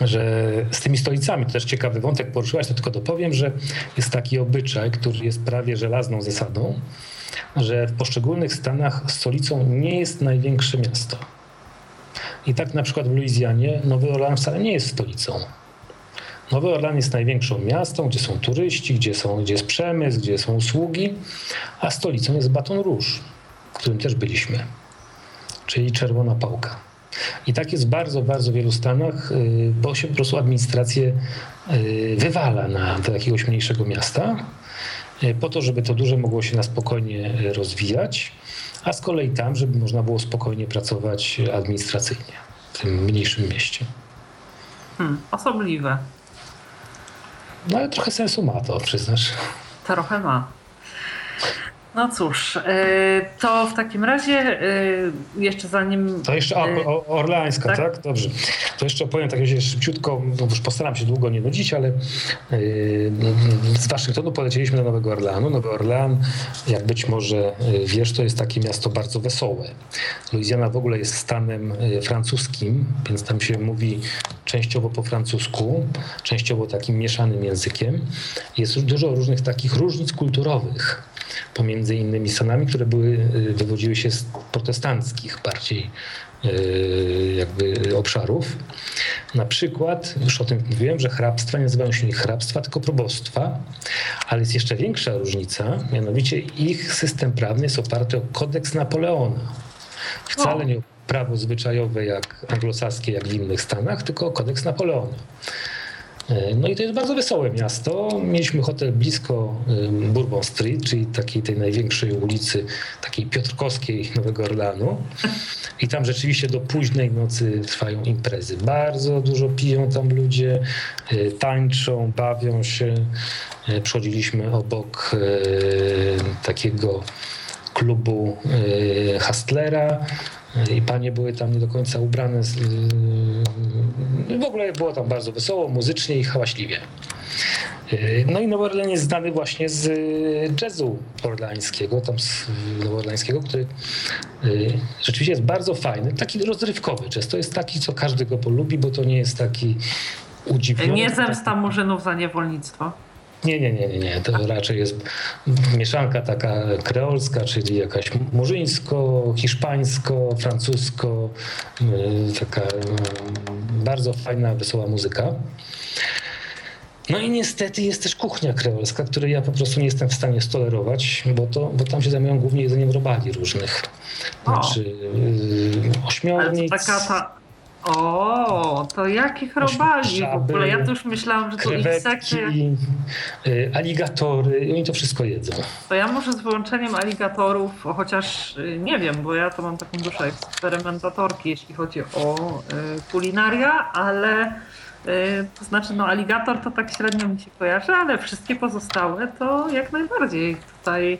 że z tymi stolicami, to też ciekawy wątek poruszyłaś, to tylko dopowiem, że jest taki obyczaj, który jest prawie żelazną zasadą, że w poszczególnych stanach stolicą nie jest największe miasto. I tak na przykład w Luizjanie Nowy Orlean wcale nie jest stolicą. Nowy Orlean jest największą miastem, gdzie są turyści, gdzie, są, gdzie jest przemysł, gdzie są usługi, a stolicą jest Baton Rouge, w którym też byliśmy, czyli Czerwona Pałka. I tak jest w bardzo, bardzo wielu stanach, y, bo się po prostu administrację y, wywala na, do jakiegoś mniejszego miasta, y, po to, żeby to duże mogło się na spokojnie rozwijać, a z kolei tam, żeby można było spokojnie pracować administracyjnie w tym mniejszym mieście. Hmm, osobliwe. No ale trochę sensu ma to, przyznasz. Trochę ma. No cóż, e, to w takim razie e, jeszcze zanim... To jeszcze o, o, Orleańska, tak? tak? Dobrze. To jeszcze opowiem tak szybciutko, no już postaram się długo nie nudzić, ale yy, z Waszyngtonu polecieliśmy do Nowego Orleanu. Nowy Orlean, jak być może wiesz, to jest takie miasto bardzo wesołe. Louisiana w ogóle jest stanem francuskim, więc tam się mówi częściowo po francusku, częściowo takim mieszanym językiem. Jest dużo różnych takich różnic kulturowych pomiędzy innymi Stanami, które były, y, wywodziły się z protestanckich bardziej y, jakby obszarów. Na przykład, już o tym mówiłem, że hrabstwa nie nazywają się nie hrabstwa, tylko probostwa, ale jest jeszcze większa różnica, mianowicie ich system prawny jest oparty o kodeks Napoleona. Wcale nie o prawo zwyczajowe jak anglosaskie, jak w innych Stanach, tylko o kodeks Napoleona. E, no i to jest bardzo wesołe miasto. Mieliśmy hotel blisko Bourbon Street, czyli takiej tej największej ulicy, takiej Piotrkowskiej Nowego Orlanu. I tam rzeczywiście do późnej nocy trwają imprezy. Bardzo dużo piją tam ludzie, e, tańczą, bawią się. E, przechodziliśmy obok takiego klubu Hustlera i panie były tam nie do końca ubrane. Z, yy, w ogóle było tam bardzo wesoło, muzycznie i hałaśliwie. Yy, no i Nowy Orlean jest znany właśnie z yy, jazzu orleańskiego, tam z nowoorleańskiego, który rzeczywiście jest bardzo fajny, taki rozrywkowy jazz. To jest taki, co każdy go polubi, bo to nie jest taki udziwniony. Nie zemsta murzynów za niewolnictwo. Nie, nie, nie, nie, nie. To raczej jest mieszanka taka kreolska, czyli jakaś murzyńsko, hiszpańsko, francusko, y, taka y, bardzo fajna, wesoła muzyka. No i niestety jest też kuchnia kreolska, której ja po prostu nie jestem w stanie stolerować, bo, to, bo tam się zajmują głównie jedzeniem robali różnych. Znaczy yy, ośmiornic. Ale to taka ta o, to jakich robali w ogóle? Ja to już myślałam, że to insekty. Y, aligatory, oni to wszystko jedzą. To ja może z wyłączeniem aligatorów, chociaż y, nie wiem, bo ja to mam taką duszę eksperymentatorki, jeśli chodzi o y, kulinaria, ale to znaczy, no aligator to tak średnio mi się kojarzy, ale wszystkie pozostałe to jak najbardziej tutaj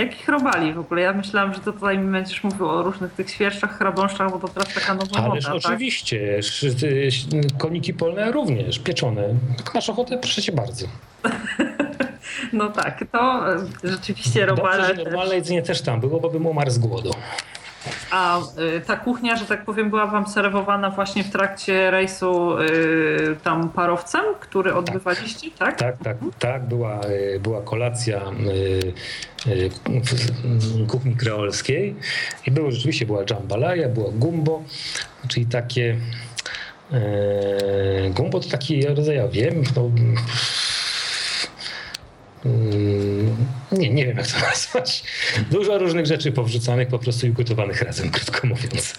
Jakich robali w ogóle? Ja myślałam, że to tutaj mi będziesz mówił o różnych tych świerszczach, chrabąszczach, bo to teraz taka nowa Ależ moda, oczywiście. Tak? Koniki polne również, pieczone. Jak masz ochotę, proszę cię bardzo. no tak, to rzeczywiście robale... Dobrze, że normalne jedzenie też tam było, bo bym umarł z głodu. A y, ta kuchnia, że tak powiem, była wam serwowana właśnie w trakcie rejsu y, tam parowcem, który odbywaliście, tak? Tak, tak, mhm. tak. Była, y, była kolacja w kuchni kreolskiej i było rzeczywiście, była jambalaya, była gumbo, czyli takie gumbo to taki rodzaj, ja wiem, no, nie, nie wiem jak to nazwać. Dużo różnych rzeczy powrzucanych po prostu i gotowanych razem, krótko mówiąc.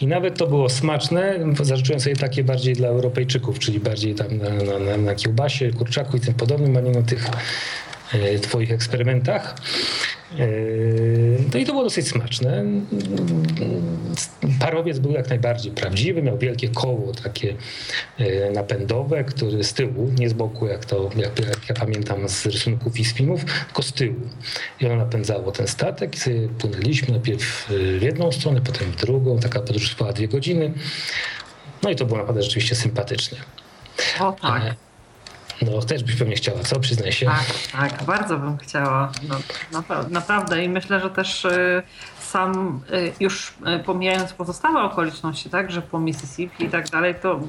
I nawet to było smaczne. Zażyczyłem sobie takie bardziej dla Europejczyków, czyli bardziej tam na, na, na, kiełbasie, kurczaku i tym podobnym, a nie na tych twoich eksperymentach. Yy, no i to było dosyć smaczne. Parowiec był jak najbardziej prawdziwy, miał wielkie koło takie yy, napędowe, który z tyłu, nie z boku, jak to jak, jak ja pamiętam z rysunków i z filmów, tylko z tyłu. I ono napędzało ten statek i sobie płynęliśmy najpierw w jedną stronę, potem w drugą. Taka podróż trwała dwie godziny. No i to było naprawdę rzeczywiście sympatyczne. O tak. No też byś pewnie chciała, co? Przyznaj się. Tak, tak, bardzo bym chciała. No, naprawdę. I myślę, że też y, sam już pomijając pozostałe okoliczności, tak, że po Mississippi i tak dalej, to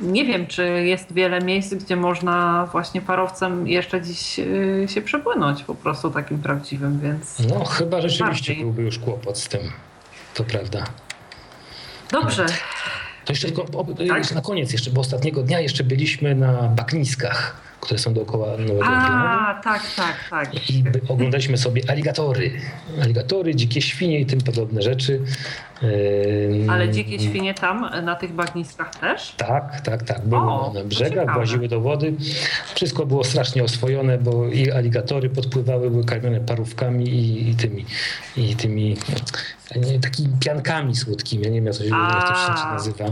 nie wiem, czy jest wiele miejsc, gdzie można właśnie parowcem jeszcze dziś się przepłynąć po prostu takim prawdziwym, więc... No chyba rzeczywiście bardziej. byłby już kłopot z tym, to prawda. Dobrze. To jeszcze tylko tak? na koniec jeszcze, bo ostatniego dnia jeszcze byliśmy na Bakniskach które są dookoła Nowego A, tak, tak, tak. I oglądaliśmy sobie aligatory. Aligatory, dzikie świnie i tym podobne rzeczy. Ale dzikie świnie tam, na tych bagniskach też? Tak, tak, tak. Były o, na brzegach, właziły do wody. Wszystko było strasznie oswojone, bo i aligatory podpływały, były karmione parówkami i, i tymi, i tymi nie, takimi piankami słodkimi. Ja nie wiem, jak to się, jak to się nazywa.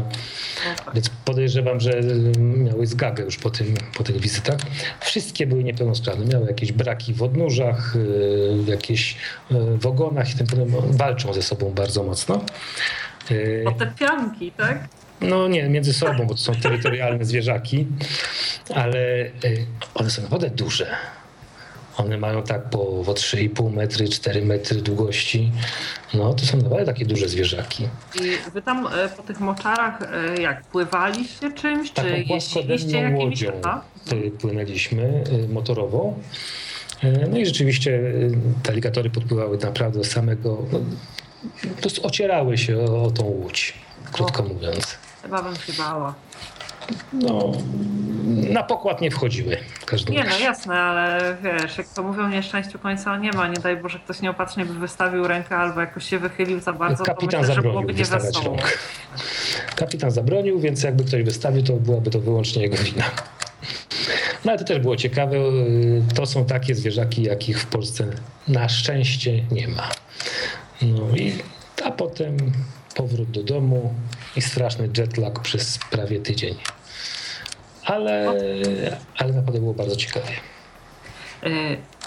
Więc podejrzewam, że miały zgagę już po, tym, po tych wizytach. Wszystkie były niepełnosprawne. Miały jakieś braki w odnóżach, y, jakieś y, w ogonach i tym. Walczą ze sobą bardzo mocno. Y, o te pianki, tak? No nie, między sobą, bo to są terytorialne zwierzaki, ale one są naprawdę duże. One mają tak po, po 3,5 metry, 4 metry długości. No to są naprawdę takie duże zwierzaki. I wy tam e, po tych moczarach e, jak pływaliście czymś, Taką czy jeździliście jakimiś łodzią płynęliśmy e, motorowo. No i rzeczywiście te aligatory podpływały naprawdę do samego, no, ocierały się o, o tą łódź, krótko o, mówiąc. Chyba bym się bała no, na pokład nie wchodziły. W każdym nie, no jasne, ale wiesz, jak to mówią, nieszczęściu końca nie ma. Nie daj Boże, ktoś nieopatrznie by wystawił rękę albo jakoś się wychylił za bardzo, Kapitan myślę, zabronił wystawiać rąk. Kapitan zabronił, więc jakby ktoś wystawił, to byłaby to wyłącznie jego wina. No ale to też było ciekawe. To są takie zwierzaki, jakich w Polsce na szczęście nie ma. No i a potem powrót do domu i straszny jetlag przez prawie tydzień ale, ale naprawdę było bardzo ciekawie. E,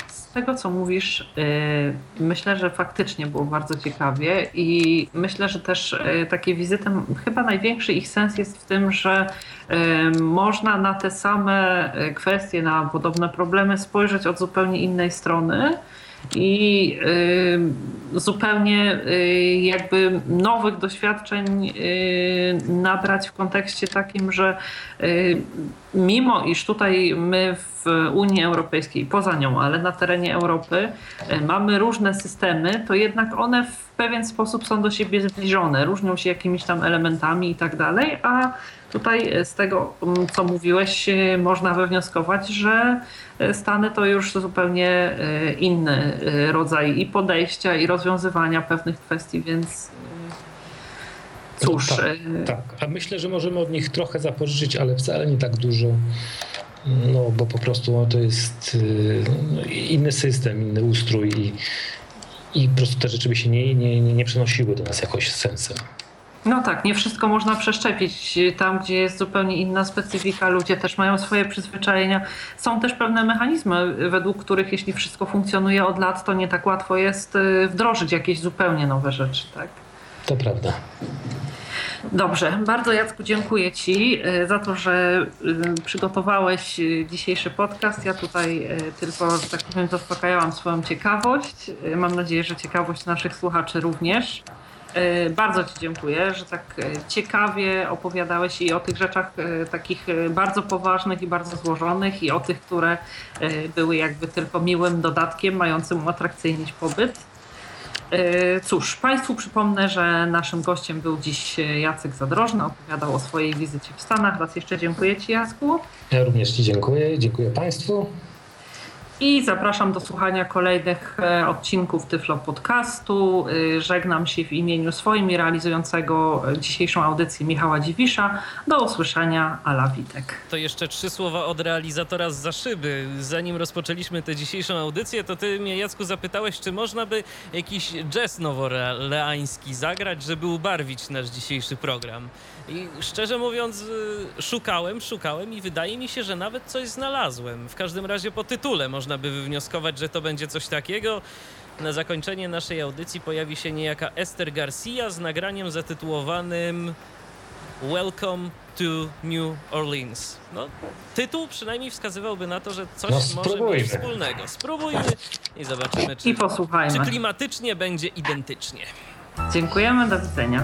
z tego, co mówisz, e, myślę, że faktycznie było bardzo ciekawie i myślę, że też e, takie wizyty, chyba największy ich sens jest w tym, że można na te same kwestie, na podobne problemy spojrzeć od zupełnie innej strony i y, zupełnie y, jakby nowych doświadczeń y, nabrać w kontekście takim, że mimo iż tutaj my w Unii Europejskiej, poza nią, ale na terenie Europy mamy różne systemy, to jednak one w pewien sposób są do siebie zbliżone, różnią się jakimiś tam elementami i tak dalej, a tutaj z tego, mm, co mówiłeś, można wywnioskować, że Stany to już zupełnie e, inny e, rodzaj i podejścia, i rozwiązywania pewnych kwestii, więc e, cóż. Tak, tak, a myślę, że możemy od nich trochę zapożyczyć, ale wcale nie tak dużo. No, bo po prostu no, to jest inny system, inny ustrój i, i po prostu te rzeczy by się nie, nie, nie przenosiły do nas jakoś z sensem. No tak, nie wszystko można przeszczepić. Tam, gdzie jest zupełnie inna specyfika, ludzie też mają swoje przyzwyczajenia. Są też pewne mechanizmy, według których jeśli wszystko funkcjonuje od lat, to nie tak łatwo jest y, wdrożyć jakieś zupełnie nowe rzeczy. Tak? To prawda. Dobrze, bardzo Jacku dziękuję Ci y, za to, że y, przygotowałeś dzisiejszy podcast. Ja tutaj tylko, że tak powiem, zaspokajałam swoją ciekawość. Mam nadzieję, że ciekawość naszych słuchaczy również. E, bardzo Ci dziękuję, że tak e, ciekawie opowiadałeś i o tych rzeczach e, takich bardzo poważnych i bardzo złożonych i o tych, które były jakby tylko miłym dodatkiem mającym uatrakcyjnić pobyt. Cóż, Państwu przypomnę, że naszym gościem był dziś Jacek Zadrożny, opowiadał o swojej wizycie w Stanach. Raz jeszcze dziękuję Ci, Jacku. Ja również Ci dziękuję, dziękuję Państwu. I zapraszam do słuchania kolejnych e, odcinków Tyflo Podcastu. E, żegnam się w imieniu swoim i realizującego e, dzisiejszą audycję Michała Dziwisza. Do usłyszenia, Ala Witek. To jeszcze trzy słowa od realizatora z za szyby. Zanim rozpoczęliśmy tę dzisiejszą audycję, to ty mnie, Jacku, zapytałeś, czy można by jakiś jazz nowoleański zagrać, żeby ubarwić nasz dzisiejszy program. I szczerze mówiąc, y, szukałem, szukałem i wydaje mi się, że nawet coś znalazłem. W każdym razie po tytule można by wywnioskować, że to będzie coś takiego. Na zakończenie naszej audycji pojawi się niejaka Esther Garcia z nagraniem zatytułowanym Welcome to New Orleans. No, tytuł przynajmniej wskazywałby na to, że coś No, może mieć wspólnego. Spróbujmy i zobaczymy, czy, I czy klimatycznie będzie identycznie. Dziękujemy, do widzenia.